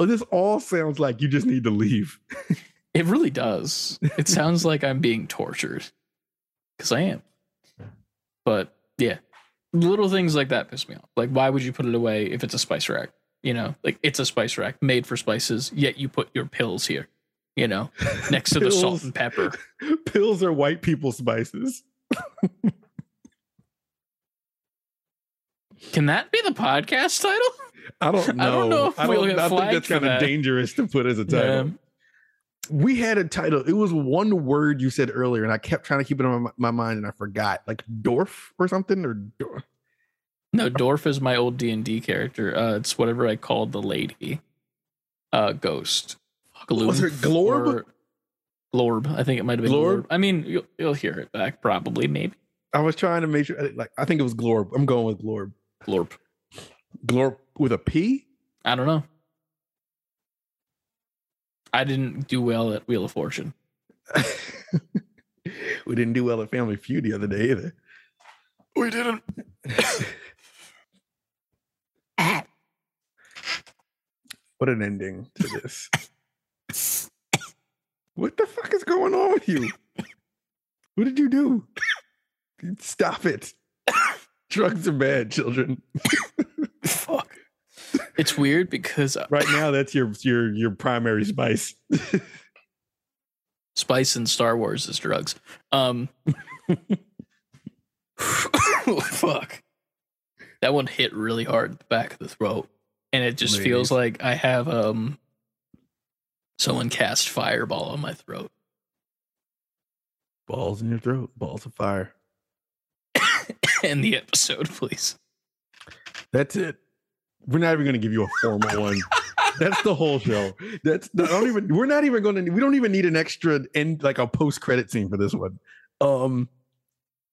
This all sounds like you just need to leave. It really does. It sounds like I'm being tortured because I am. But yeah, little things like that piss me off. Like, why would you put it away if it's a spice rack? You know, like it's a spice rack made for spices, yet you put your pills here, you know, next to the salt and pepper. Pills are white people spices. Can that be the podcast title? I don't know. I don't know if we'll get I think that's kind of that. dangerous to put as a title. Yeah. We had a title. It was one word you said earlier, and I kept trying to keep it on my, my mind, and I forgot. Like Dorf or something, or Dor- No, Dorf is my old D and D character. Uh, it's whatever I called the lady, uh, ghost. Was it Glorb? or- Glorb. I think it might have been Glorb? Glorb. I mean, you'll, you'll hear it back probably, maybe I was trying to make sure. Like I think it was Glorb. I'm going with Glorb. Glorb. Glorb with a P. I don't know. I didn't do well at Wheel of Fortune. we didn't do well at Family Feud the other day either. We didn't. What an ending to this. what the fuck is going on with you? What did you do? Stop it. Drugs are bad, children. Fuck. It's weird because uh, Right now, that's your your your primary spice. spice in Star Wars is drugs. Um. fuck. That one hit really hard in the back of the throat, and it just feels like I have um. Someone cast fireball on my throat. Balls in your throat, balls of fire. End the episode, please. That's it. We're not even going to give you a formal one. That's the whole show. That's I don't even. We're not even going to. We don't even need an extra end like a post credit scene for this one. Um,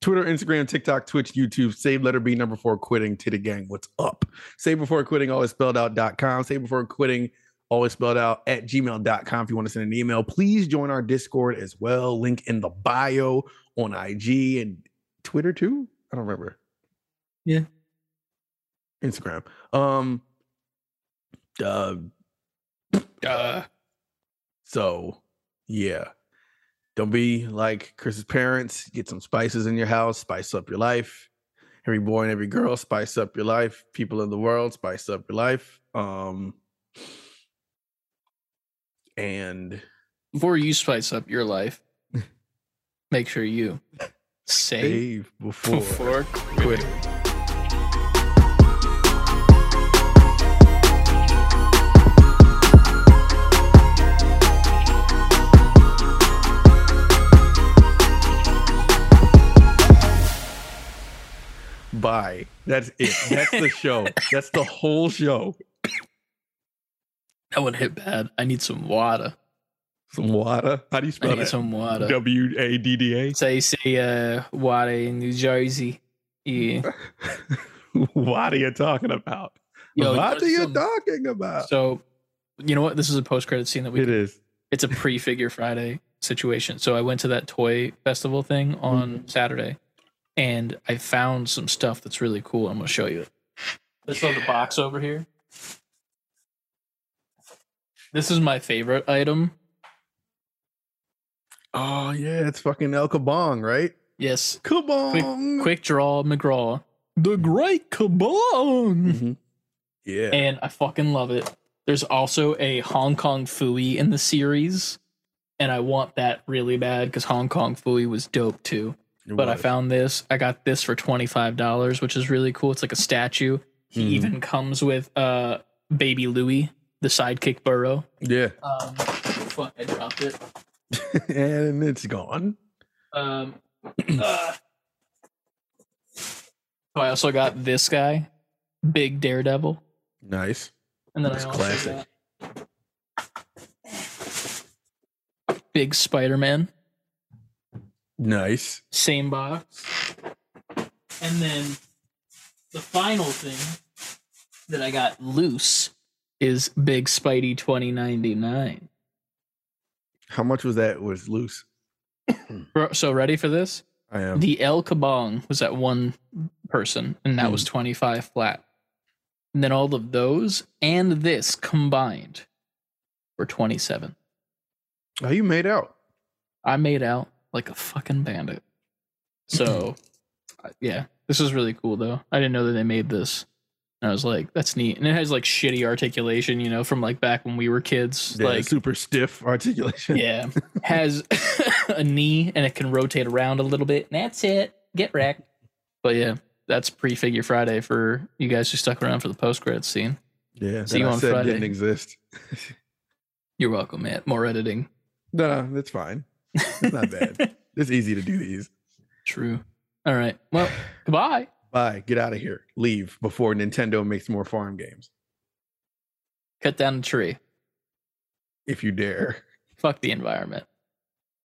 Twitter, Instagram, TikTok, Twitch, YouTube. Save letter B number four quitting. Titty gang. What's up? Save before quitting. Always spelled out. dot com. Save before quitting. Always spelled out at gmail.com. If you want to send an email, please join our Discord as well. Link in the bio on IG and Twitter too. I don't remember. Yeah. Instagram. Um uh Uh, so yeah. Don't be like Chris's parents. Get some spices in your house, spice up your life. Every boy and every girl, spice up your life. People in the world, spice up your life. Um and before you spice up your life, make sure you Save, Save before, before quitting. Bye. That's it. That's the show. That's the whole show. That one hit bad. I need some water. Some water. How do you spell that? some water. W A D D A. Say say uh water in New Jersey. Yeah. What are you talking about? Yo, what are you some- talking about? So you know what? This is a post credit scene that we It is. it's a pre-figure Friday situation. So I went to that toy festival thing on Mm-hmm. Saturday and I found some stuff that's really cool. I'm gonna show you it. Let's throw the box over here. This is my favorite item. Oh yeah, it's fucking El Kabong, right? Yes. Kabong. Quick draw McGraw. The Great Kabong. Mhm. Yeah. and I fucking love it. There's also a Hong Kong Phooey in the series, and I want that really bad because Hong Kong Phooey was dope too. It But I found this. I got this for twenty five dollars, which is really cool. It's like a statue. He Mhm. even comes with uh Baba Looey, the sidekick Burrow. Yeah. Um, fuck, I dropped it. and it's gone. Um, uh, I also got this guy, Big Daredevil, Nice. and then That's I also classic. got Big Spider Man. Nice. same box. And then the final thing that I got loose is Big Spidey 2099. How much was that? Was loose? So ready for this? I am. The El Kabong was at one person, and that was hmm. 25 flat. And then all of those and this combined were 27. How you made out? I made out like a fucking bandit. So, yeah, this is really cool though. I didn't know that they made this. And I was like, that's neat. And it has like shitty articulation, you know, from like back when we were kids. Yeah, like, super stiff articulation. yeah, has a knee and it can rotate around a little bit. And that's it. Get wrecked. But yeah, that's pre-figure Friday for you guys who stuck around for the post-credits scene. Yeah. See that you I on said Friday. Didn't exist. You're welcome, man. More editing. No, no, that's fine. It's not bad. it's easy to do these. True. All right. Well, goodbye. Bye. Get out of here. Leave before Nintendo makes more farm games. Cut down the tree. If you dare. Fuck the environment.